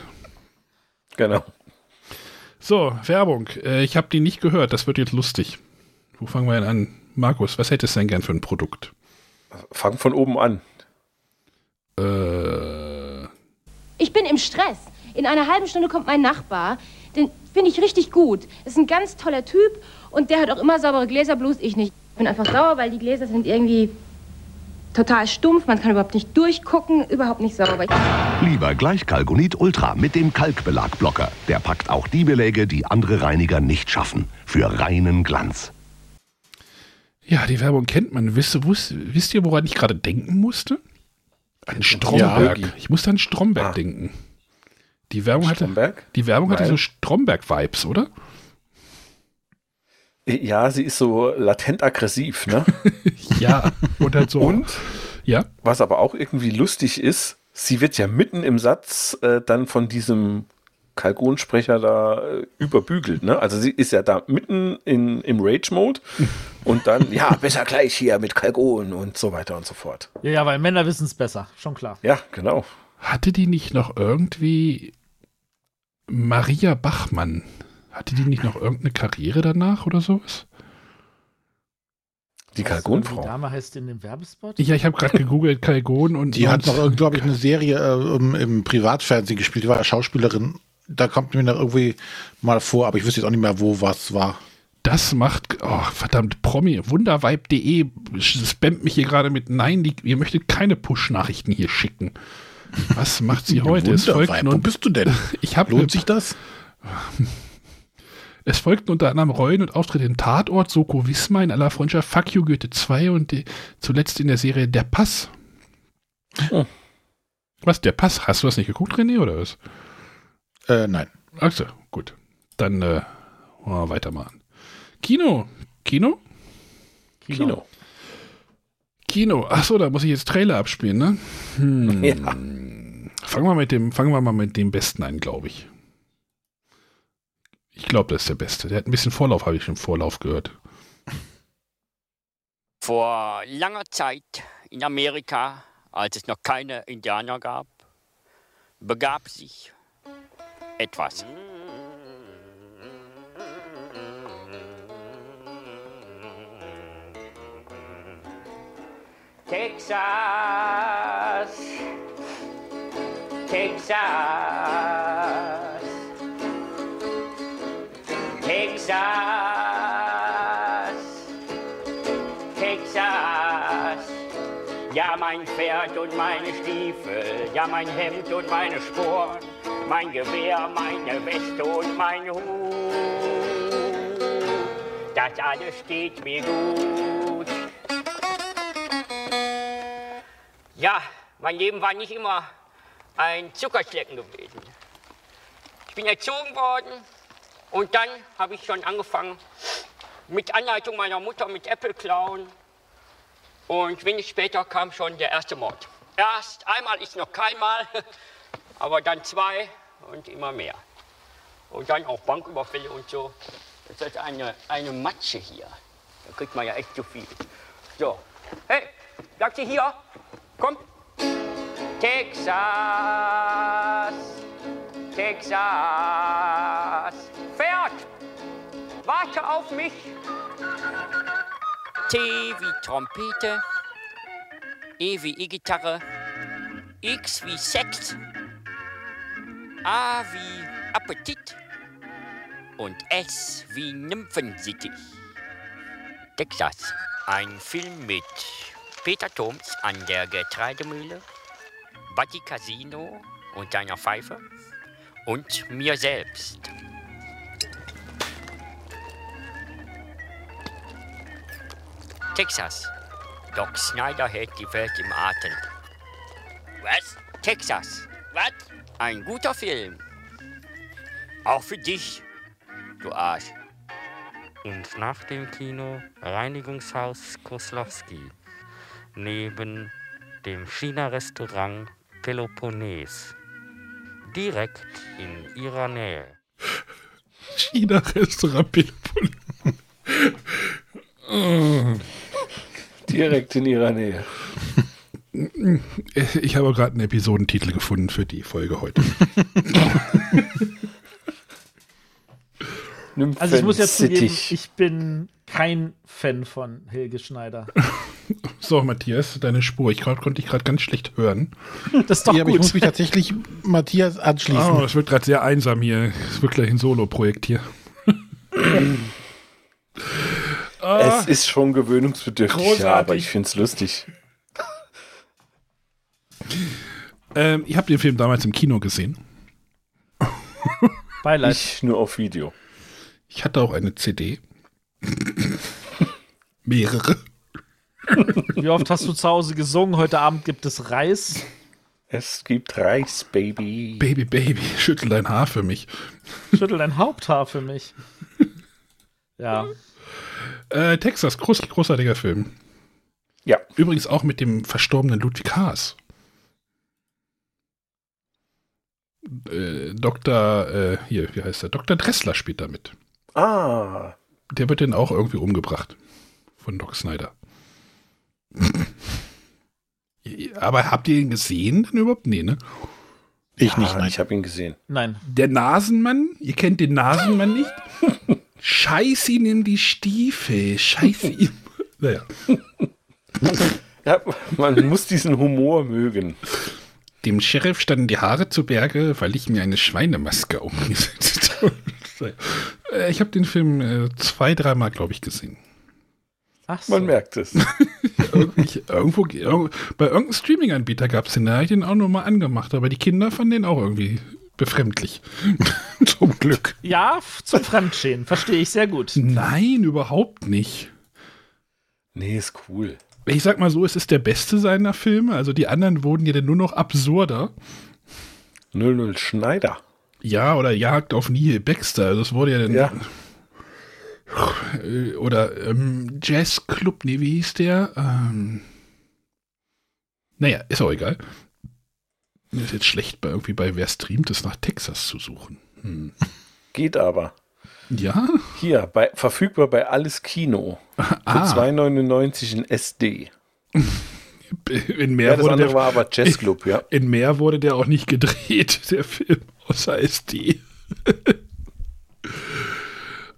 C: <laughs>
E: genau.
C: So, Werbung. Äh, ich habe die nicht gehört. Das wird jetzt lustig. Wo fangen wir denn an? Markus, was hättest du denn gern für ein Produkt?
E: Fang von oben an.
C: Äh,
A: Ich bin im Stress. In einer halben Stunde kommt mein Nachbar. Den finde ich richtig gut. Ist ein ganz toller Typ und der hat auch immer saubere Gläser, bloß ich nicht. Ich bin einfach sauer, weil die Gläser sind irgendwie total stumpf. Man kann überhaupt nicht durchgucken, überhaupt nicht sauber.
B: Lieber gleich Kalkonit Ultra mit dem Kalkbelagblocker. Der packt auch die Beläge, die andere Reiniger nicht schaffen. Für reinen Glanz.
C: ja, die Werbung kennt man. Wisst, ihr- wusst, wisst ihr, woran ich gerade denken musste? An Stromberg.
E: Ja.
C: ich musste an Stromberg
E: Ah.
C: denken. Die Werbung hatte,
E: Stromberg?
C: die Werbung hatte
E: Weil?
C: so Stromberg-Vibes, oder?
E: Ja, sie ist so latent aggressiv, ne? <laughs>
C: Ja. Und halt so.
E: Und
C: Ja.
E: was aber auch irgendwie lustig ist, sie wird ja mitten im Satz äh, dann von diesem Kalkonsprecher da äh, überbügelt, ne? Also sie ist ja da mitten in, im Rage-Mode <laughs> und dann, ja, besser gleich hier mit Kalkon und so weiter und so fort.
G: Ja, ja, weil Männer wissen es besser. Schon klar.
E: Ja, genau.
C: Hatte die nicht noch irgendwie Maria Bachmann? Hatte die nicht noch irgendeine Karriere danach oder sowas?
E: Die
G: Die
E: Kalkunfrau.
G: Dame heißt in dem Werbespot?
C: Ja, ich habe gerade gegoogelt, Kalgon und.
F: Die hat
C: und,
F: noch, glaube ich, eine Serie äh, im, im Privatfernsehen gespielt. Die war Schauspielerin. Da kommt mir noch irgendwie mal vor, aber ich wüsste jetzt auch nicht mehr, wo was war.
C: Das macht, oh, verdammt, Promi, wundervibe.de spammt mich hier gerade mit Nein, die, ihr möchtet keine Push-Nachrichten hier schicken. Was macht sie <laughs> heute? Es folgt
F: Wunderweib, wo
C: nun,
F: bist du denn? <laughs>
C: ich hab,
F: Lohnt sich das? <laughs>
C: Es folgten unter anderem Rollen und Auftritte in Tatort, Soko Wismar in aller Freundschaft, Fuck You Goethe 2 und die, zuletzt in der Serie Der Pass.
E: Oh.
C: Was, Der Pass? Hast du das nicht geguckt, René, oder was?
F: Äh, nein.
C: Achso, gut. Dann äh, wollen wir weitermachen. Kino. Kino?
E: Kino.
C: Kino. Achso, da muss ich jetzt Trailer abspielen, ne? Hm.
E: Ja.
C: Fangen wir mit dem, fangen wir mal mit dem Besten an, glaube ich. Ich glaube, das ist der Beste. Der hat ein bisschen Vorlauf, habe ich im Vorlauf gehört.
H: Vor langer Zeit in Amerika, als es noch keine Indianer gab, begab sich etwas. Texas, Texas, Texas, Texas. Ja, mein Pferd und meine Stiefel, ja, mein Hemd und meine Sporen, mein Gewehr, meine Weste und mein Hut. Das alles steht mir gut. Ja, mein Leben war nicht immer ein Zuckerschlecken gewesen. Ich bin erzogen worden und dann habe ich schon angefangen mit Anleitung meiner Mutter mit Apple klauen. Und wenig später kam schon der erste Mord. Erst einmal ist noch keinmal, <laughs> aber dann zwei und immer mehr. Und dann auch Banküberfälle und so. Das ist eine, eine Matsche hier. Da kriegt man ja echt zu viel. So, hey, sagt sie hier? Komm. Texas, Texas. Pferd, warte auf mich. T wie Trompete, E wie E-Gitarre, X wie Sex, A wie Appetit und S wie Nymphensittich. Texas, ein Film mit Peter Thoms an der Getreidemühle, Buddy Casino und seiner Pfeife und mir selbst. Texas. Doc Snyder hält die Welt im Atem. Was? Texas. Was? Ein guter Film. Auch für dich, du Arsch. Und nach dem Kino Reinigungshaus Koslowski. Neben dem China-Restaurant Peloponnes. Direkt in ihrer Nähe.
C: China-Restaurant Peloponnes. <laughs>
E: Direkt in ihrer Nähe.
C: Ich habe gerade einen Episodentitel gefunden für die Folge heute. <laughs>
G: Also ich muss jetzt zugeben, ich bin kein Fan von Helge Schneider. <laughs>
C: So, Matthias, deine Spur. Ich konnte dich gerade ganz schlecht hören. <laughs>
G: Das ist doch
F: ja, aber ich muss
G: gut.
F: mich tatsächlich Matthias anschließen.
C: Oh, das wird gerade sehr einsam hier. Es wird gleich ein Solo-Projekt hier. Ah,
E: Es ist schon gewöhnungsbedürftig, ja,
C: Großartig.
E: aber ich finde es lustig.
C: ähm, ich habe den Film damals im Kino gesehen.
G: Beileid.
E: Ich nur auf Video.
C: Ich hatte auch eine CD. <laughs> Mehrere.
G: Wie oft hast du zu Hause gesungen? Heute Abend gibt es Reis.
E: Es gibt Reis, Baby.
C: Baby, Baby, schüttel dein Haar für mich.
G: Schüttel dein Haupthaar für mich. Ja.
C: Äh, Texas, groß, großartiger Film.
E: Ja.
C: Übrigens auch mit dem verstorbenen Ludwig Haas. Äh, Dr. Äh, hier, wie heißt er? Dr. Dressler spielt damit.
E: Ah,
C: Der wird dann auch irgendwie umgebracht. Von Doc Snyder. <laughs> Aber habt ihr ihn gesehen denn überhaupt? Nee, ne?
F: Ich nicht,
E: ah,
F: nein.
E: ich habe ihn gesehen.
G: Nein.
C: Der Nasenmann? Ihr kennt den Nasenmann nicht? <laughs> Scheiß ihn in die Stiefel. Scheiß <laughs> ihm. Naja.
E: Ja, man muss diesen Humor mögen.
C: Dem Sheriff standen die Haare zu Berge, weil ich mir eine Schweinemaske umgesetzt <laughs> habe. Äh, Ich habe den Film äh, zwei, dreimal, glaube ich, gesehen.
G: Ach so.
E: Man merkt es. <laughs>
C: Irgendwo, irgendwo, bei irgendeinem Streaming-Anbieter gab es den, da habe ich den auch nur mal angemacht, aber die Kinder fanden den auch irgendwie befremdlich. <laughs> Zum Glück.
G: Ja, zum Fremdschämen. Verstehe ich sehr gut.
C: Nein, überhaupt nicht.
E: Nee, ist cool.
C: Ich sag mal so, es ist der beste seiner Filme. Also die anderen wurden ja dann nur noch absurder.
E: 00 Schneider.
C: Ja, oder Jagd auf Nihil Baxter. Also es wurde ja dann.
E: Ja.
C: Äh, Oder ähm, Jazzclub, nee, wie hieß der? Ähm, naja, ist auch egal. Mir ist jetzt schlecht, bei, irgendwie bei wer streamt es nach Texas zu suchen. Hm.
E: Geht aber.
C: Ja?
E: Hier, bei, verfügbar bei Alles Kino. Für
C: Ah,
E: 2,99 in SD.
C: in mehr,
E: Ja, das
C: wurde
E: andere
C: der,
E: war aber Jazzclub, ja. <laughs>
C: in mehr wurde der auch nicht gedreht, <laughs> der Film, außer SD.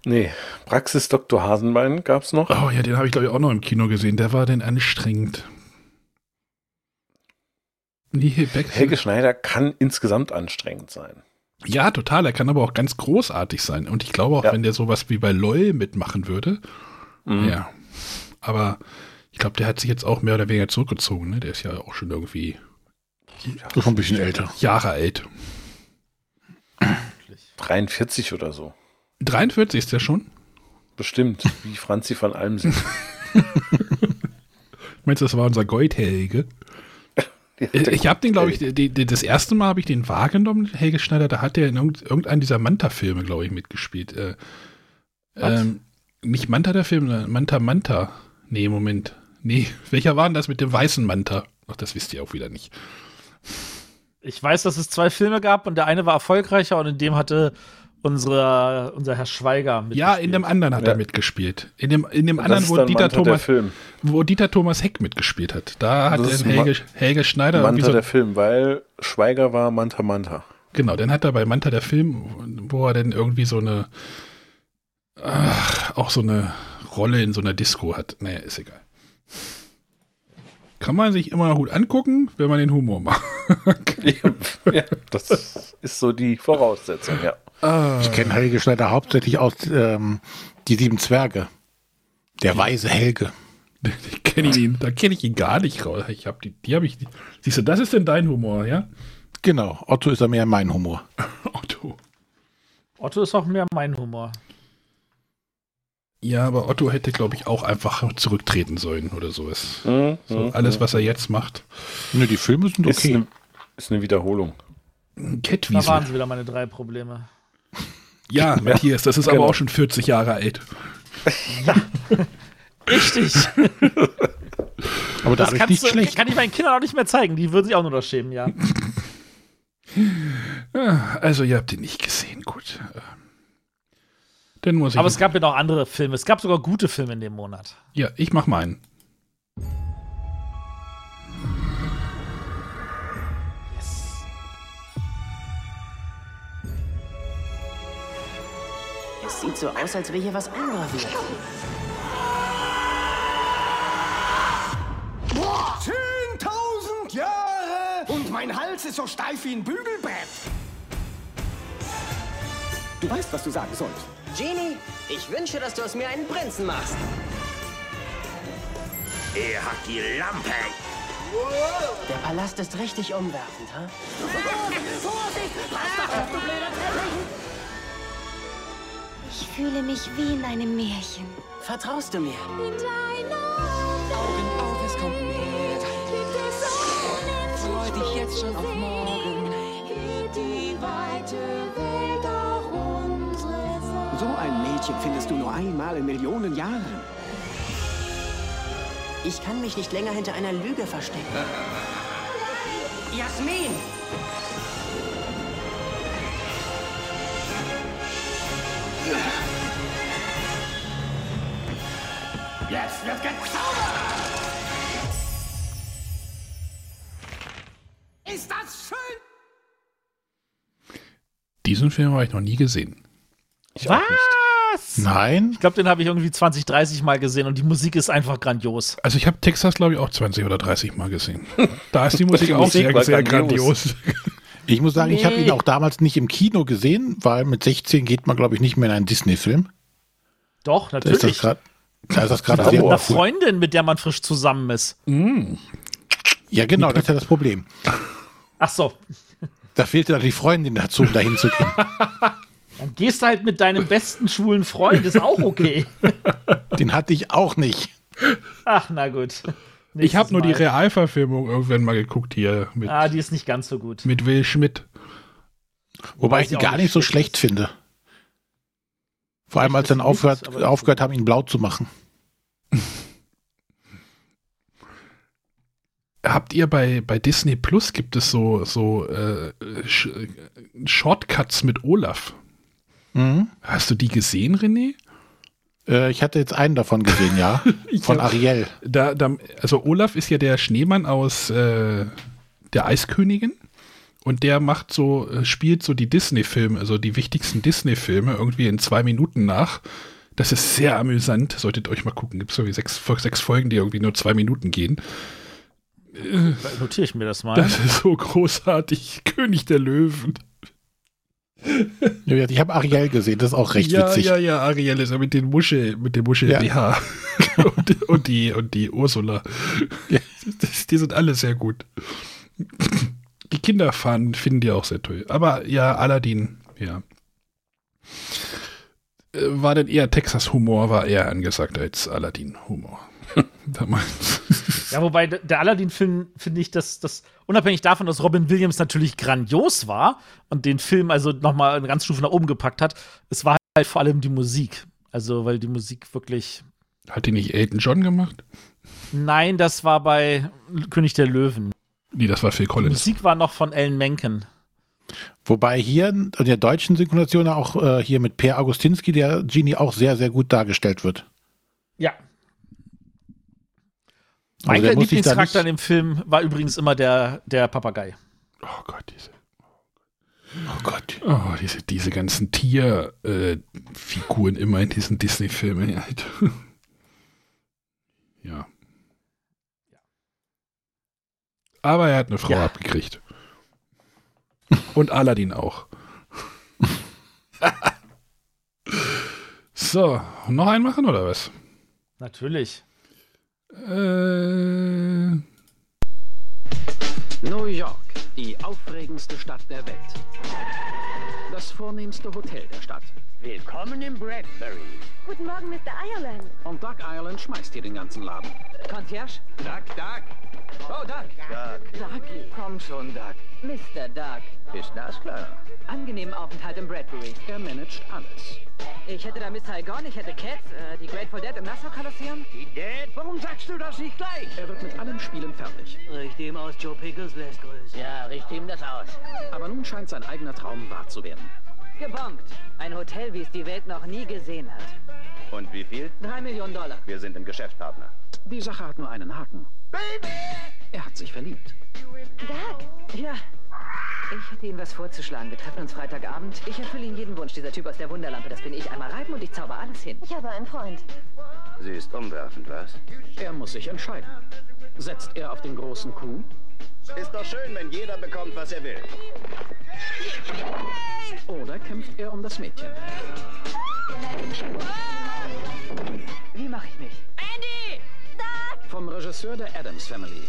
E: Nee, Praxis Dr. Hasenbein gab's noch.
C: Oh ja, den habe ich glaube ich auch noch im Kino gesehen. Der war denn anstrengend. Nihil Baxter.
E: Helge Schneider kann insgesamt anstrengend sein.
C: Ja, total. Er kann aber auch ganz großartig sein. Und ich glaube auch,
E: Ja.
C: wenn der sowas wie bei LOL mitmachen würde.
E: Mhm.
C: Ja. Aber ich glaube, der hat sich jetzt auch mehr oder weniger zurückgezogen. Ne? Der ist ja auch schon irgendwie
F: So schon ein bisschen älter.
C: Jahre alt.
E: 43 oder so.
C: 43 ist der schon.
E: Bestimmt, wie Franzi von Almsen. <laughs>
C: Meinst du, das war unser Gold-Helge? Äh, Ich habe den, glaube ich, die, die, das erste Mal habe ich den wahrgenommen, Helge Schneider, da hat er in irgend- irgendeinem dieser Manta-Filme, glaube ich, mitgespielt. Äh, ähm, nicht Manta der Film, sondern Manta Manta. Nee, Moment. Nee, <laughs> welcher war denn das mit dem weißen Manta? Ach, das wisst ihr auch wieder nicht.
G: Ich weiß, dass es zwei Filme gab und der eine war erfolgreicher und in dem hatte unsere, unser Herr Schweiger mit.
C: Ja, in dem anderen hat
E: Ja.
C: er mitgespielt. In dem, in dem
E: Das
C: anderen, wo Dieter,
E: Manta der
C: Thomas,
E: Film.
C: wo Dieter Thomas Heck mitgespielt hat. Da hat
E: ist
C: Helge, Helge Schneider
E: Manta
C: so
E: der Film, weil Schweiger war Manta Manta.
C: Genau, dann hat er bei Manta der Film, wo er dann irgendwie so eine, ach, auch so eine Rolle in so einer Disco hat. Naja, ist egal. Kann man sich immer gut angucken, wenn man den Humor <laughs> macht.
E: ja, das ist so die Voraussetzung, ja.
F: Ich kenne Helge Schneider hauptsächlich aus ähm, Die Sieben Zwerge. Der weise Helge. <laughs>
C: Ich kenne ihn, da kenne ich ihn gar nicht raus. Ich habe die, die habe ich. Siehst du, das ist denn dein Humor, ja?
F: Genau, Otto ist ja mehr mein Humor. <laughs>
C: Otto.
G: Otto ist auch mehr mein Humor.
C: Ja, aber Otto hätte, glaube ich, auch einfach zurücktreten sollen oder sowas.
E: Mhm,
C: So,
E: mhm,
C: alles,
E: mhm.
C: was er jetzt macht.
F: Ne, die Filme sind
E: ist,
F: okay.
E: eine, ist eine Wiederholung.
G: Da waren sie wieder meine drei Probleme.
C: Ja, Matthias, das ist aber
E: genau.
C: auch schon 40 Jahre alt. <laughs>
G: Richtig. <laughs>
F: Aber
G: Das
F: dadurch
G: kannst
F: nicht
G: du,
F: schlecht.
G: kann ich meinen Kindern auch nicht mehr zeigen. Die würden sich auch nur noch schämen, ja.
C: Ja, Also, ihr habt ihn nicht gesehen, gut. Ähm, Dann muss ich.
G: Aber es gab ja noch andere Filme. Es gab sogar gute Filme in dem Monat.
C: ja, ich mach meinen.
I: Es sieht so aus, als wäre hier was eingraviert.
J: Zehntausend Jahre und mein Hals ist so steif wie ein Bügelbrett. Du weißt, was du sagen sollst.
I: Genie, ich wünsche, dass du aus mir einen Prinzen machst.
J: Er hat die Lampe.
I: Der Palast ist richtig umwerfend, ha? <laughs>
K: Ich fühle mich wie in einem Märchen.
I: Vertraust du mir?
J: Augen auf, es kommt mehr. Freu dich jetzt schon auf morgen. So ein Mädchen findest du nur einmal in Millionen Jahren.
I: Ich kann mich nicht länger hinter einer Lüge verstecken. <laughs> Jasmin!
J: Jetzt wird gezaubert! Ist das schön?
C: Diesen Film habe ich noch nie gesehen.
E: Ich auch nicht.
G: Was?
F: Nein.
G: Ich glaube, den habe ich irgendwie 20, 30 Mal gesehen und die Musik ist einfach grandios.
C: Also ich habe Texas, glaube ich, auch 20 oder 30 Mal gesehen. <laughs> Da ist die Musik auch
E: Musik
C: sehr, sehr
E: grandios.
C: grandios. <laughs>
F: Ich muss sagen, ich habe
G: Nee.
F: ihn auch damals nicht im Kino gesehen, weil mit 16 geht man, glaube ich, nicht mehr in einen Disney-Film.
G: Doch,
F: Da ist das
G: natürlich.
F: Da ist das gerade
G: Mit einer. Freundin, mit der man frisch zusammen ist.
F: Ja, genau, das ist ja das Problem.
G: Ach so.
F: Da fehlte dann die Freundin dazu, um dahin zu gehen. <laughs>
G: Dann gehst du halt mit deinem besten schwulen Freund, ist auch okay. <laughs>
F: Den hatte ich auch nicht.
G: Ach, na gut.
C: Ich habe
G: Nächstes
C: nur die. Realverfilmung irgendwann mal geguckt hier mit,
G: Ah, die ist nicht ganz so gut.
C: mit Will Schmidt.
F: Wobei ich
G: sie
F: die gar
G: nicht
F: so
G: schlecht
F: schlecht finde. Vor allem, als dann
G: nicht,
F: aufgehört, haben, ihn blau zu machen. <laughs>
C: Habt ihr bei, bei Disney Plus gibt es so, so äh, Sh Shortcuts mit Olaf?
F: Mhm.
C: Hast du die gesehen, René?
F: Äh, ich hatte jetzt einen davon gesehen, ja. <laughs> Von Ariel.
C: Da, da, also Olaf ist ja der Schneemann aus äh, der Eiskönigin und der macht so, äh, spielt so die Disney-Filme, also die wichtigsten Disney-Filme irgendwie in zwei Minuten nach. Das ist sehr amüsant, solltet euch mal gucken. Gibt es irgendwie sechs, sechs Folgen, die irgendwie nur zwei Minuten gehen.
G: Da Notiere ich mir das mal.
C: Das ist so großartig. <laughs> König der Löwen.
F: Ja, Ich habe Ariel gesehen, das ist auch recht
C: ja,
F: witzig.
C: ja, ja, Ariel ist ja mit den Muschel, mit dem Muschel
F: Ja.
C: BH. <laughs> und, und die und die Ursula.
F: Ja.
C: Das, die sind alle sehr gut. Die Kinder fahren, finden die auch sehr toll. Aber ja, Aladdin, ja. Äh, War denn eher Texas-Humor, war eher angesagt als Aladdin-Humor. <laughs> Damals. <laughs>
G: Ja, wobei der Aladdin-Film finde ich, dass das unabhängig davon, dass Robin Williams natürlich grandios war und den Film also nochmal eine ganze Stufe nach oben gepackt hat, es war halt vor allem die Musik. Also, weil die Musik wirklich.
C: Hat die nicht Elton John gemacht?
G: Nein, das war bei König der Löwen.
C: Nee, das war Phil
G: Die
C: Collins.
G: Musik war noch von Ellen Menken.
F: Wobei hier in der deutschen Synchronisation auch äh, hier mit Per Augustinski, der Genie auch sehr, sehr gut dargestellt wird.
G: Ja.
F: Also der
G: Mein Lieblingscharakter in dem Film war übrigens immer der, der Papagei.
C: Oh Gott, diese.
F: Oh Gott.
C: Oh, diese, diese ganzen Tierfiguren äh, immer in diesen Disney-Filmen. <laughs> Ja. Aber er hat eine Frau
G: Ja.
C: abgekriegt. Und Aladdin auch. so, noch einen machen oder was?
G: Natürlich.
C: Äh,
L: New York, die aufregendste Stadt der Welt. Das vornehmste Hotel der Stadt.
H: Willkommen im Bradbury.
K: Guten Morgen, Mr. Ireland.
L: Und Doug Ireland schmeißt hier den ganzen Laden.
I: Concierge?
L: Doug, Doug.
I: Oh, Doug.
L: Doug.
I: Komm schon, Doug. Mr. Doug.
L: Ist das klar?
I: Angenehmen Aufenthalt im Bradbury.
L: Er managt alles.
I: Ich hätte da Miss Saigon, ich hätte Cats, äh, die Grateful Dead im Nassau Kolosseum.
H: Die Dad?
L: Warum sagst du das nicht gleich? Er wird mit allen Spielen fertig.
I: Richt ihm aus, Joe Pickles lässt grüßen.
H: Ja, richte ihm das aus.
L: Aber nun scheint sein eigener Traum wahr zu werden.
I: Gebongt. Ein Hotel, wie es die Welt noch nie gesehen hat.
M: Und wie viel?
I: Drei Millionen Dollar.
M: Wir sind im Geschäftspartner.
L: Die Sache hat nur einen Haken.
I: Baby!
L: Er hat sich verliebt.
I: Doug? Ja. Ich hätte Ihnen was vorzuschlagen. Wir treffen uns Freitagabend. Ich erfülle Ihnen jeden Wunsch. Dieser Typ aus der Wunderlampe, das bin ich. Einmal reiben und ich zauber alles hin.
K: Ich habe einen Freund.
M: Sie ist umwerfend, was?
L: Er muss sich entscheiden. Setzt er auf den großen Kuh?
M: Ist doch schön, wenn jeder bekommt, was er will.
L: Oder kämpft er um das Mädchen?
I: Wie mache ich mich?
K: Andy! Doug!
L: Vom Regisseur der Adams Family.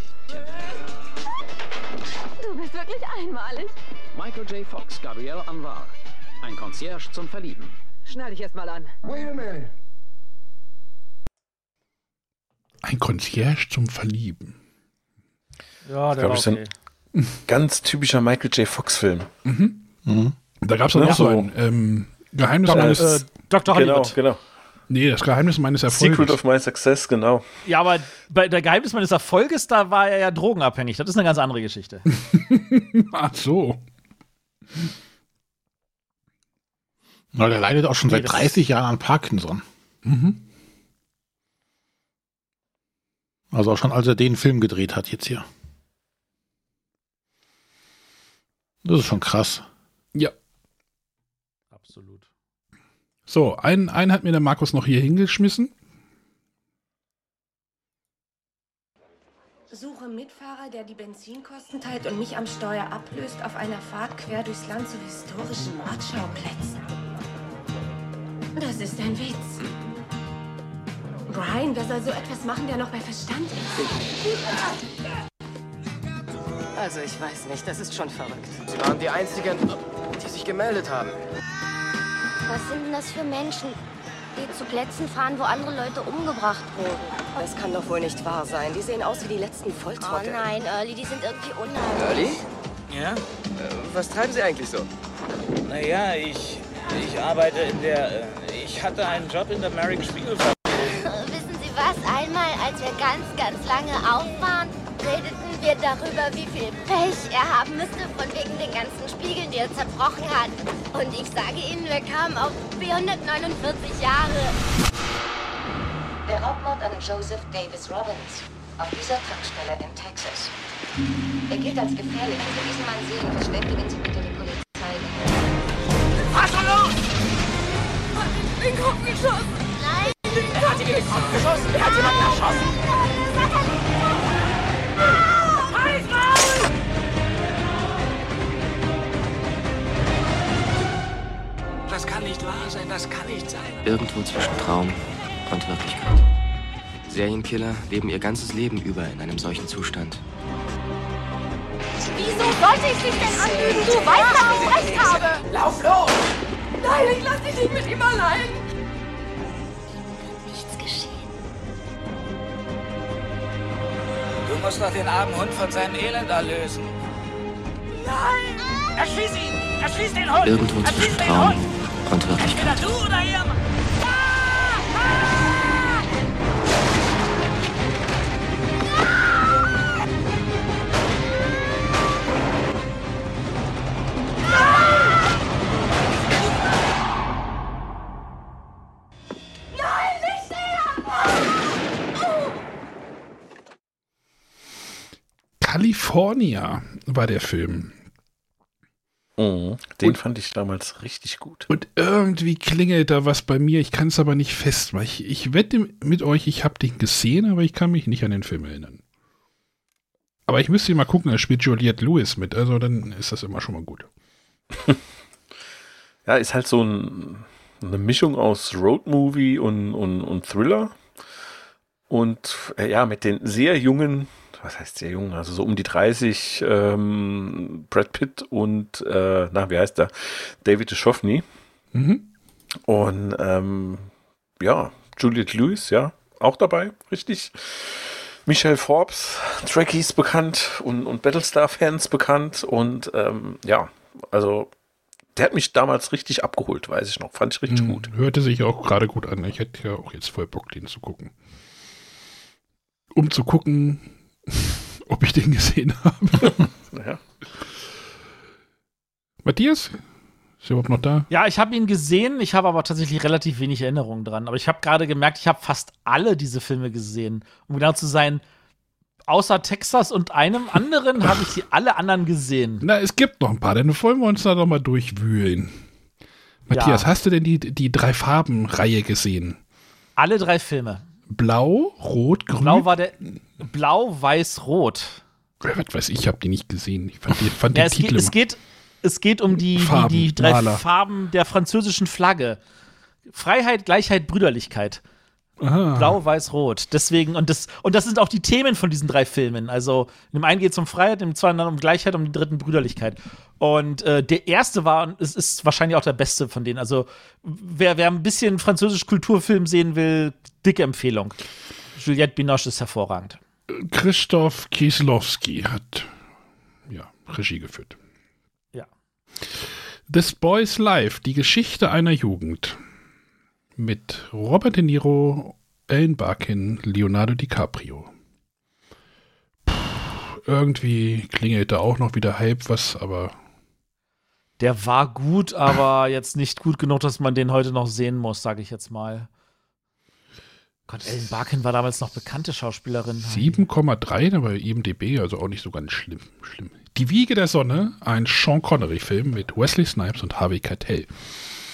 K: Du bist wirklich einmalig.
L: Michael J. Fox, Gabrielle Anwar. Ein Concierge zum Verlieben.
I: Schnall dich erst mal an.
J: Wait a minute.
C: ein Concierge zum Verlieben.
G: Ja, der
E: Glaub
G: war okay.
E: Ganz typischer Michael J. Fox-Film.
C: Da gab es auch
E: Ja,
C: noch so ein ähm, Geheimnis
G: Dr.
C: meines.
G: Äh, Dr.
E: Genau,
G: Hollywood.
E: genau.
C: nee, das Geheimnis meines Erfolges.
E: Secret of My Success, genau.
G: Ja, aber bei der Geheimnis meines Erfolges, da war er ja drogenabhängig. Das ist eine ganz andere Geschichte. <laughs>
C: Ach so.
F: Na, der leidet auch schon
G: Nee,
F: seit
G: das-
F: 30 Jahren an Parkinson.
C: Mhm.
F: Also auch schon als er den Film gedreht hat jetzt hier. Das ist schon krass.
C: Ja.
G: Absolut.
C: So, einen, einen hat mir der Markus noch hier hingeschmissen.
A: Suche Mitfahrer, der die Benzinkosten teilt und mich am Steuer ablöst auf einer Fahrt quer durchs Land zu historischen Mordschauplätzen. Das ist ein Witz. Brian, wer soll so etwas machen, der noch bei Verstand ist?
I: Also, ich weiß nicht, das ist schon verrückt.
N: Sie waren die Einzigen, die sich gemeldet haben.
K: Was sind denn das für Menschen, die zu Plätzen fahren, wo andere Leute umgebracht wurden?
I: Das kann doch wohl nicht wahr sein. Die sehen aus wie die letzten
K: Oh
I: Volltrottel.
K: nein, Early, die sind irgendwie unheimlich.
N: Early?
O: Ja?
N: Äh, was treiben Sie eigentlich so?
O: Naja, ich, ich arbeite in der. äh, Ich hatte einen Job in der Merrick Spiegelfabrik.
K: Wissen Sie was? Einmal, als wir ganz, ganz lange auf waren, redeten wir darüber, wie viel Pech er haben müsste von wegen den ganzen Spiegeln, die er zerbrochen hat. Und ich sage Ihnen, wir kamen auf 449 Jahre.
P: Der Raubmord an Joseph Davis Robbins auf dieser Tankstelle in Texas. Er gilt als gefährlich. Wenn Sie diesen Mann sehen, verständigen Sie bitte die Polizei.
J: Was ist los?
K: Ich bin Kopf geschossen. Nein.
J: Wer hat ihn in den Kopf geschossen? Wer hat jemanden
O: das kann nicht sein.
Q: Irgendwo zwischen Traum und Wirklichkeit. Serienkiller leben ihr ganzes Leben über in einem solchen Zustand.
K: Wieso sollte ich dich denn anlügen? Du weißt, dass ich recht habe.
J: Lauf los!
K: Nein, ich lass dich nicht mit ihm allein.
P: Nichts geschehen.
O: Du musst doch den armen Hund von seinem Elend erlösen.
J: Nein! Erschieß ihn! Erschieß den Hund!
Q: Irgendwo zwischen
J: den
Q: Traum
J: Hund!
Q: Und Wirklichkeit.
J: Entweder du oder ihr!
K: Nein, nicht
C: California war der Film.
E: Mhm. Den fand ich damals richtig gut.
C: Und irgendwie klingelt da was bei mir. Ich kann es aber nicht festmachen. Ich, ich wette mit euch, ich habe den gesehen, aber ich kann mich nicht an den Film erinnern. Aber ich müsste mal gucken, da spielt Juliette Lewis mit. Also dann ist das immer schon mal gut. <laughs>
E: Ja, ist halt so ein, eine Mischung aus Roadmovie und, und, und Thriller. Und äh, ja, mit den sehr jungen, was heißt sehr jung, also so um die 30, ähm, Brad Pitt und, äh, na, wie heißt der? David Duchovny.
C: Mhm.
E: Und ähm, ja, Juliette Lewis, ja, auch dabei, richtig. Michelle Forbes, Trekkies bekannt und, und Battlestar-Fans bekannt. Und ähm, ja, also der hat mich damals richtig abgeholt, weiß ich noch. Fand ich richtig
C: Hm,
E: gut.
C: Hörte sich auch gerade gut an. Ich hätte ja auch jetzt voll Bock, den zu gucken. Um zu gucken, <laughs> ob ich den gesehen habe.
E: Ja.
C: Matthias? Ist er überhaupt noch da?
G: Ja, ich habe ihn gesehen, ich habe aber tatsächlich relativ wenig Erinnerungen dran. Aber ich habe gerade gemerkt, ich habe fast alle diese Filme gesehen. Um genau zu sein, außer Texas und einem anderen habe ich sie alle anderen gesehen.
C: Na, es gibt noch ein paar, dann wollen wir uns da doch mal durchwühlen. Matthias,
G: Ja.
C: hast du denn die, die drei Farben-Reihe gesehen?
G: Alle drei Filme.
C: Blau, Rot, Grün?
G: Blau war der Blau, Weiß, Rot.
C: Was weiß ich, ich habe die nicht gesehen. Ich fand, die, fand
G: Ja,
C: den
G: es, geht,
C: Titel
G: es, geht, es geht um die,
C: Farben,
G: die, die drei
C: Maler.
G: Farben der französischen Flagge. Freiheit, Gleichheit, Brüderlichkeit.
C: Aha.
G: Blau, Weiß, Rot. Deswegen, und das, und das sind auch die Themen von diesen drei Filmen. Also, in dem einen geht es um Freiheit, im zweiten um Gleichheit, um den dritten Brüderlichkeit. Und äh, der erste war, und es ist wahrscheinlich auch der beste von denen. Also, wer, wer ein bisschen französisch Kulturfilm sehen will, dicke Empfehlung. Juliette Binoche ist hervorragend.
C: Christoph Kieslowski hat ja, Regie geführt.
G: Ja.
C: This Boy's Life, die Geschichte einer Jugend. Mit Robert De Niro, Ellen Barkin, Leonardo DiCaprio. Puh, irgendwie klingelt da auch noch wieder halb was, aber
G: Der war gut, aber jetzt nicht gut genug, dass man den heute noch sehen muss, sage ich jetzt mal. Gott, Ellen Barkin war damals noch bekannte Schauspielerin.
C: 7,3 bei IMDb, also auch nicht so ganz schlimm. schlimm. Die Wiege der Sonne, ein Sean Connery-Film mit Wesley Snipes und Harvey Keitel.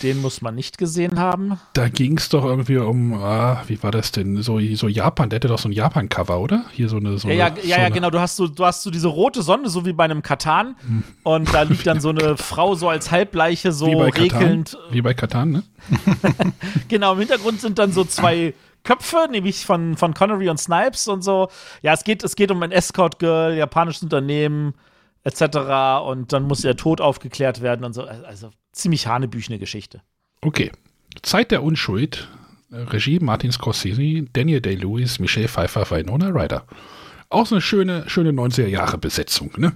G: Den muss man nicht gesehen haben.
C: Da ging es doch irgendwie um, ah, wie war das denn? So, so Japan, der hatte doch so ein Japan-Cover, oder? Hier so eine. So
G: ja, ja,
C: eine,
G: ja,
C: so
G: ja, genau. Du hast so, du hast so diese rote Sonne, so wie bei einem Katan. Und da liegt dann so eine <laughs> Frau so als Halbleiche so
C: wie bei Katan.
G: regelnd.
C: Wie bei Katan, ne? <laughs>
G: Genau, im Hintergrund sind dann so zwei <laughs> Köpfe, nämlich von, von Connery und Snipes und so. Ja, es geht, es geht um ein Escort-Girl, japanisches Unternehmen, etc. Und dann muss ihr Tod aufgeklärt werden und so. Also ziemlich hanebüchene Geschichte.
C: Okay. Zeit der Unschuld. Regie Martin Scorsese, Daniel Day-Lewis, Michelle Pfeiffer, Winona Ryder. Auch so eine schöne, schöne 90er-Jahre-Besetzung, ne?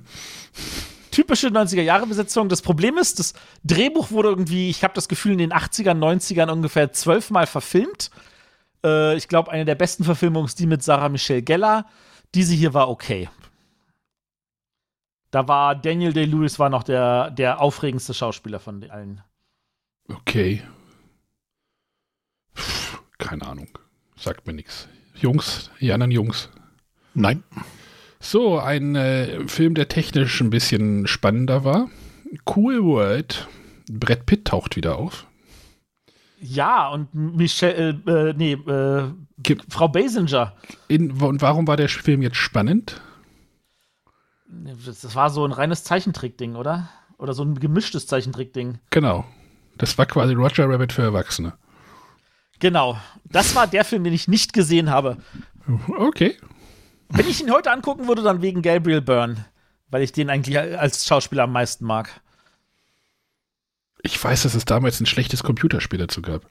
G: typische 90er-Jahre-Besetzung. Das Problem ist, das Drehbuch wurde irgendwie, ich habe das Gefühl, in den 80ern, 90ern ungefähr zwölfmal verfilmt. Äh, ich glaube, eine der besten Verfilmungen ist die mit Sarah Michelle Gellar. Diese hier war okay. Da war Daniel Day-Lewis war noch der, der aufregendste Schauspieler von allen.
C: Okay. Pff, keine Ahnung. Sagt mir nichts. Jungs, die anderen Jungs.
F: Nein.
C: So, ein äh, Film, der technisch ein bisschen spannender war. Cool World. Brett Pitt taucht wieder auf.
G: Ja, und Michelle, äh, nee, äh, Frau Basinger.
C: In, und warum war der Film jetzt spannend?
G: Das war so ein reines Zeichentrickding, oder? Oder so ein gemischtes Zeichentrickding.
C: Genau. Das war quasi Roger Rabbit für Erwachsene.
G: Genau. Das war der Film, den ich nicht gesehen habe.
C: Okay.
G: Wenn ich ihn heute angucken würde, dann wegen Gabriel Byrne, weil ich den eigentlich als Schauspieler am meisten mag.
C: Ich weiß, dass es damals ein schlechtes Computerspiel dazu gab.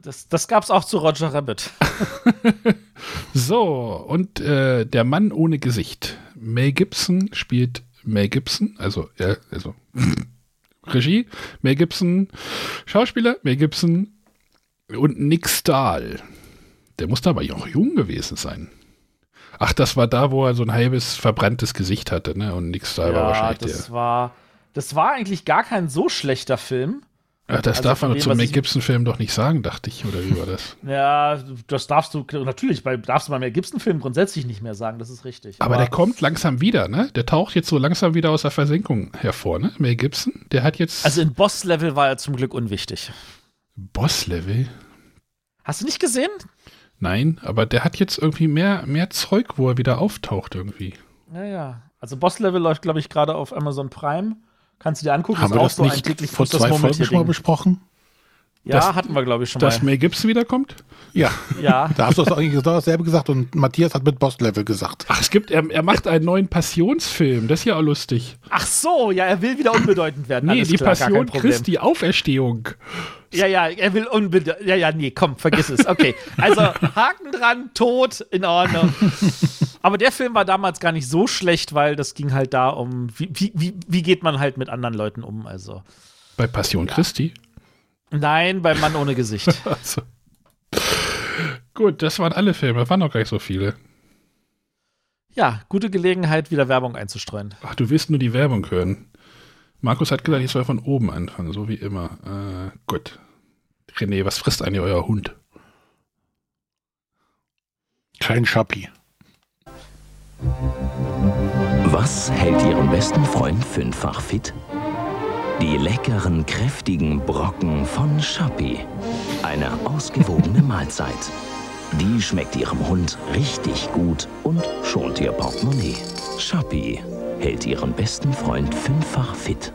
G: Das, das gab es auch zu Roger Rabbit. <laughs>
C: So, und äh, der Mann ohne Gesicht. Mel Gibson spielt Mel Gibson, also, ja, also <laughs> Regie, Mel Gibson, Schauspieler, Mel Gibson und Nick Stahl. Der muss da aber auch jung gewesen sein. Ach, das war da, wo er so ein halbes verbranntes Gesicht hatte, ne? Und Nick Stahl war
G: ja,
C: wahrscheinlich
G: das
C: der.
G: war, das war eigentlich gar kein so schlechter Film.
C: Ach, das
G: Also
C: darf man
G: dem,
C: zum Mel Gibson-Film doch nicht sagen, dachte ich, oder wie war das? <laughs>
G: Ja, das darfst du natürlich, bei, darfst du bei mehr Gibson-Filmen grundsätzlich nicht mehr sagen, das ist richtig.
C: Aber der kommt langsam wieder, ne? Der taucht jetzt so langsam wieder aus der Versenkung hervor, ne? Mel Gibson, der hat jetzt
G: Also in Boss-Level war er zum Glück unwichtig.
C: Boss-Level.
G: Hast du nicht gesehen?
C: Nein, aber der hat jetzt irgendwie mehr, mehr Zeug, wo er wieder auftaucht irgendwie.
G: Ja, ja. Also Boss-Level läuft, glaube ich, gerade auf Amazon Prime. Kannst du dir angucken.
F: Haben
G: ist
F: wir
G: auch
F: das
G: so ein
F: nicht
G: täglich
F: vor
G: das
F: zwei Folgen schon mal besprochen?
G: Ja,
C: Dass-
G: hatten wir, glaube ich, schon
C: Dass
G: mal.
C: Mel Gibson wiederkommt?
F: Ja. <laughs>
G: Ja.
F: Da hast du es eigentlich genau dasselbe gesagt und Matthias hat mit Boss-Level gesagt.
C: Ach, es gibt, er, er macht einen neuen Passionsfilm. Das ist ja auch lustig.
G: Ach so, ja, er will wieder unbedeutend werden.
C: Nee,
G: Alles
C: die
G: klar,
C: Passion. Christi, Auferstehung.
G: Ja, ja, er will unbedeutend. Ja, ja, nee, komm, vergiss es. Okay. Also, Haken dran, tot, in Ordnung. <laughs> Aber der Film war damals gar nicht so schlecht, weil das ging halt da um, wie, wie, wie, geht man halt mit anderen Leuten um? Also,
C: Bei Passion Christi.
G: nein, beim Mann ohne Gesicht. <laughs>
C: Also. Gut, das waren alle Filme, waren noch gar nicht so viele.
G: Ja, gute Gelegenheit, wieder Werbung einzustreuen.
C: Ach, du willst nur die Werbung hören. Markus hat gesagt, ich soll von oben anfangen, so wie immer. Äh, gut. René, was frisst eigentlich euer Hund?
F: Kein Schappi.
R: Was hält Ihren besten Freund fünffach fit? Die leckeren, kräftigen Brocken von Schappi. Eine ausgewogene <laughs> Mahlzeit. Die schmeckt Ihrem Hund richtig gut und schont Ihr Portemonnaie. Schappi hält Ihren besten Freund fünffach fit.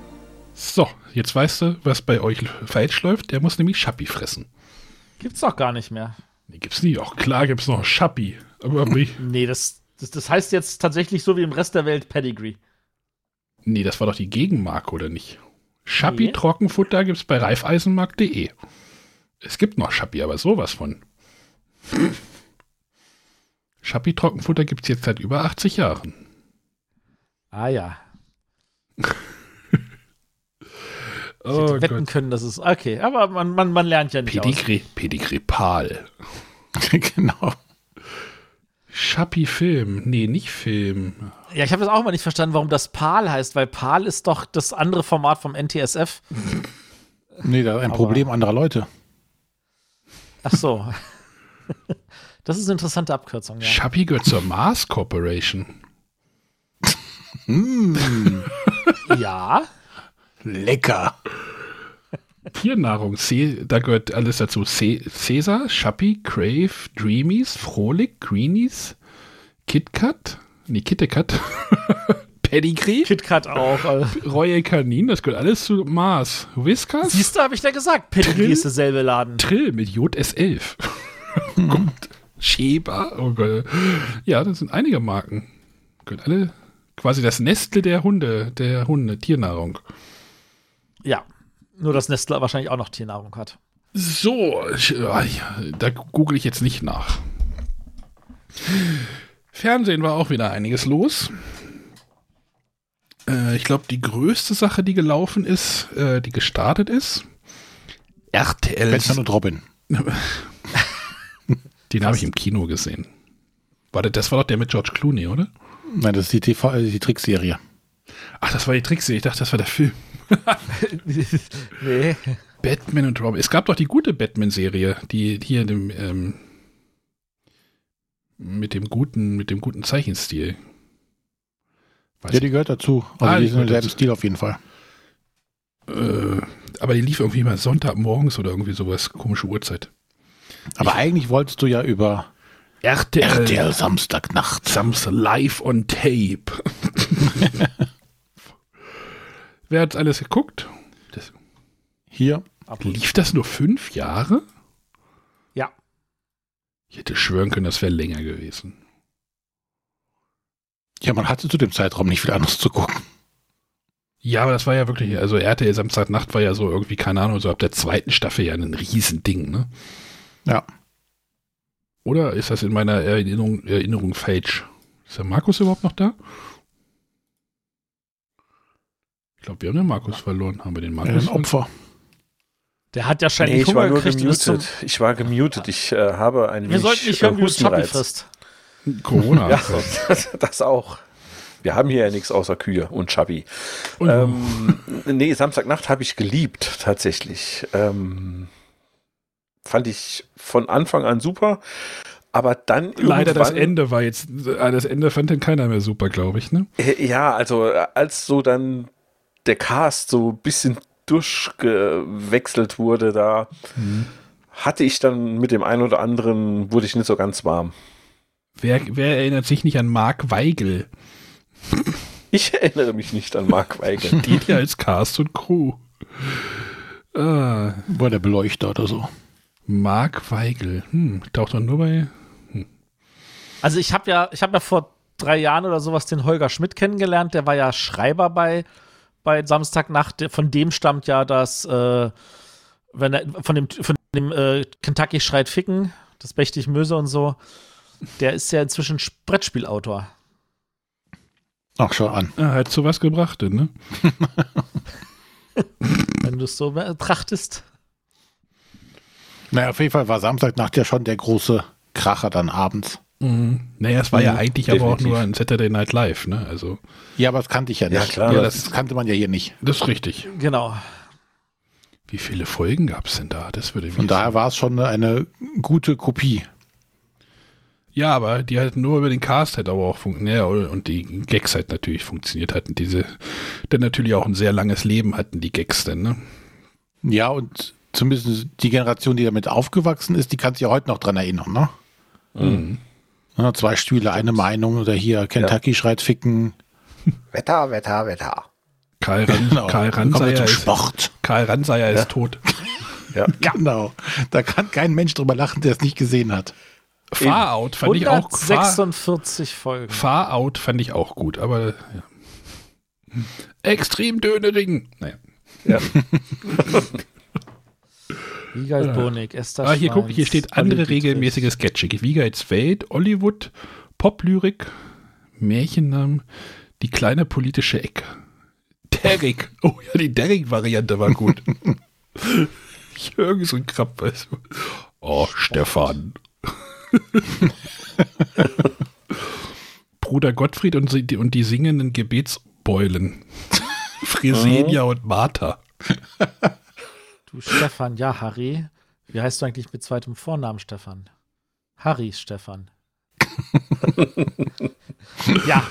C: So, jetzt weißt du, was bei euch falsch läuft. Der muss nämlich Schappi fressen.
G: Gibt's doch gar nicht mehr.
C: Nee, gibt's nie. Auch klar gibt's noch Schappi. Aber <laughs> wie?
G: Nee, das, das, das heißt jetzt tatsächlich so wie im Rest der Welt Pedigree.
C: Nee, das war doch die Gegenmarke, oder nicht? Schappi
G: Nee.
C: Trockenfutter gibt's bei reifeisenmarkt.de. Es gibt noch Schappi, aber sowas von. Schappi Trockenfutter gibt's jetzt seit über 80 Jahren.
G: Ah ja. <laughs> Ich
C: Oh
G: hätte wetten können, dass es. Okay, aber man, man, man lernt ja nicht. aus.
C: Pedigree, Pedigree Pal. <laughs>
F: genau.
C: Schappi Film. Nee, nicht Film.
G: Ja, ich habe das auch mal nicht verstanden, warum das PAL heißt, weil PAL ist doch das andere Format vom NTSF. <laughs>
F: Nee, da ein
G: Aber-
F: Problem anderer Leute.
G: Ach so. <laughs> Das ist eine interessante Abkürzung, ja.
C: Schappi gehört zur Mars Corporation. <laughs>
F: Mm,
G: Ja.
F: lecker.
C: Tiernahrung, C, da gehört alles dazu. C, Cäsar, Schappi, Crave, Dreamies, Frohlich, Greenies, KitKat, nee, KitKat, <laughs> Pedigree.
G: KitKat auch. Also.
C: Royal Canin, das gehört alles zu Mars. Whiskas.
G: Siehst du, habe ich da gesagt. Pedigree ist derselbe Laden.
C: Trill mit JS11. oh Gott. Sheba, oh Gott. Ja, das sind einige Marken. Gehört alle quasi das Nestle der Hunde, der Hunde, Tiernahrung.
G: Ja. Nur, dass Nestle wahrscheinlich auch noch Tiernahrung hat.
C: So, ich, ah, da google ich jetzt nicht nach. Fernsehen war auch wieder einiges los. Äh, ich glaube, die größte Sache, die gelaufen ist, äh, die gestartet ist, RTL.
F: Batman und Robin. <laughs>
C: Den habe ich im Kino gesehen. Warte, das war doch der mit George Clooney, oder?
F: Nein, das ist die TV, äh, die Trickserie.
C: Ach, das war die Trickserie. Ich dachte, das war der Film. <laughs>
G: nee.
C: Batman und Robin. Es gab doch die gute Batman-Serie, die hier dem, ähm, mit dem guten, mit dem guten Zeichenstil. Weiß
F: ja, die gehört dazu. Also
C: Ah,
F: die sind im selben Stil auf jeden Fall.
C: Äh, aber die lief irgendwie mal Sonntagmorgens oder irgendwie sowas, komische Uhrzeit.
F: Aber eigentlich wolltest du ja über
C: RTL,
F: RTL Samstagnacht.
C: Samstag live on tape. <laughs> Wer hat alles geguckt? Das,
F: Hier.
C: lief das nur fünf Jahre?
G: Ja.
C: Ich hätte schwören können, das wäre länger gewesen.
F: Ja, man hatte zu dem Zeitraum nicht viel anderes zu gucken.
C: Ja, aber das war ja wirklich, also RTL Samstagnacht war ja so irgendwie, keine Ahnung, so ab der zweiten Staffel ja ein Riesending, ne?
F: Ja.
C: Oder ist das in meiner Erinnerung, Erinnerung falsch? Ist der Markus überhaupt noch da? Ich glaube, wir haben den Markus verloren. Haben wir den Markus
F: Ein? Opfer.
G: Der hat ja scheinbar
E: Nee, ich war nur
G: gekriegt.
E: gemutet. Ich war gemutet. Ich äh, habe ein
G: Wir sollten nicht hören, wie du frisst.
C: Corona. <laughs>
E: Ja, das, <laughs> das auch. Wir haben hier ja nichts außer Kühe und Chubby.
C: Und-
E: Ähm, nee, Samstagnacht habe ich geliebt, tatsächlich. Ähm, fand ich von Anfang an super. Aber dann
C: Leider das Ende war jetzt, äh, das Ende fand dann keiner mehr super, glaube ich, ne?
E: Äh, Ja, also äh, als so dann der Cast so ein bisschen durchgewechselt wurde, da
C: Mhm.
E: hatte ich dann mit dem einen oder anderen, wurde ich nicht so ganz warm.
C: Wer, wer erinnert sich nicht an Mark Weigel? <laughs>
E: Ich erinnere mich nicht an Mark Weigel. <laughs>
C: Steht hier als Cast und Crew. Ah,
F: War der Beleuchter oder so.
C: Mark Weigel. Hm, taucht doch nur bei.
G: Also ich habe ja, ich habe ja vor drei Jahren oder sowas den Holger Schmidt kennengelernt. Der war ja Schreiber bei, bei Samstagnacht. Von dem stammt ja das, äh, wenn er, von dem, von dem äh, Kentucky schreit Ficken, das Bechtig Möse und so. Der ist ja inzwischen Brettspielautor.
F: Ach, schau an.
C: Ah, hat zu was gebracht, denn, ne? <laughs>
G: Wenn du es so betrachtest.
F: Naja, auf jeden Fall war Samstagnacht ja schon der große Kracher dann abends.
C: Mhm. Naja, es war ja
F: Mhm,
C: eigentlich aber auch
F: definitiv.
C: nur ein Saturday Night Live, ne? Also,
F: Ja, aber das kannte ich ja nicht.
E: Ja, klar.
F: Ja, das, das kannte man ja hier nicht.
C: das ist richtig.
G: Genau.
C: Wie viele Folgen gab es denn da? Das würde
F: Von daher war es schon eine gute Kopie.
C: Ja, aber die halt nur über den Cast halt aber auch funktioniert. Ja, und die Gags halt natürlich funktioniert hatten. Diese, dann natürlich auch ein sehr langes Leben hatten, die Gags dann, ne?
F: Ja, und zumindest die Generation, die damit aufgewachsen ist, die kann sich ja heute noch dran erinnern, ne?
C: Mhm.
F: Ja, zwei Stühle, eine Meinung oder hier Kentucky schreit ficken.
E: Wetter, Wetter, Wetter.
C: Karl, Ran
F: Genau.
C: Karl Ranseier ist,
F: Sport.
C: Karl Ranseier
E: Ja.
C: ist tot. <laughs>
E: Ja. <laughs>
F: Genau. Da kann kein Mensch drüber lachen, der es nicht gesehen hat.
C: Far Out fand ich auch Far,
G: 146 Folgen.
C: Far Out fand ich auch gut, aber ja. Extrem Dönering. Naja.
E: Ja. <laughs>
G: Wiegald Bonig, Esther
C: Ah, hier guck, hier steht
G: Olli
C: andere
G: Dietrich.
C: regelmäßige Sketche. Wiegeids Welt, Hollywood, Poplyrik, Märchennamen, die kleine politische Ecke. Derrick. <laughs> Oh ja, die Derrick-Variante war gut. <laughs> Jürgen so ein Krabb. weißt du. Oh, Stefan. <laughs> Bruder Gottfried und, sie- und die singenden Gebetsbeulen. Fresenia und Martha.
G: Du Stefan, ja, Harry. Wie heißt du eigentlich mit zweitem Vornamen, Stefan? Harry Stefan. <laughs> ja,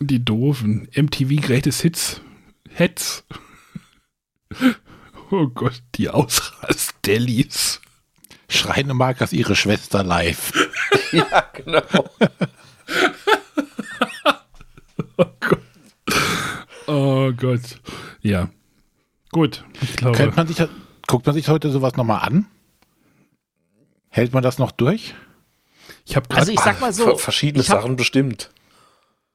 C: Die doofen. MTV Greatest Hits. Hits. <laughs> Oh Gott, die Ausrast-Delis.
F: Schreine Markers ihre Schwester live. <laughs>
E: ja, genau.
C: Oh Gott. Ja. Gut, ich glaube.
F: Man sich, guckt man sich heute sowas nochmal an? Hält man das noch durch?
C: Ich habe
G: Also ich sag mal so,
E: verschiedene
G: hab-
E: Sachen bestimmt.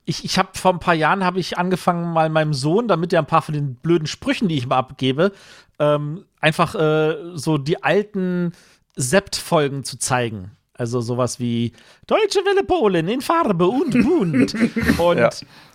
G: Ich, ich habe vor ein paar Jahren habe ich angefangen, mal meinem Sohn, damit er ein paar von den blöden Sprüchen, die ich mal abgebe, ähm, einfach äh, so die alten Sept-Folgen zu zeigen. Also sowas wie Deutsche Welle Polen in Farbe und bunt. <laughs> Und
E: Ja.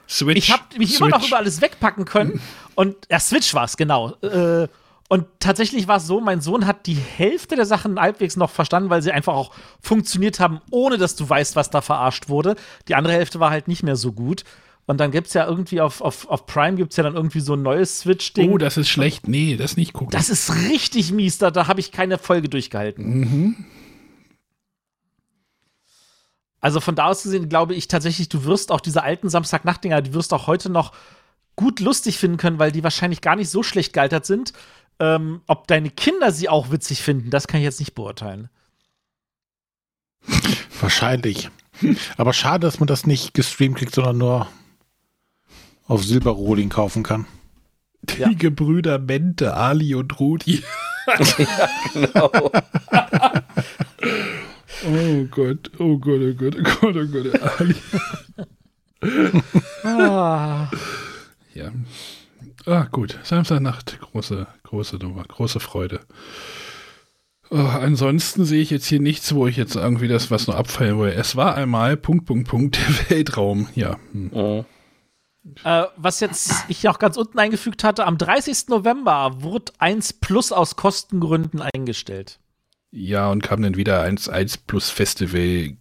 C: Switch.
G: ich habe mich immer noch
C: Switch.
G: über alles wegpacken können. Und ja, Switch war es, genau. Äh, und tatsächlich war es so, mein Sohn hat die Hälfte der Sachen halbwegs noch verstanden, weil sie einfach auch funktioniert haben, ohne dass du weißt, was da verarscht wurde. Die andere Hälfte war halt nicht mehr so gut. Und dann gibt es ja irgendwie auf, auf, auf Prime gibt es ja dann irgendwie so ein neues Switch-Ding.
C: Oh, das ist schlecht. Nee, das nicht gucken.
G: Das ist richtig mies, da, da habe ich keine Folge durchgehalten.
C: Mhm.
G: Also von da aus gesehen glaube ich tatsächlich, du wirst auch diese alten Samstagnachtdinger, die wirst du auch heute noch gut lustig finden können, weil die wahrscheinlich gar nicht so schlecht gealtert sind. Ähm, ob deine Kinder sie auch witzig finden, das kann ich jetzt nicht beurteilen.
F: Wahrscheinlich. Aber schade, dass man das nicht gestreamt kriegt, sondern nur auf Silberrohling kaufen kann.
C: Die Gebrüder Mente, Ali und Rudi. <laughs>
E: ja, genau. <laughs>
C: Oh Gott, oh Gott, oh Gott, oh Gott, oh Gott, Ali. <laughs>
G: Ah.
C: Ja. Ah, gut. Samstagnacht, große, große Nummer, große Freude. Oh, ansonsten sehe ich jetzt hier nichts, wo ich jetzt irgendwie das was nur abfallen will. Es war einmal Punkt, Punkt, Punkt, der Weltraum. Ja. Hm.
G: Äh, was jetzt ich auch ganz unten eingefügt hatte, am 30. November wurde 1 Plus aus Kostengründen eingestellt.
C: Ja, und kam dann wieder 1, plus Festival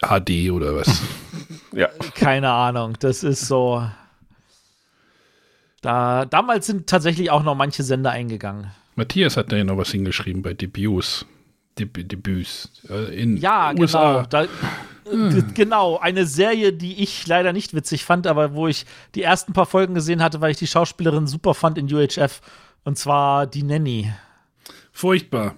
C: HD oder was? <laughs>
E: ja.
G: Keine Ahnung, das ist so. Da, damals sind tatsächlich auch noch manche Sender eingegangen.
C: Matthias hat da ja noch was hingeschrieben bei Debüts. Deb Debüts. Äh, in
G: Ja,
C: USA.
G: genau. Da, äh, Genau, eine Serie, die ich leider nicht witzig fand, aber wo ich die ersten paar Folgen gesehen hatte, weil ich die Schauspielerin super fand in UHF. Und zwar die Nanny.
C: Furchtbar.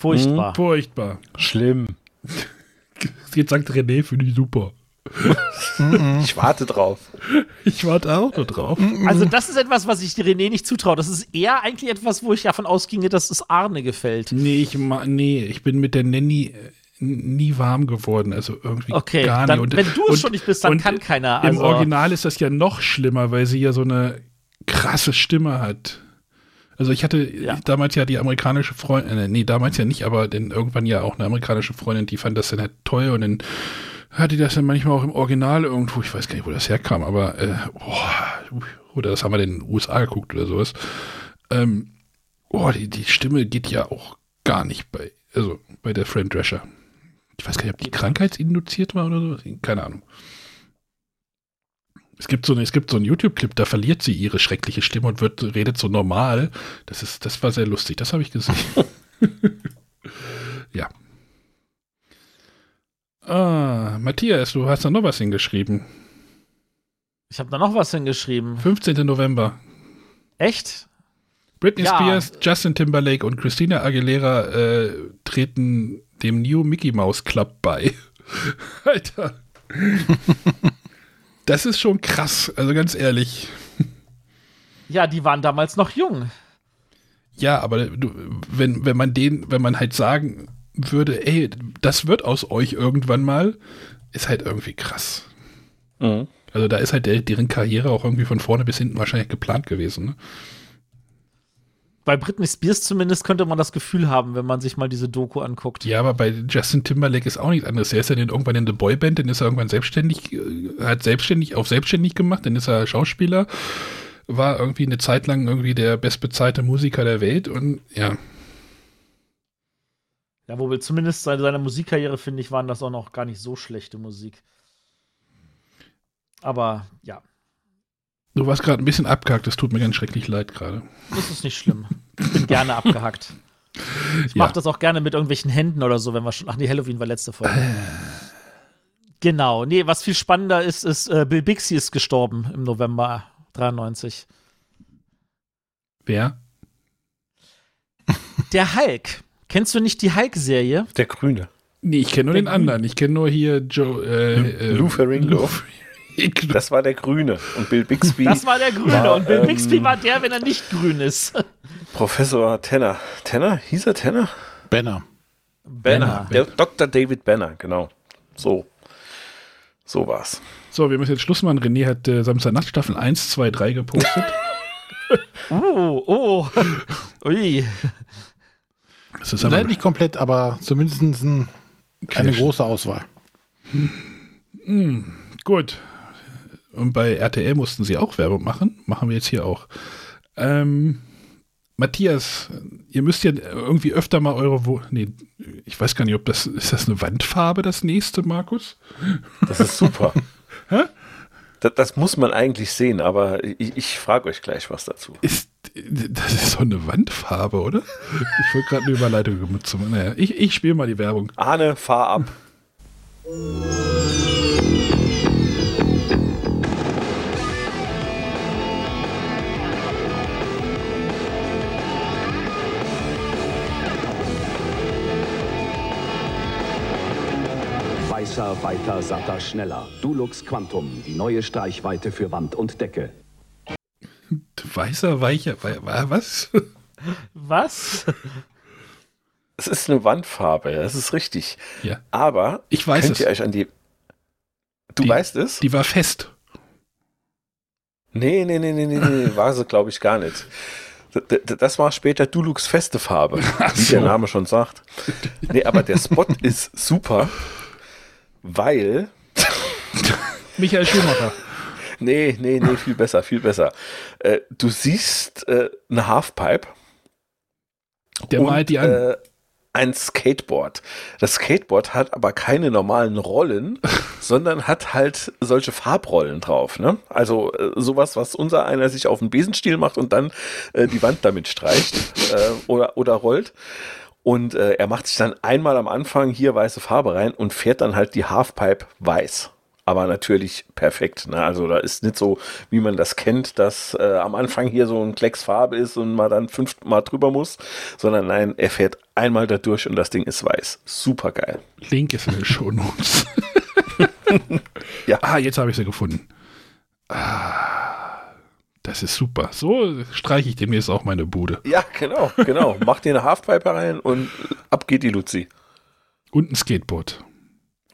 G: Furchtbar.
C: Mhm. Furchtbar.
E: Schlimm. <laughs>
C: Jetzt sagt René, finde ich super. <laughs>
E: ich warte drauf.
C: Ich warte auch nur drauf.
G: Also, das ist etwas, was ich René nicht zutraue. Das ist eher eigentlich etwas, wo ich davon ausginge, dass es Arne gefällt.
C: Nee, ich, ma- nee, ich bin mit der Nanny äh, nie warm geworden. Also irgendwie
G: Okay,
C: gar nicht.
G: wenn du es schon nicht bist, dann kann keiner.
C: Im
G: Also,
C: Original ist das ja noch schlimmer, weil sie ja so eine krasse Stimme hat. Also ich hatte damals ja die amerikanische Freundin, äh, nee, damals ja nicht, aber dann irgendwann ja auch eine amerikanische Freundin, die fand das dann halt toll und dann hat die das dann manchmal auch im Original irgendwo, ich weiß gar nicht, wo das herkam, aber äh, boah, oder das haben wir denn in den USA geguckt oder sowas. Ähm, oh, die, die Stimme geht ja auch gar nicht bei, also bei der Fran Drescher. Ich weiß gar nicht, ob die krankheitsinduziert war oder so. Keine Ahnung. Es gibt so, eine, es gibt so einen YouTube-Clip, da verliert sie ihre schreckliche Stimme und wird, redet so normal. Das ist, das war sehr lustig. Das habe ich gesehen. <laughs> ja. Ah, Matthias, du hast da noch was hingeschrieben.
G: Ich habe da noch was hingeschrieben.
C: 15. November.
G: Echt?
C: Britney
G: Ja.
C: Spears, Justin Timberlake und Christina Aguilera äh, treten dem New Mickey Mouse Club bei. <laughs> Alter. Das ist schon krass, also ganz ehrlich.
G: Ja, die waren damals noch jung.
C: Ja, aber du, wenn, wenn man den, wenn man halt sagen würde, ey, das wird aus euch irgendwann mal, ist halt irgendwie krass.
E: Mhm.
C: Also da ist halt der, deren Karriere auch irgendwie von vorne bis hinten wahrscheinlich geplant gewesen. Ne?
G: Bei Britney Spears zumindest könnte man das Gefühl haben, wenn man sich mal diese Doku anguckt.
C: Ja, aber bei Justin Timberlake ist auch nichts anderes. Er ist ja dann irgendwann in der Boyband, dann ist er irgendwann selbstständig, äh, hat selbstständig auf selbstständig gemacht, dann ist er Schauspieler, war irgendwie eine Zeit lang irgendwie der bestbezahlte Musiker der Welt und ja,
G: Ja, wo wir zumindest seine, seine Musikkarriere, finde ich, waren das auch noch gar nicht so schlechte Musik. Aber ja,
C: du warst gerade ein bisschen abgehakt, das tut mir ganz schrecklich leid gerade.
G: das ist nicht schlimm. Ich bin gerne abgehackt. Ich
C: Ja.
G: mache das auch gerne mit irgendwelchen Händen oder so, wenn wir schon. Ach nee, Halloween war letzte Folge. Genau. Nee, was viel spannender ist, ist, äh, Bill Bixby ist gestorben im November 93.
C: Wer?
G: Der Hulk. Kennst du nicht die Hulk-Serie?
E: Der Grüne.
C: Nee, ich kenne nur
G: Der
C: den anderen. Ich kenne nur hier Joe. Äh, äh,
E: Lou Ferrigno.
C: Lou
E: Das war der Grüne. Und Bill Bixby.
G: Das war der Grüne
E: war,
G: und Bill
E: ähm,
G: Bixby war der, wenn er nicht grün ist.
E: Professor Tenner. Tenner? Hieß er Tenner?
F: Banner.
E: Banner. Der Dr. David Banner, genau. So. So war's.
C: So, wir müssen jetzt Schluss machen. René hat äh, Samstagnacht Staffel 1, 2, 3 gepostet.
G: Oh, <laughs> oh. Ui.
C: Das ist
F: Leider
C: aber
F: nicht komplett, aber zumindest ein, eine große Auswahl.
C: Hm, gut. Und bei RTL mussten sie auch Werbung machen. Machen wir jetzt hier auch. Ähm, Matthias, ihr müsst ja irgendwie öfter mal eure. Wo nee, ich weiß gar nicht, ob das. Ist das eine Wandfarbe, das nächste, Markus?
E: Das ist super. <laughs> das, das muss man eigentlich sehen, aber ich, ich frage euch gleich was dazu.
C: Ist, das ist so eine Wandfarbe, oder? Ich wollte gerade eine Überleitung benutzen. Naja, ich, ich spiele mal die Werbung.
E: Arne, fahr ab. <laughs>
L: Weißer, weiter, satter, schneller. Dulux Quantum, die neue Streichweite für Wand und Decke.
C: Weißer, weicher, wei- wa- was?
G: Was?
E: Es ist eine Wandfarbe, das ist richtig.
C: Ja.
E: Aber
C: Ich weiß
E: könnt
C: es.
E: ihr euch an die. Du
C: Die-
E: weißt es?
C: Die war fest.
E: Nee, nee, nee, nee, nee, nee, <laughs> war sie, glaube ich, gar nicht. Das war später Dulux feste Farbe, wie
C: so.
E: der Name schon sagt. Nee, aber der Spot <laughs> ist super, weil.
C: Michael Schumacher. <laughs>
E: Nee, nee, nee, viel besser, viel besser. Äh, du siehst äh, eine Halfpipe.
C: Der malt die an.
E: Äh, ein Skateboard. Das Skateboard hat aber keine normalen Rollen, <laughs> sondern hat halt solche Farbrollen drauf. Ne? Also äh, sowas, was unser einer sich auf den Besenstiel macht und dann äh, die Wand damit streicht äh, oder, oder rollt. Und äh, er macht sich dann einmal am Anfang hier weiße Farbe rein und fährt dann halt die Halfpipe weiß. Aber natürlich perfekt. Ne? Also da ist nicht so, wie man das kennt, dass äh, am Anfang hier so ein Klecks Farbe ist und man dann fünfmal drüber muss, sondern nein, er fährt einmal da durch und das Ding ist weiß. Super geil.
C: Link ist in den Shownotes. <laughs> <laughs>
E: ja.
C: Ah, jetzt habe ich sie gefunden. Ah, das ist super. So streiche ich demnächst auch meine Bude.
E: Ja, genau, genau. <laughs> Mach dir eine Halfpipe rein und ab geht die Luzi.
C: Und ein Skateboard.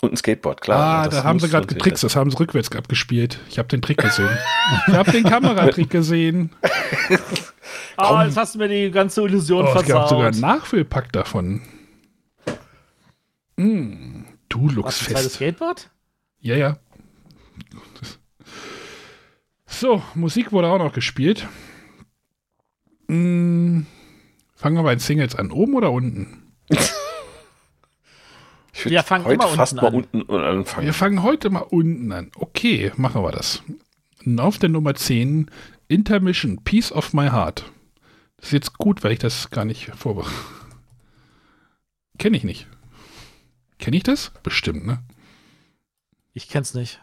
E: Und ein Skateboard, klar.
C: ah, da haben sie gerade getrickst. Das haben sie rückwärts abgespielt. Ich habe den Trick gesehen. <laughs> ich habe den Kameratrick gesehen. <laughs>
G: Ah, jetzt hast du mir die ganze Illusion
C: Oh, es gab sogar
G: versaut.
C: einen Nachfüllpack davon. Mm, du
G: zweites
C: fest.
G: Skateboard?
C: Ja, ja. So, Musik wurde auch noch gespielt. Mm, fangen wir bei den Singles an. Oben oder unten? <laughs>
E: Ich würd
G: Wir fangen
E: heute
G: immer
E: fast
G: unten
E: mal
G: an.
E: unten anfangen.
C: Wir fangen heute mal unten an. Okay, machen wir das. Und auf der Nummer 10, Intermission, Piece of My Heart. Das ist jetzt gut, weil ich das gar nicht vorbereite. Kenne ich nicht. Kenne ich das? Bestimmt, ne?
G: Ich kenn's nicht.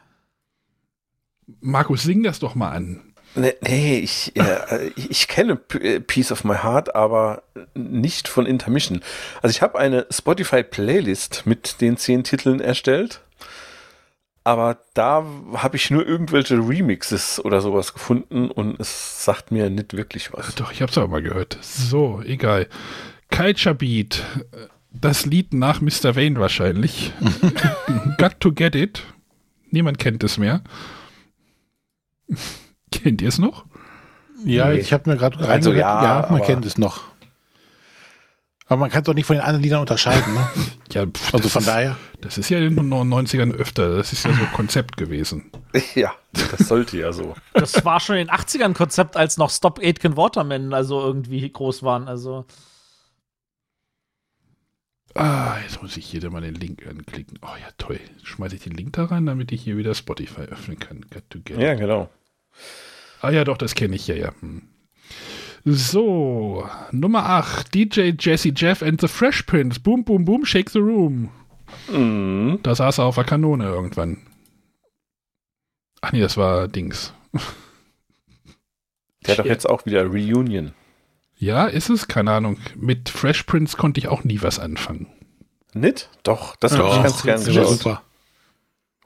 C: Markus, sing das doch mal an.
E: Nee, nee ich, äh, ich kenne äh, Piece of My Heart, aber nicht von Intermission. Also ich habe eine Spotify-Playlist mit den zehn Titeln erstellt, aber da habe ich nur irgendwelche Remixes oder sowas gefunden und es sagt mir nicht wirklich was.
C: Doch, ich hab's aber mal gehört. So, egal. Culture Beat. Das Lied nach Mr. Wayne wahrscheinlich. <laughs> Got to get it. Niemand kennt es mehr. <laughs> Kennt ihr es noch?
F: Ja,
E: Nee.
F: ich habe mir gerade
E: Also ja,
F: ja, man kennt es noch. Aber man kann es doch nicht von den anderen Liedern unterscheiden. Ne? <laughs>
C: Ja, pf,
F: Also
C: das
F: von
C: ist,
F: daher.
C: Das ist ja in den 90ern öfter. Das ist ja so Konzept gewesen. <laughs>
E: Ja, das sollte ja so.
G: Das war schon in den 80ern Konzept, als noch Stop Aitken Waterman also irgendwie groß waren. Also
C: Ah, jetzt muss ich hier mal den Link anklicken. Oh ja, toll. Schmeiße ich den Link da rein, damit ich hier wieder Spotify öffnen kann.
E: Ja, genau.
C: Ah ja, doch, das kenne ich ja, ja. Hm. So, Nummer 8, DJ Jesse Jeff and the Fresh Prince. Boom, boom, boom, shake the room.
E: Mhm.
C: Da saß er auf der Kanone irgendwann. Ach nee, das war Dings.
E: Der hat doch jetzt auch wieder Reunion.
C: Ja, ist es? Keine Ahnung. Mit Fresh Prince konnte ich auch nie was anfangen.
E: Nicht? Doch, das habe ich ganz gern
F: das ist
E: geschaut.
F: super.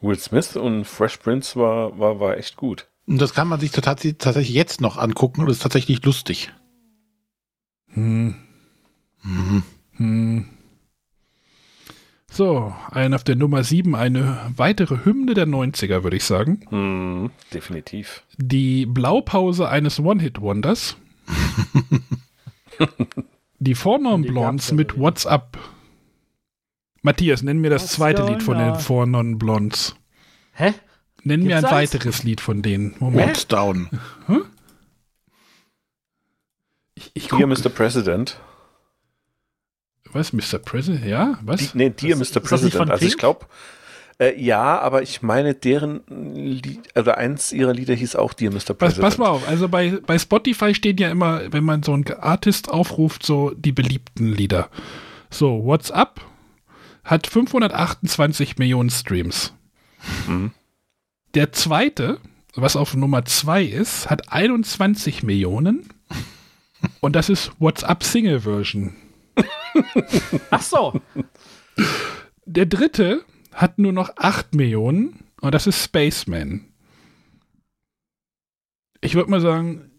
E: Will Smith und Fresh Prince war, war, war echt gut.
F: Und das kann man sich tatsächlich jetzt noch angucken und das ist tatsächlich lustig.
C: Hm.
F: Mhm.
C: Hm. So, ein auf der Nummer 7, eine weitere Hymne der 90er, würde ich sagen.
E: Hm, definitiv.
C: Die Blaupause eines One-Hit-Wonders. <laughs> Die Vornorm Blondes mit What's Up. Matthias, nenn mir das
G: What's
C: zweite Lied von den? Vornorm Blondes.
G: Hä?
C: Nenn mir ein
G: Gibt's eins?
C: weiteres Lied von denen. Moment.
F: What's down?
C: Hä? Ich, ich
E: Dear Mr. President.
C: was, Mr. President? Ja, was?
E: Die, nee, Dear
G: Das-
E: Mr.
G: ist das nicht von
E: President. Also ich glaube, äh, ja, aber ich meine, deren Lied, oder eins ihrer Lieder hieß auch Dear Mr.
C: Pass,
E: President.
C: pass mal auf, also bei, bei Spotify stehen ja immer, wenn man so einen Artist aufruft, so die beliebten Lieder. So, What's Up hat 528 Millionen Streams.
E: Mhm.
C: Der zweite, was auf Nummer 2 ist, hat 21 Millionen. Und das ist What's Up Single Version.
G: Ach so.
C: Der dritte hat nur noch 8 Millionen und das ist Spaceman. Ich würde mal sagen,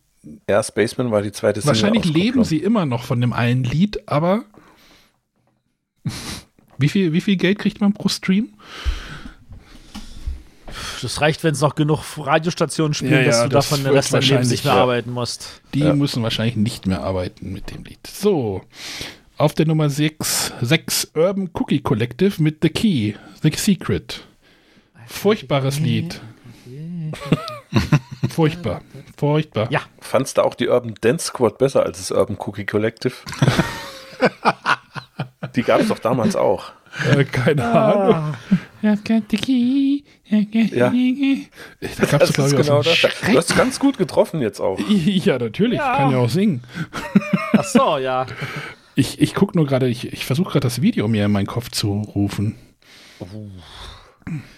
E: Ja, Spaceman war die zweite
C: Wahrscheinlich leben sie immer noch von dem einen Lied, aber wie viel, wie viel Geld kriegt man pro Stream?
G: Das reicht, wenn es noch genug Radiostationen spielen,
C: Ja, ja,
G: dass du
C: das
G: davon den Rest deines Lebens nicht mehr
C: ja.
G: arbeiten musst.
C: Die
E: Ja.
C: müssen wahrscheinlich nicht mehr arbeiten mit dem Lied. So, auf der Nummer 6, 6 Urban Cookie Collective mit The Key, The Secret. Furchtbares Lied. <laughs> Furchtbar, furchtbar.
G: Ja.
E: Fandst du auch die Urban Dance Squad besser als das Urban Cookie Collective? <laughs> die gab es doch damals auch.
C: Äh, keine Ahnung. I've got the key.
E: Ja.
C: Da gab es, glaube ich,
E: genau das. Du hast ganz gut getroffen jetzt auch. <laughs>
C: Ja, natürlich.
G: Ja.
C: Kann ja auch singen.
G: Ach so, ja.
C: Ich, ich gucke nur gerade, ich, ich versuche gerade das Video mir in meinen Kopf zu rufen.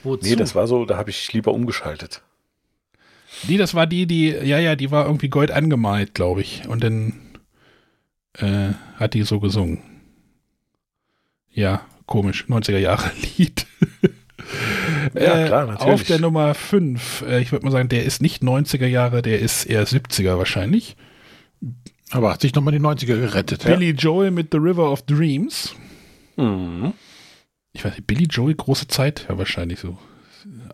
G: Wozu?
E: Nee, das war so, da habe ich lieber umgeschaltet.
C: Die, das war die, die, ja, ja, die war irgendwie gold angemalt, glaube ich. Und dann äh, hat die so gesungen. Ja, komisch. 90er Jahre <laughs> Lied.
E: Ja, klar, natürlich.
C: Auf der Nummer 5, äh, ich würde mal sagen, der ist nicht 90er Jahre, der ist eher 70er wahrscheinlich.
F: Aber hat sich nochmal die 90er gerettet.
C: Billy Joel mit The River of Dreams.
E: Mhm.
C: Ich weiß nicht, Billy Joel, große Zeit? Ja, wahrscheinlich so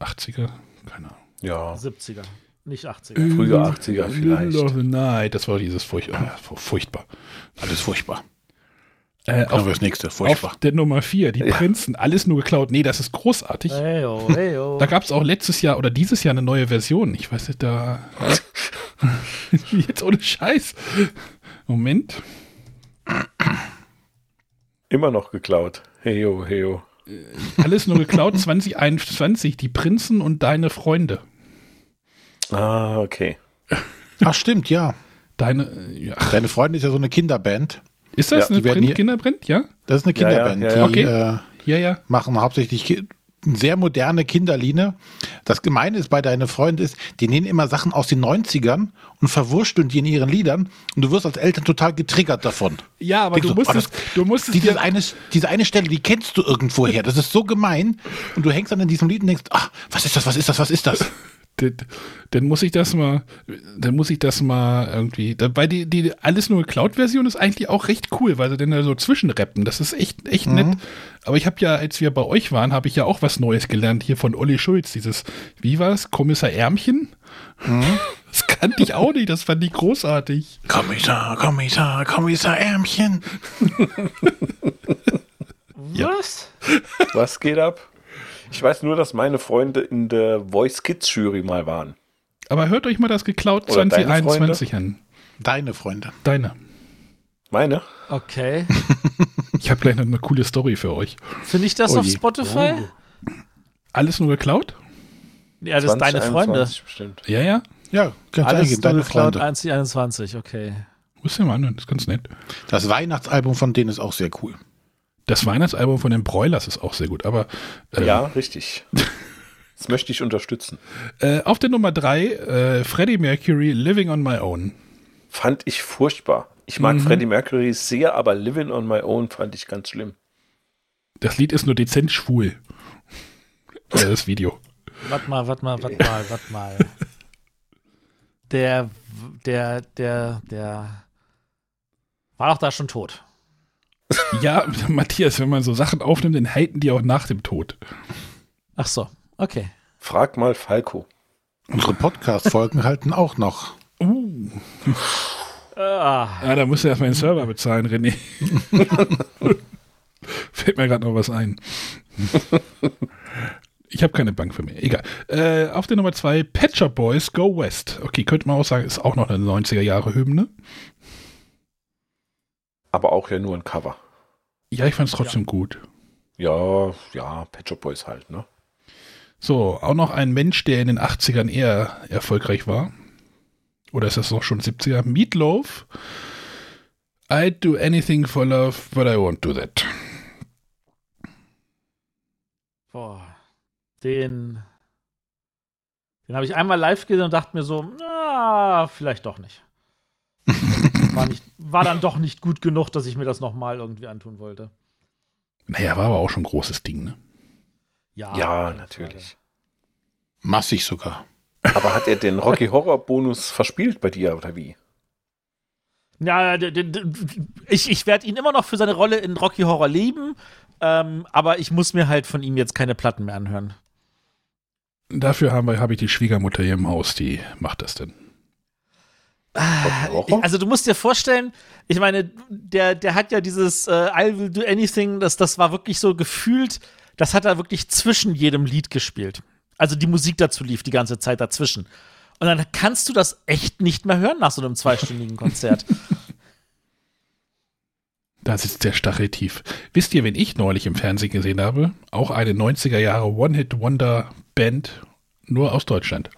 C: 80er, keine Ahnung.
E: Ja.
G: 70er, nicht 80er.
E: Frühe 80er vielleicht.
C: Night, das war dieses Furch äh, furchtbar.
F: Alles furchtbar.
C: Äh, auf,
F: wir das nächste. Furchtbar.
C: auf der Nummer 4, die
E: Ja.
C: Prinzen, alles nur geklaut. Nee, das ist großartig.
G: Heyo, heyo.
C: Da gab es auch letztes Jahr oder dieses Jahr eine neue Version. Ich weiß nicht, da. <laughs> <laughs> Jetzt ohne Scheiß. Moment.
E: Immer noch geklaut. Heyo, heyo.
C: Alles nur geklaut <laughs> 2021. Die Prinzen und deine Freunde.
E: Ah, okay.
F: Ach, stimmt, ja.
C: Deine. äh, Ja.
F: Deine Freundin ist ja so eine Kinderband.
C: Ist das
E: Ja,
C: eine Print Kinderbrennt? Ja?
F: Das ist eine
E: Ja, ja,
F: Kinderband.
E: ja, ja.
F: Die
C: Okay.
F: äh,
C: Ja, ja.
F: machen hauptsächlich sehr moderne Kinderlieder. Das Gemeine ist bei deinen Freunden ist, die nehmen immer Sachen aus den 90ern und verwursteln die in ihren Liedern und du wirst als Eltern total getriggert davon.
C: Ja, aber
F: Denkst
C: du musstest,
F: oh, das-
C: du musstest
F: Diese
C: dir,
F: eine, diese eine Stelle, die kennst du irgendwo her. Das ist so gemein. Und du hängst dann in diesem Lied und denkst, ach, was ist das, was ist das, was ist das?
C: Dann, dann muss ich das mal, dann muss ich das mal irgendwie, da- weil die, die alles nur Cloud-Version ist eigentlich auch recht cool, weil sie dann da so zwischenrappen, das ist echt, echt nett. Aber ich habe ja, als wir bei euch waren, habe ich ja auch was Neues gelernt hier von Olli Schulz, dieses, wie war es, Kommissar Ärmchen? <laughs> Das kannte ich auch nicht, das fand ich großartig.
F: Kommissar, Kommissar, Kommissar Ärmchen. <laughs>
G: Was?
E: Was geht ab? Ich weiß nur, dass meine Freunde in der Voice Kids Jury mal waren.
C: Aber hört euch mal das geklaut
E: Oder deine
C: 2021 an.
F: Deine Freunde.
C: Deine.
E: Meine?
G: Okay. <laughs>
C: Ich habe gleich noch eine coole Story für euch.
G: Finde ich das
C: Oh
G: auf
C: je.
G: Spotify?
C: Alles nur geklaut?
G: Ja, das ist deine Freunde.
E: 2021 Bestimmt.
C: Ja, ja.
F: Ja, ganz
G: Alles
F: eingehen, deine
G: nur geklaut,
F: Freunde.
G: 2021, okay.
C: Muss ja mal anhören, das ist ganz nett.
F: Das Weihnachtsalbum von denen ist auch sehr cool.
C: Das Weihnachtsalbum von den Broilers ist auch sehr gut, aber äh,
E: Ja, richtig. Das möchte ich unterstützen. <laughs>
C: äh, auf der Nummer drei äh, Freddie Mercury Living on My Own.
E: Fand ich furchtbar. Ich mag
C: Mhm.
E: Freddie Mercury sehr, aber Living on My Own fand ich ganz schlimm.
C: Das Lied ist nur dezent schwul. Das Video.
G: Warte mal, warte mal, warte mal, warte mal. <laughs> Der, der, der, der war doch da schon tot.
C: Ja, <laughs> Matthias, wenn man so Sachen aufnimmt, dann halten die auch nach dem Tod.
G: Ach so, okay.
E: Frag mal Falco.
F: Unsere Podcast-Folgen <laughs> halten auch noch.
C: Uh.
G: Ah.
C: Ja, da musst du erstmal den Server bezahlen, René. <laughs> Fällt mir gerade noch was ein. Ich habe keine Bank für mich. Egal. Äh, auf der Nummer zwei, Shop Boys Go West. Okay, könnte man auch sagen, ist auch noch eine 90er Jahre Hymne.
E: Aber auch ja nur ein Cover.
C: Ja, ich fand es trotzdem gut.
E: Ja, ja, Pet Shop Boys halt, ne?
C: So, auch noch ein Mensch, der in den 80ern eher erfolgreich war. Oder ist das noch schon 70er? Meatloaf. I'd do anything for love, but I won't do that.
G: Boah. Den, den habe ich einmal live gesehen und dachte mir so, na, vielleicht doch nicht. War, nicht. war dann doch nicht gut genug, dass ich mir das nochmal irgendwie antun wollte.
C: Naja, war aber auch schon ein großes Ding, ne?
G: Ja,
E: Ja, natürlich.
F: Massig sogar.
E: Aber hat er den Rocky Horror Bonus verspielt bei dir oder wie?
G: Ja, ich, ich werde ihn immer noch für seine Rolle in Rocky Horror lieben, ähm, aber ich muss mir halt von ihm jetzt keine Platten mehr anhören.
C: Dafür habe hab ich die Schwiegermutter hier im Haus, die macht das denn.
G: Ich, also du musst dir vorstellen, ich meine, der, der hat ja dieses äh, I will do anything, das, das war wirklich so gefühlt, das hat er wirklich zwischen jedem Lied gespielt. Also die Musik dazu lief die ganze Zeit dazwischen. Und dann kannst du das echt nicht mehr hören nach so einem zweistündigen Konzert. <laughs>
C: Da sitzt der Stachel tief. Wisst ihr, wen ich neulich im Fernsehen gesehen habe? Auch eine 90er Jahre One-Hit-Wonder-Band, nur aus Deutschland.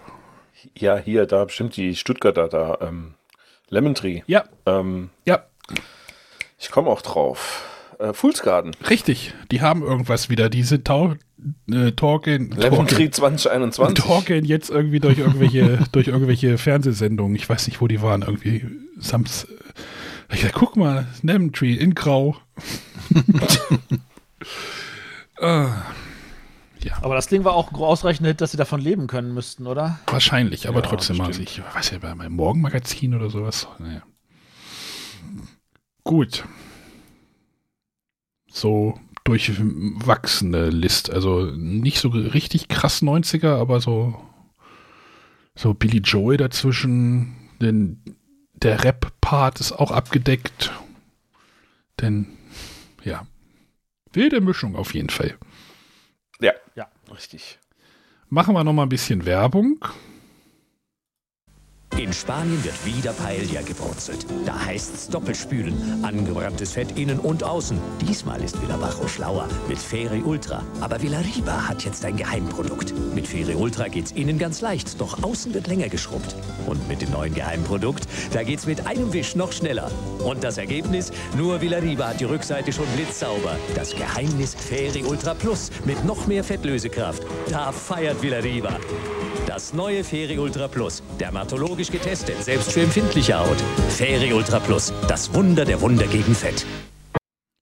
E: Ja, hier, da bestimmt die Stuttgarter da, ähm, Lemon Tree.
C: Ja.
E: Ähm,
C: ja.
E: Ich komme auch drauf. Äh, Fool's Garden.
C: Richtig, die haben irgendwas wieder. Die sind tau äh, talken,
E: Lemon Tree 2021.
C: talken jetzt irgendwie durch irgendwelche, <laughs> durch irgendwelche Fernsehsendungen. Ich weiß nicht, wo die waren. Irgendwie Sams. Ich dachte, guck mal, Lemon Tree in Grau. <laughs> ah,
G: Aber das Ding war auch ein ausreichend Hit, dass sie davon leben können müssten, oder?
C: wahrscheinlich, aber
E: Ja,
C: trotzdem mal
E: stimmt.
C: sich, weiß ja, bei meinem Morgenmagazin oder sowas. Naja. Gut. So durchwachsene List. Also nicht so richtig krass 90er, aber so, so Billy Joel dazwischen. Denn der Rap-Part ist auch abgedeckt. Denn, ja. Wilde Mischung auf jeden Fall.
E: Richtig.
C: Machen wir noch mal ein bisschen Werbung.
R: In Spanien wird wieder Paella gebrutzelt. Da heißt's Doppelspülen. Angebranntes Fett innen und außen. Diesmal ist Villabajo schlauer mit Fere Ultra. Aber Villariba hat jetzt ein Geheimprodukt. Mit Fere Ultra geht's innen ganz leicht, doch außen wird länger geschrubbt. Und mit dem neuen Geheimprodukt, da geht's mit einem Wisch noch schneller. Und das Ergebnis? Nur Villariba hat die Rückseite schon blitzsauber. Das Geheimnis Fere Ultra Plus mit noch mehr Fettlösekraft. Da feiert Villariba. Das neue Feri Ultra Plus. Dermatologisch getestet, selbst für empfindliche Haut. Feri Ultra Plus. Das Wunder der Wunder gegen Fett.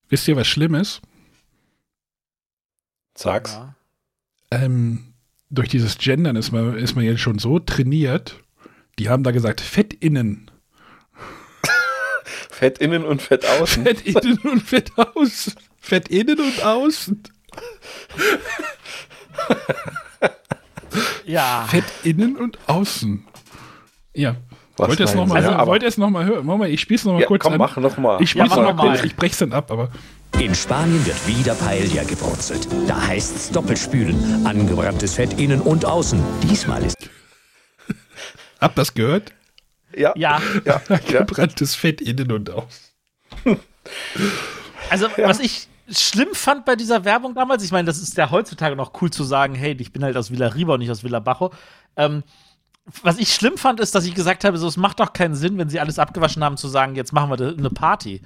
C: Wisst ihr, was schlimm ist?
E: Sag's.
C: Ähm, durch dieses Gendern ist man, ist man jetzt schon so trainiert. Die haben da gesagt, Fett innen. <laughs>
E: Fett innen und Fett außen.
C: Fett innen und Fett außen. Fett innen und außen.
G: Ja.
C: Fett innen und außen. Ja.
E: Was
C: wollt ihr es nochmal hören? Wollt ihr es nochmal hören? Mach mal, ich spiel's nochmal
E: Ja,
C: kurz
E: komm,
C: an.
E: mach noch mal.
C: Ich
G: Ja,
C: spiel's
G: mach
C: nochmal
G: noch mal.
C: kurz. Ich brech's dann ab, aber
R: In Spanien wird wieder Paella gebrutzelt. Da heißt's Doppelspülen. Angebranntes Fett innen und außen. Diesmal ist <laughs>
C: habt das gehört?
E: Ja.
G: Ja.
E: Ja. <laughs> ja.
C: Gebranntes Fett innen und außen.
G: Also, was ich schlimm fand bei dieser Werbung damals, ich meine, das ist ja heutzutage noch cool zu sagen, hey, ich bin halt aus Villa Riba und nicht aus Villa Bajo. Ähm, was ich schlimm fand, ist, dass ich gesagt habe, so, es macht doch keinen Sinn, wenn sie alles abgewaschen haben, zu sagen, jetzt machen wir eine Party.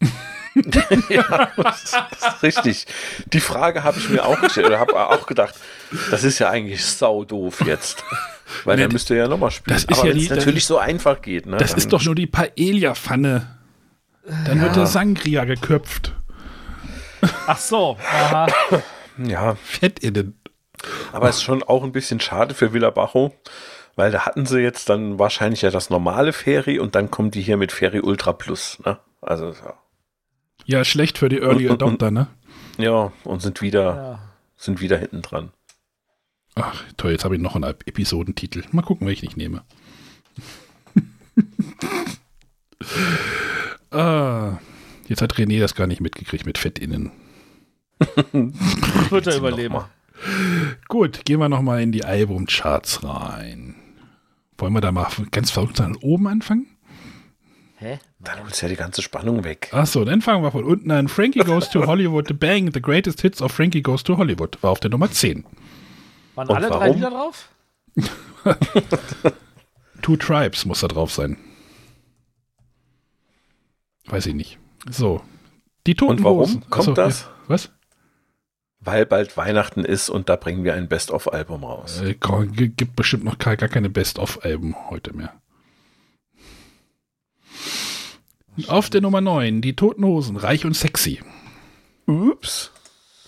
G: <laughs>
E: ja, das ist richtig. Die Frage habe ich mir auch gestellt oder habe auch gedacht, das ist ja eigentlich sau doof jetzt. Weil
C: Nee,
E: dann müsst ihr ja nochmal spielen.
C: das ist
E: Aber
C: ja
E: wenn es
C: die-
E: natürlich so einfach geht, ne?
C: Das ist doch nur die Paella-Pfanne. Dann wird
E: Ja.
C: der Sangria geköpft.
G: Ach so. Aha.
E: Ja.
C: Fett innen.
E: Aber es ist schon auch ein bisschen schade für Villa Bajo, weil da hatten sie jetzt dann wahrscheinlich ja das normale Ferry und dann kommen die hier mit Ferry Ultra Plus, ne? Also, ja.
C: Ja, schlecht für die Early
E: Und- und-
C: Adopter, ne?
E: Ja, und sind wieder,
G: Ja.
E: sind wieder hinten dran.
C: Ach, toll, jetzt habe ich noch einen Episodentitel. Mal gucken, welchen ich nehme. <laughs> ah, jetzt hat René das gar nicht mitgekriegt mit Fett innen. <laughs>
G: Wird er überleben.
C: Gut, gehen wir nochmal in die Albumcharts rein. Wollen wir da mal ganz verrückt sein, oben anfangen?
G: Hä?
E: Dann holst du ja die ganze Spannung weg.
C: Achso, dann fangen wir von unten an. Frankie Goes to Hollywood, The Bang, The Greatest Hits of Frankie Goes to Hollywood, war auf der Nummer 10.
G: Waren
E: Und
G: alle drei
E: warum?
G: Lieder drauf? <laughs>
C: Two Tribes muss da drauf sein. Weiß ich nicht. So. Die Toten
E: Und warum
C: Hosen.
E: kommt
C: Achso,
E: das?
C: ja. Was?
E: Weil bald Weihnachten ist und da bringen wir ein Best-of-Album raus.
C: Äh, gibt bestimmt noch gar, gar keine Best-of-Alben heute mehr. Auf der Nummer 9, die Toten Hosen, reich und sexy.
E: Ups.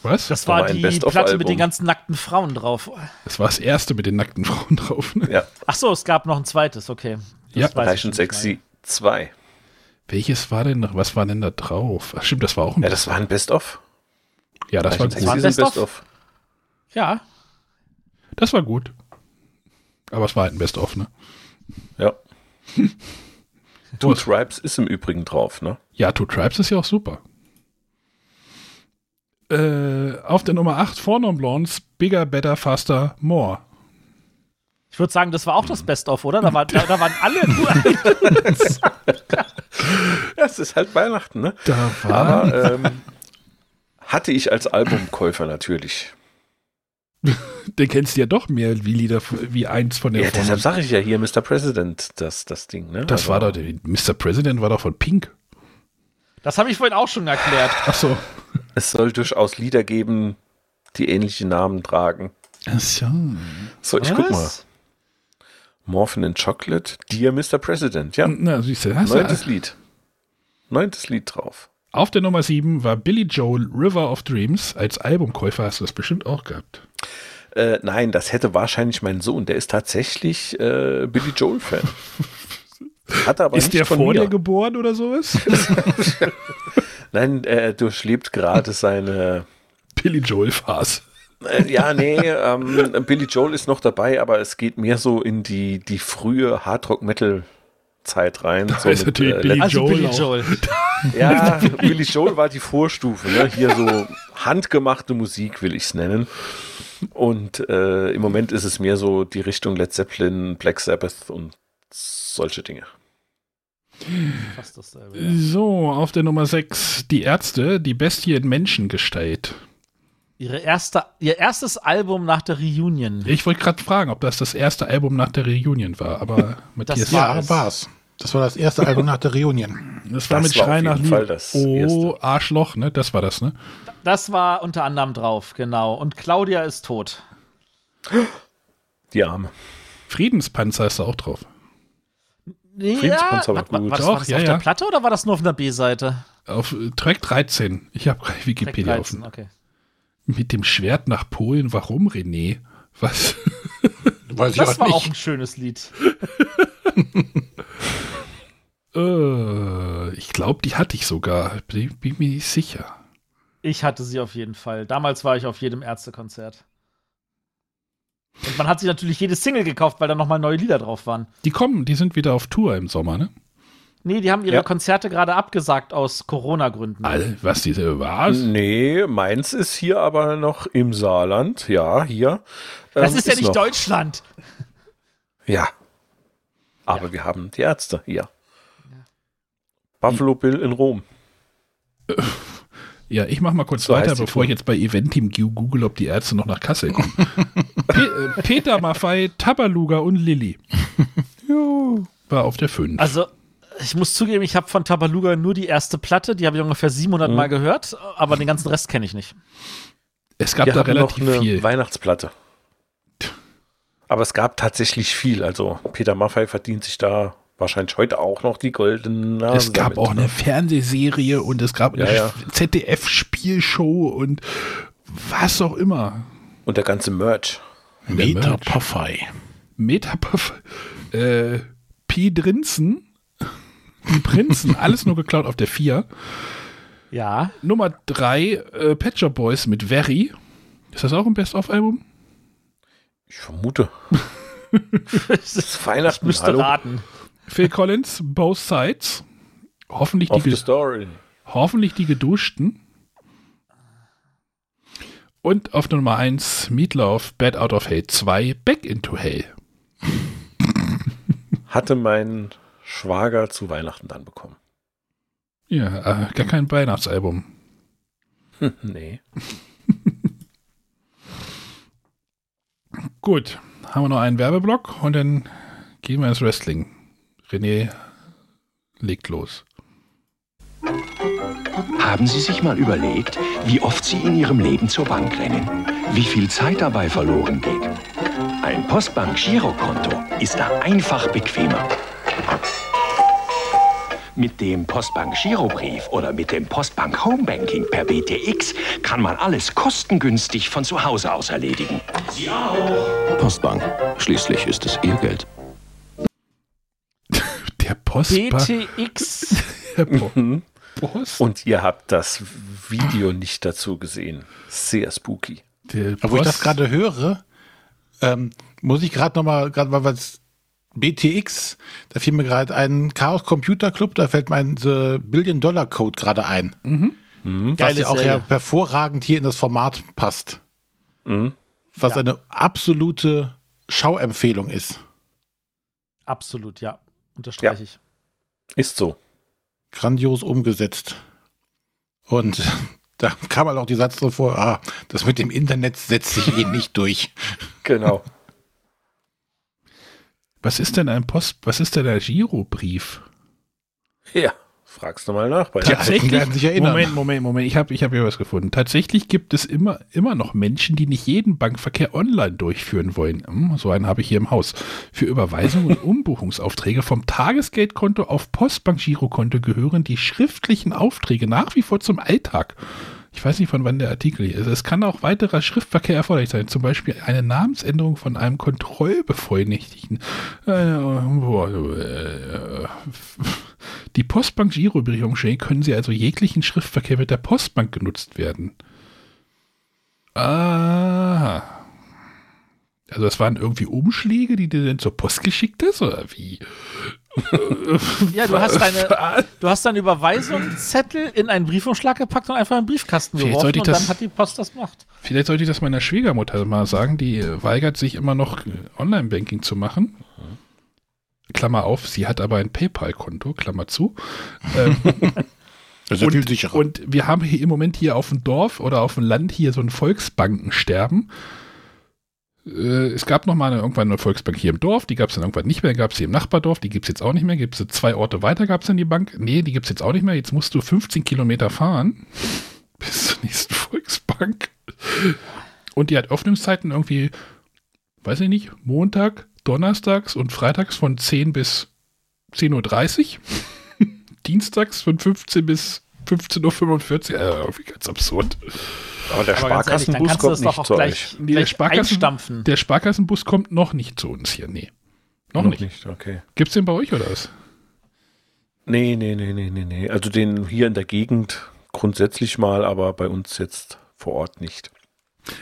C: Was?
G: Das
E: Da
G: war
E: war ein
G: die. Platte mit den ganzen nackten Frauen drauf.
C: Das war das erste mit den nackten Frauen drauf. Ne?
E: Ja,
G: Ach so, es gab noch ein zweites, okay. Das
C: Ja,
E: Reich und Sexy 2.
C: Welches war denn noch? Was war denn da drauf? Ach, stimmt, das war auch ein
E: Ja, das war ein Best-of.
C: Ja, das war gut.
G: Best-of?
E: Best-of.
G: mehr. Ja,
C: Das war gut. Aber es war halt ein Best-of, ne?
E: Ja. <laughs> Two Tribes ist im Übrigen drauf, ne?
C: Ja, Two Tribes ist ja auch super. Äh, auf der Nummer 8, Four Non Blondes, Bigger, Better, Faster, More.
G: ich würde sagen, das war auch das Best-of, oder? Da, war, da, da waren alle <laughs> nur.
E: Ja, es ist halt Weihnachten, ne?
C: Da war.
E: Aber ähm, hatte ich als Albumkäufer natürlich. <laughs>
C: Den kennst du ja doch mehr wie Lieder wie eins von den
E: Ja,
C: Four
E: deshalb sage ich ja hier Mr. President, das, das Ding, ne?
C: Das
E: Also,
C: war doch, der Mr. President war doch von Pink.
G: Das habe ich vorhin auch schon erklärt.
C: Ach so.
E: Es soll durchaus Lieder geben, die ähnliche Namen tragen.
C: Ach so.
E: So, ich guck mal.
G: Was?
E: Morphin in Chocolate, Dear Mr. President, ja.
C: Na, siehst du, hast
E: Neuntes
C: du,
E: Lied. Neuntes Lied drauf.
C: Auf der Nummer 7 war Billy Joel River of Dreams. Als Albumkäufer hast du das bestimmt auch gehabt.
E: Äh, nein, das hätte wahrscheinlich mein Sohn. Der ist tatsächlich äh, Billy Joel-Fan. <laughs> Hat er aber
C: ist
E: nicht
C: der vor dir geboren oder sowas? <laughs>
E: Nein, er durchlebt gerade seine.
C: Billy Joel Phase.
E: Äh, ja, nee, ähm, Billy Joel ist noch dabei, aber es geht mehr so in die, die frühe Hardrock-Metal-Zeit rein.
C: Da
E: so
C: ist natürlich
E: äh,
C: Billy
G: Also
C: Joel
G: Billy. Joel.
E: Ja, Billy Joel war die Vorstufe, ne? Hier so handgemachte Musik, will ich es nennen. Und äh, im Moment ist es mehr so die Richtung Led Zeppelin, Black Sabbath und solche Dinge.
G: Fast dasselbe. ja.
C: So, auf der Nummer 6 die Ärzte, die Bestie in Menschengestalt.
G: Ihre erste, ihr erstes Album nach der Reunion.
C: Ich wollte gerade fragen, ob das das erste Album nach der Reunion war, aber Matthias,
G: war
F: Ja,
G: es.
F: war's. Das war das erste Album nach der Reunion.
C: das war
E: Das
C: mit
E: war auf
C: Schrei nach Liebe.
E: das
C: Oh,
E: erste.
C: Arschloch, ne? Das war das, ne?
G: Das war unter anderem drauf, genau. Und Claudia ist tot.
E: Die Arme.
C: Friedenspanzer ist da auch drauf.
E: Friedenspanzer war
G: Wa- wa-
E: gut.
G: Was
C: Doch,
G: war das
C: ja,
G: auf
C: ja.
G: der Platte oder war das nur auf einer B-Seite?
C: Auf äh, Track 13. Ich habe
G: Track
C: Wikipedia
G: 13,
C: offen.
G: okay.
C: Mit dem Schwert nach Polen. Warum, René? Was?
F: Weiß ich
G: Das
F: auch
G: war
F: nicht.
G: auch ein schönes Lied. <laughs>
C: äh, ich glaube, die hatte ich sogar. Bin, bin mir nicht sicher.
G: Ich hatte sie auf jeden Fall. Damals war ich auf jedem Ärztekonzert. Und man hat sich natürlich jede Single gekauft, weil da nochmal neue Lieder drauf waren.
C: Die kommen, die sind wieder auf Tour im Sommer, ne?
G: Nee, die haben ihre
E: Ja.
G: Konzerte gerade abgesagt aus Corona-Gründen.
C: All, was diese was?
E: Nee, meins ist hier aber noch im Saarland. Ja, hier.
G: Das
E: Ähm,
G: ist ja nicht
E: noch.
G: Deutschland.
E: Ja. Aber wir haben die Ärzte hier. Buffalo Bill in Rom.
C: Ja, ich mach mal kurz
E: So
C: weiter, bevor
E: Tour.
C: ich jetzt bei Eventim google, ob die Ärzte noch nach Kassel kommen. <laughs> Pe äh, Peter Maffei, Tabaluga und Lilly. <laughs> war auf der 5.
G: Also, ich muss zugeben, ich habe von Tabaluga nur die erste Platte, die habe ich ungefähr 700
E: Mhm.
G: Mal gehört, aber den ganzen Rest kenne ich nicht.
C: es gab
E: Wir
C: da relativ
E: noch eine
C: viel.
E: Weihnachtsplatte. Aber es gab tatsächlich viel. Also Peter Maffei verdient sich da wahrscheinlich heute auch noch die goldenen Nase.
C: Es gab
E: damit,
C: auch
E: ne?
C: eine Fernsehserie und es gab
E: Ja,
C: eine
E: ja.
C: ZDF-Spielshow und was auch immer.
E: Und der ganze Merch.
F: Meta Puffy.
C: Äh, Pi Drinzen, die Prinzen, <laughs> alles nur geklaut auf der 4.
G: Ja.
C: Nummer 3, äh, Pet Shop Boys mit Very. Ist das auch ein Best-of-Album?
E: Ich vermute. <laughs> <laughs> das ist Weihnachten.
G: müsste
E: hallo?
G: raten.
C: Phil Collins, Both Sides. Hoffentlich
E: Of
C: die,
E: story.
C: hoffentlich die geduschten. Und auf Nummer 1 Meatloaf, Bad Out of Hell 2, Back into Hell. <laughs>
E: Hatte mein Schwager zu Weihnachten dann bekommen.
C: Ja, äh, gar kein Weihnachtsalbum. <laughs>
E: nee. <laughs>
C: Gut, haben wir noch einen Werbeblock und dann gehen wir ins Wrestling. René legt los.
S: Haben Sie sich mal überlegt, wie oft Sie in Ihrem Leben zur Bank rennen? Wie viel Zeit dabei verloren geht? Ein Postbank-Girokonto ist da einfach bequemer. Mit dem Postbank-Girobrief oder mit dem Postbank Homebanking per BTX kann man alles kostengünstig von zu Hause aus erledigen. Sie auch.
R: Postbank. Schließlich ist es Ihr Geld.
C: Postbank.
G: BTX. <laughs>
E: Mhm. Und ihr habt das Video nicht dazu gesehen. Sehr spooky.
F: Aber wo ich das gerade höre, ähm, muss ich gerade nochmal, gerade weil was BTX, da fiel mir gerade ein Chaos Computer Club, da fällt mein The Billion Dollar Code gerade ein.
C: Mhm.
E: Mhm.
F: Was ja auch ja hervorragend hier in das Format passt.
E: Mhm.
F: Was
G: Ja.
F: eine absolute Schauempfehlung ist.
G: Absolut, ja. Unterstreiche ich.
E: Ist so.
F: Grandios umgesetzt. Und <laughs> da kam halt auch die Satz drin vor, ah, das mit dem Internet setzt sich eh nicht durch. <laughs>
E: Genau.
C: Was ist denn ein Post, was ist denn der Girobrief?
E: Ja, fragst du mal nach. Bei
F: werden sich erinnern.
C: Moment, Moment, Moment. Ich habe ich hab hier was gefunden. Tatsächlich gibt es immer, immer noch Menschen, die nicht jeden Bankverkehr online durchführen wollen. Hm, so einen habe ich hier im Haus. Für Überweisungen und <laughs> Umbuchungsaufträge vom Tagesgeldkonto auf Postbank-Girokonto gehören die schriftlichen Aufträge nach wie vor zum Alltag. Ich weiß nicht, von wann der Artikel hier ist. Es kann auch weiterer Schriftverkehr erforderlich sein. Zum Beispiel eine Namensänderung von einem Kontrollbevollmächtigten. Äh, <laughs> Die Postbank Girobriefumschläge können Sie also jeglichen Schriftverkehr mit der Postbank genutzt werden. Ah. Also das waren irgendwie Umschläge, die du dann zur Post geschickt hast, oder wie?
G: Ja, du hast deine, du hast deinen Überweisungszettel in einen Briefumschlag gepackt und einfach in den Briefkasten
C: Vielleicht
G: geworfen
C: sollte ich
G: und
C: das-
G: dann hat die Post das gemacht.
C: Vielleicht sollte ich das meiner Schwiegermutter mal sagen, die äh, weigert sich immer noch äh, Online-Banking zu machen. Klammer auf, sie hat aber ein PayPal-Konto, Klammer zu. Ähm,
F: Das <laughs> ist ja viel
C: und,
F: sicherer.
C: und wir haben hier im Moment hier auf dem Dorf oder auf dem Land hier so ein Volksbankensterben. Äh, es gab noch mal eine, irgendwann eine Volksbank hier im Dorf, die gab es dann irgendwann nicht mehr, gab es hier im Nachbardorf, die gibt es jetzt auch nicht mehr, gibt es zwei Orte weiter, gab es dann die Bank. Nee, die gibt es jetzt auch nicht mehr, jetzt musst du 15 Kilometer fahren <laughs> bis zur nächsten Volksbank. Und die hat Öffnungszeiten irgendwie, weiß ich nicht, Montag, Donnerstags und Freitags von 10 bis 10.30 Uhr. <laughs> Dienstags von 15 bis 15.45 Uhr. Äh, irgendwie ganz absurd.
E: Aber der Sparkassenbus kommt nicht zu
G: gleich,
E: euch.
C: Nee, der, Sparkassen, der Sparkassenbus kommt noch nicht zu uns hier. Nee. Noch, nicht.
E: okay.
C: Gibt's den bei euch oder was?
E: Nee, nee, nee, nee, nee, nee. Also den hier in der Gegend grundsätzlich mal, aber bei uns jetzt vor Ort nicht.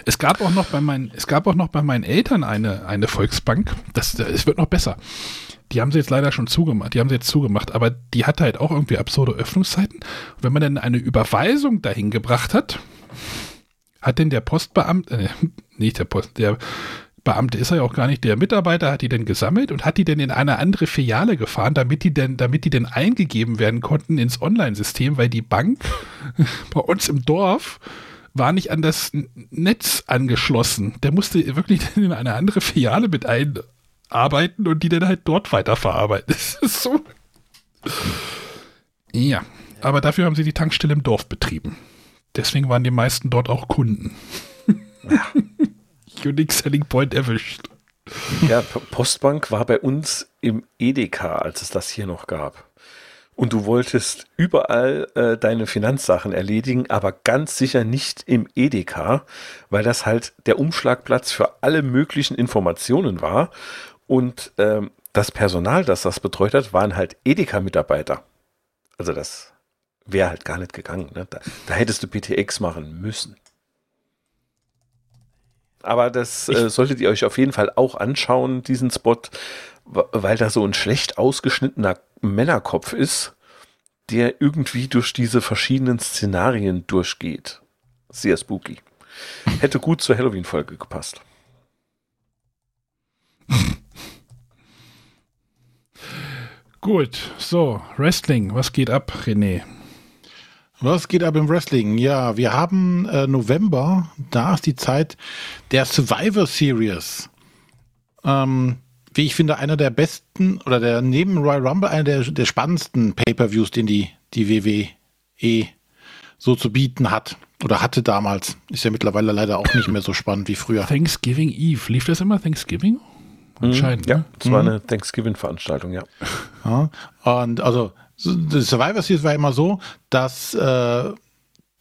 C: Es gab auch noch bei meinen, es gab auch noch bei meinen Eltern eine, eine Volksbank. Das, es wird noch besser. Die haben sie jetzt leider schon zugemacht. Die haben sie jetzt zugemacht, aber die hatte halt auch irgendwie absurde Öffnungszeiten. Und wenn man dann eine Überweisung dahin gebracht hat, hat denn der Postbeamte, äh, nicht der Post, der Beamte ist er ja auch gar nicht, der Mitarbeiter hat die denn gesammelt und hat die denn in eine andere Filiale gefahren, damit die denn, damit die denn eingegeben werden konnten ins Online-System, weil die Bank <laughs> bei uns im Dorf war nicht an das Netz angeschlossen. Der musste wirklich <laughs> in eine andere Filiale mit einarbeiten und die dann halt dort weiterverarbeiten. <laughs> Das ist so. Ja, aber dafür haben sie die Tankstelle im Dorf betrieben. Deswegen waren die meisten dort auch Kunden. <laughs> Unique Selling Point erwischt.
E: Ja, Postbank war bei uns im Edeka, als es das hier noch gab. Und du wolltest überall äh, deine Finanzsachen erledigen, aber ganz sicher nicht im Edeka, weil das halt der Umschlagplatz für alle möglichen Informationen war. Und ähm, das Personal, das das betreut hat, waren halt Edeka-Mitarbeiter. Also das wäre halt gar nicht gegangen. Ne? Da, da hättest du PTX machen müssen. Aber das äh, solltet ihr euch auf jeden Fall auch anschauen, diesen Spot, weil da so ein schlecht ausgeschnittener Männerkopf ist, der irgendwie durch diese verschiedenen Szenarien durchgeht. Sehr spooky. Hätte gut zur Halloween-Folge gepasst.
C: Gut, so, Wrestling, was geht ab, René?
F: Was geht ab im Wrestling? Ja, wir haben äh, November, da ist die Zeit der Survivor Series. Ähm, wie ich finde, einer der besten oder der neben Royal Rumble einer der, der spannendsten Pay-per-Views, den die, die WWE so zu bieten hat oder hatte damals. Ist ja mittlerweile leider auch nicht mehr so spannend wie früher.
C: Thanksgiving Eve, lief das immer Thanksgiving? Anscheinend,
E: Ja,
C: ne?
E: das war
F: Mhm.
E: eine Thanksgiving-Veranstaltung, ja.
F: Ja, und also so- das Survivor Series war immer so, dass äh,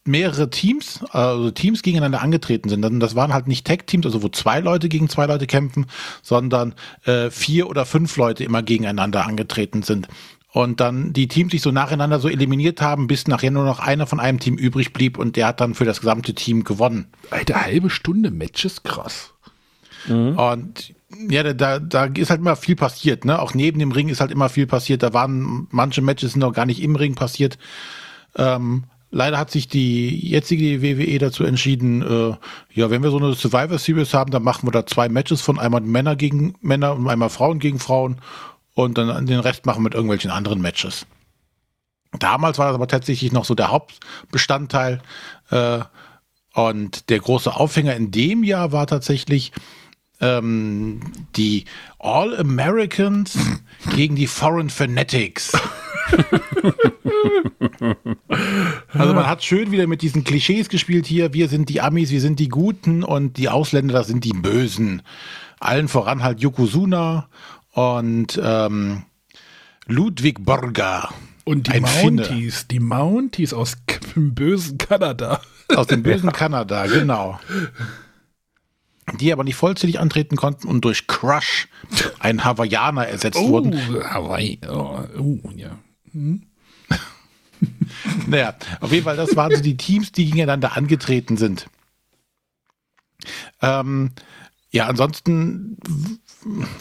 F: mehrere Teams, also Teams gegeneinander angetreten sind. Das waren halt nicht Tag-Teams, also wo zwei Leute gegen zwei Leute kämpfen, sondern äh, vier oder fünf Leute immer gegeneinander angetreten sind. Und dann die Teams sich so nacheinander so eliminiert haben, bis nachher nur noch einer von einem Team übrig blieb und der hat dann für das gesamte Team gewonnen.
C: Eine halbe Stunde Matches, krass.
F: Und ja, da- da, ist halt immer viel passiert, ne? Auch neben dem Ring ist halt immer viel passiert. Da waren manche Matches noch gar nicht im Ring passiert. Ähm, leider hat sich die jetzige WWE dazu entschieden, äh, ja, wenn wir so eine Survivor Series haben, dann machen wir da zwei Matches von einmal Männer gegen Männer und einmal Frauen gegen Frauen und dann den Rest machen wir mit irgendwelchen anderen Matches. Damals war das aber tatsächlich noch so der Hauptbestandteil. Äh, und der große Aufhänger in dem Jahr war tatsächlich ähm, die All-Americans <laughs> gegen die Foreign Fanatics. Also man hat schön wieder mit diesen Klischees gespielt hier. Wir sind die Amis, wir sind die Guten und die Ausländer, sind die Bösen. Allen voran halt Yokozuna und ähm, Ludwig Borger.
C: Und die
F: Ein Finne.
C: Mounties, die Mounties aus dem <laughs> bösen Kanada.
F: Aus dem bösen Kanada, genau. Die aber nicht vollzählig antreten konnten und durch Crush, ein Hawaiianer, ersetzt
C: Oh,
F: wurden.
C: Hawaii. Oh, oh ja. Hm? <laughs>
F: Naja, auf jeden Fall, das waren so die Teams, die gegeneinander angetreten sind. Ähm, ja, ansonsten,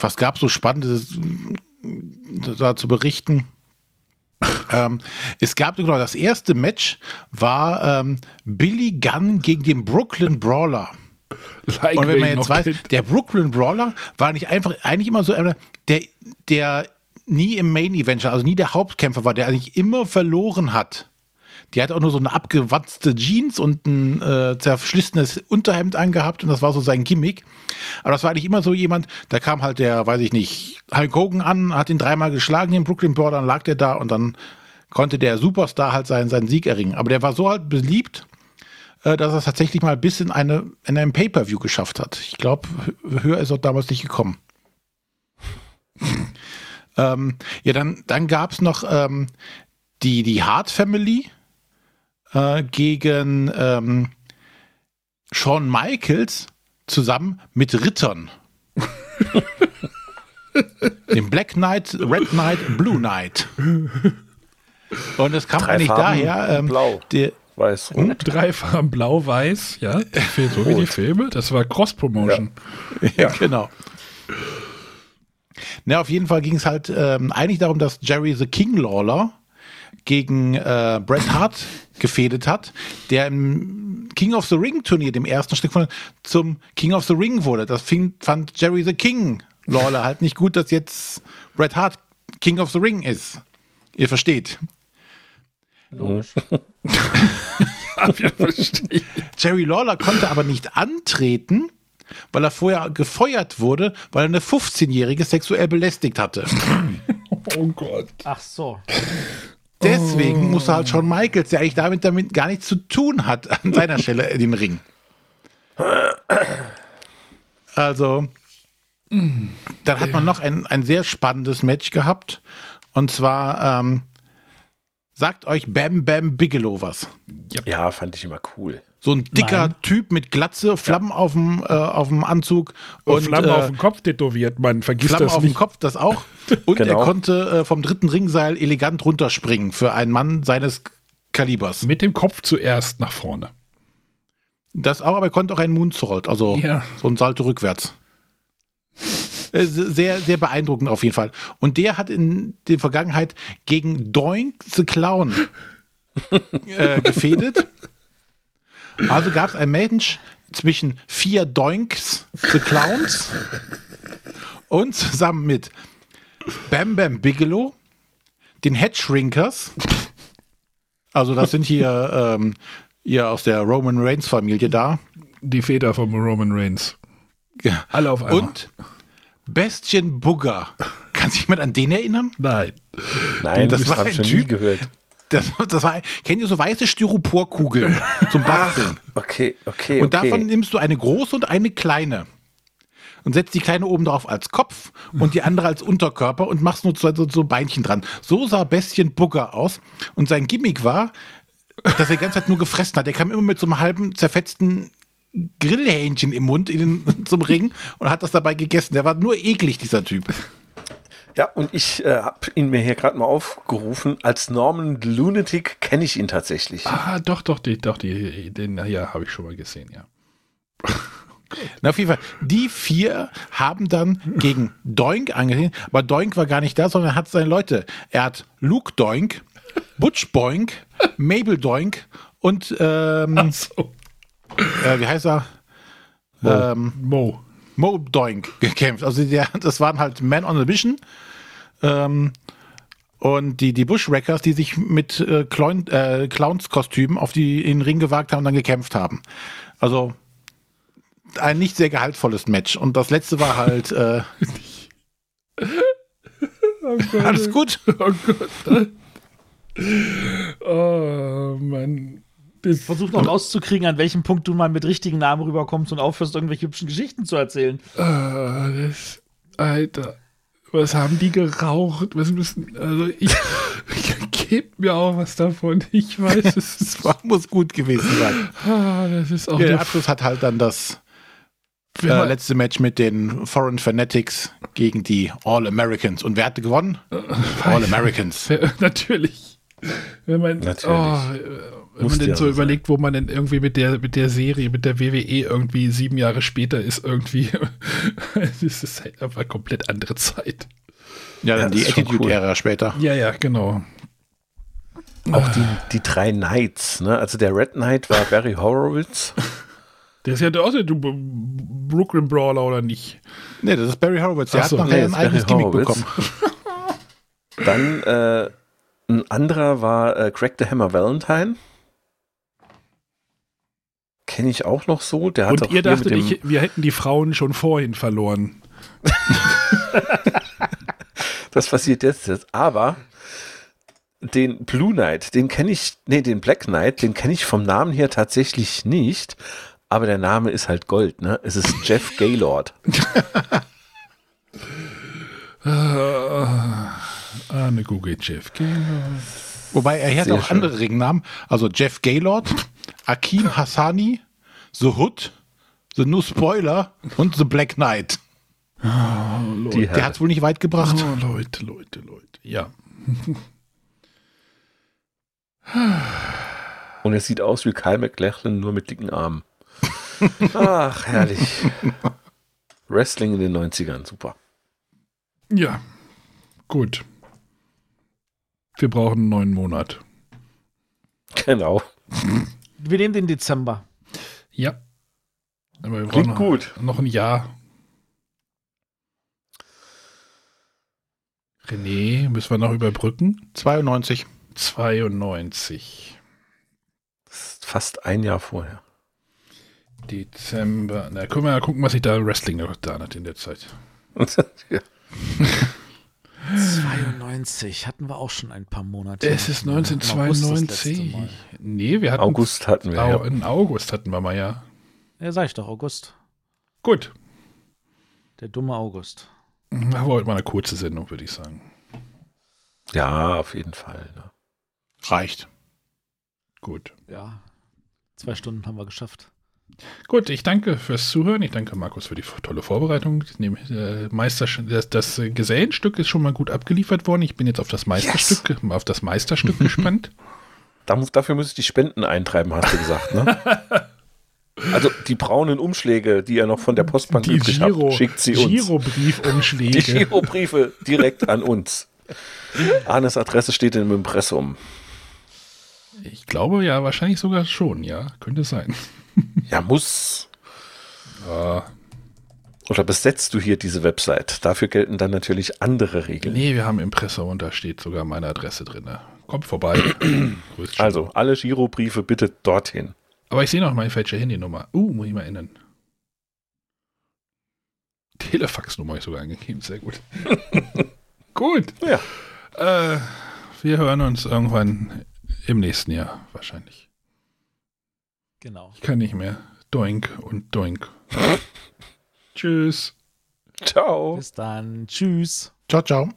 F: was gab es so Spannendes da zu berichten? Ähm, es gab genau das erste Match war ähm, Billy Gunn gegen den Brooklyn Brawler.
C: Like
F: Und wenn man jetzt weiß,
C: kennt.
F: der Brooklyn Brawler war nicht einfach, eigentlich immer so einer, der, der nie im Main Event, also nie der Hauptkämpfer war, der eigentlich immer verloren hat. Die hat auch nur so eine abgewatzte Jeans und ein äh, zerschlissenes Unterhemd angehabt und das war so sein Gimmick. Aber das war eigentlich immer so jemand, da kam halt der, weiß ich nicht, Hulk Hogan an, hat ihn dreimal geschlagen, den Brooklyn Brawler, dann lag der da und dann konnte der Superstar halt seinen, seinen Sieg erringen. Aber der war so halt beliebt, dass er es tatsächlich mal bis in, eine, in einem Pay-Per-View geschafft hat. Ich glaube, höher ist er damals nicht gekommen. <laughs> ähm, ja, dann, dann gab es noch ähm, die, die Hart Family äh, gegen ähm, Shawn Michaels zusammen mit Rittern. <laughs> Dem Black Knight, Red Knight, Blue Knight. Und es kam
E: Drei
F: eigentlich
E: Farben,
F: daher, ähm,
E: blau,
F: der,
E: weiß,
C: Und
E: rot.
C: drei Farben blau-weiß, ja. <laughs> So wie die Filme. Das war Cross-Promotion.
F: Ja, genau. Na, auf jeden Fall ging es halt ähm, eigentlich darum, dass Jerry the King Lawler gegen äh, Bret Hart gefädet hat, der im King of the Ring Turnier, dem ersten Stück von zum King of the Ring wurde. Das fing, fand Jerry the King Lawler halt nicht gut, dass jetzt Bret Hart King of the Ring ist. Ihr versteht.
G: Logisch. <laughs>
F: Jerry Lawler konnte aber nicht antreten, weil er vorher gefeuert wurde, weil er eine 15-Jährige sexuell belästigt hatte.
C: Oh Gott.
G: Ach so.
F: Deswegen musste halt Shawn Michaels, der eigentlich damit, damit gar nichts zu tun hat, an seiner Stelle in den Ring. Also, Dann hat man noch ein, ein sehr spannendes Match gehabt. Und zwar ähm, sagt euch Bam Bam Bigelow was.
E: Ja, fand ich immer cool.
F: So ein dicker
C: Nein.
F: Typ mit Glatze, Flammen auf dem äh, auf dem Anzug
C: Und
F: und
C: Flammen
F: äh,
C: auf den Kopf tätowiert, man vergisst
F: Flammen
C: das
F: auf dem
C: nicht.
F: Kopf, das auch. <laughs> Und
E: Genau.
F: er konnte äh, vom dritten Ringseil elegant runterspringen für einen Mann seines Kalibers.
C: Mit dem Kopf zuerst nach vorne.
F: Das auch, aber er konnte auch einen Moonsault, also
C: Ja.
F: so ein Salto rückwärts. Äh, Sehr, sehr beeindruckend auf jeden Fall. Und der hat in der Vergangenheit gegen Doink the Clown äh, gefädet. Also gab es ein Match zwischen vier Doinks the Clowns und zusammen mit Bam Bam Bigelow, den Headshrinkers, also das sind hier, ähm, hier aus der Roman Reigns Familie da.
C: Die Väter vom Roman Reigns. Alle auf einmal.
F: Und Bastian Bugger. Kann sich jemand an den erinnern?
C: Nein.
E: Nein,
F: das war ein
E: schon
F: Typ.
E: nie gehört.
F: Das, das war, kennt ihr so weiße Styroporkugeln zum Basteln?
E: Okay, okay,
F: Und
E: okay.
F: davon nimmst du eine große und eine kleine. Und setzt die kleine oben drauf als Kopf und die andere als Unterkörper und machst nur so, so, so Beinchen dran. So sah Bestien Bugger aus. Und sein Gimmick war, dass er die ganze Zeit nur gefressen hat. Er kam immer mit so einem halben zerfetzten Grillhähnchen im Mund in den, <laughs> zum Ring und hat das dabei gegessen. Der war nur eklig, dieser Typ.
E: Ja, und ich äh, habe ihn mir hier gerade mal aufgerufen. Als Norman Lunatic kenne ich ihn tatsächlich.
C: Ah, doch, doch, die, doch, die, den, ja, habe ich schon mal gesehen, ja. <laughs>
F: Na, auf jeden Fall, die vier haben dann gegen Doink angesehen, aber Doink war gar nicht da, sondern er hat seine Leute. Er hat Luke Doink, Butch Boink, <laughs> Mabel Doink und ähm, äh, wie heißt er?
C: Mo.
F: Ähm,
C: Mo.
F: Mo Doink gekämpft. Also der, <laughs> das waren halt Men on a Mission. Ähm, und die, die Bushwreckers, die sich mit äh, Clown, äh, Clowns-Kostümen auf die in den Ring gewagt haben und dann gekämpft haben. Also ein nicht sehr gehaltvolles Match. Und das letzte war halt. Äh, <laughs> alles gut?
C: Oh Gott. Oh Mann.
G: Versuch noch rauszukriegen, an welchem Punkt du mal mit richtigen Namen rüberkommst und aufhörst, irgendwelche hübschen Geschichten zu erzählen.
C: Ah, das, Alter, was haben die geraucht? Was müssen, also ich, <laughs> gebt mir auch was davon. Ich weiß, es <laughs> ist,
F: war, muss gut gewesen sein.
C: ah, das ist auch
F: Ja, der Abschluss hat halt dann das äh, letzte Match mit den Foreign Fanatics gegen die All Americans. Und wer hatte gewonnen? All Americans. <laughs>
C: Natürlich. Wenn man,
F: Natürlich.
C: Oh, äh, wenn man denn
F: ja
C: so
F: so
C: überlegt, wo man denn irgendwie mit der, mit der Serie, mit der WWE irgendwie sieben Jahre später ist, irgendwie, <laughs> es ist halt einfach komplett andere Zeit.
F: Ja, dann
E: das
F: die Attitude-Ära später.
C: Ja, ja, genau.
E: Auch die, die drei Knights, ne? Also der Red Knight war <laughs> Barry Horowitz.
C: Der ist ja auch der Brooklyn Brawler oder nicht?
F: Nee, das ist Barry Horowitz. Der
C: Ach so.
F: hat nachher
E: Nee,
F: ein
E: das
F: eigenes Gimmick bekommen.
E: Dann äh, ein anderer war äh, Craig the Hammer Valentine. Kenne ich auch noch so. Der hat
C: Und
E: auch
C: ihr dachtet, ich, wir hätten die Frauen schon vorhin verloren.
E: das passiert jetzt, jetzt. Aber den Blue Knight, den kenne ich, nee, den Black Knight, den kenne ich vom Namen her tatsächlich nicht. Aber der Name ist halt Gold, ne? Es ist Jeff Gaylord.
C: Ah, Arne Google Jeff.
F: Wobei er hat
E: Sehr
F: auch
E: schön.
F: andere Ringnamen. Also Jeff Gaylord, Akim Hassani, The Hood, The New Spoiler und The Black Knight.
C: Leute.
F: Der hat es wohl nicht weit gebracht.
C: Oh, Leute, Leute, Leute. Ja.
E: Und er sieht aus wie Kyle McLachlan, nur mit dicken Armen. <laughs> Ach, herrlich. Wrestling in den 90ern, super.
C: Ja. Gut. Wir brauchen einen neuen Monat.
E: Genau.
G: Wir nehmen den Dezember.
C: Ja. Aber wir
E: Klingt
C: brauchen noch,
E: gut.
C: noch ein Jahr. René, müssen wir noch überbrücken?
F: 92.
C: 92.
E: Fast ein Jahr vorher.
C: Dezember. Na, können wir mal gucken, was sich da Wrestling noch getan hat in der Zeit.
E: ja. <laughs> <laughs>
G: 92 hatten wir auch schon ein paar Monate.
C: Es ist
G: Im August das letzte
C: 1992.
G: Mal.
C: Nee, wir hatten.
E: August hatten wir,
C: Au,
E: ja.
C: In August hatten wir mal, ja.
G: Ja, sag ich doch, August.
C: Gut.
G: Der dumme August.
C: Aber heute mal eine kurze Sendung, würde ich sagen.
E: Ja, auf jeden Fall. Ne?
F: Reicht.
C: Gut.
G: Ja. Zwei Stunden haben wir geschafft.
C: Gut, ich danke fürs Zuhören. Ich danke Markus für die tolle Vorbereitung. Äh, das, das Gesellenstück ist schon mal gut abgeliefert worden. Ich bin jetzt auf das Meisterstück, yes. auf das Meisterstück <laughs> gespannt.
E: Dafür muss ich die Spenden eintreiben, hast du gesagt, ne? Also die braunen Umschläge, die er noch von der Postbank
C: die
E: übrig
C: Giro,
E: hat, schickt sie uns.
C: Girobriefumschläge. <laughs>
E: Die Girobriefe direkt an uns. Arnes Adresse steht im Impressum.
C: Ich glaube ja, wahrscheinlich sogar schon, ja. Könnte sein.
E: Ja, muss.
C: Ja.
E: Oder besetzt du hier diese Website? Dafür gelten dann natürlich andere Regeln.
C: Nee, wir haben Impressum und da steht sogar meine Adresse drin. Kommt vorbei. <clears throat>
E: also, alle Girobriefe bitte dorthin.
C: Aber ich sehe noch meine falsche Handynummer. Uh, muss ich mal ändern. Telefaxnummer habe ich sogar angegeben. Sehr gut. <laughs> gut.
E: Ja.
C: Äh, wir hören uns irgendwann im nächsten Jahr wahrscheinlich.
G: Genau.
C: Ich kann nicht mehr. Doink und doink. <laughs> Tschüss.
E: Ciao.
G: Bis dann. Tschüss.
F: Ciao, ciao.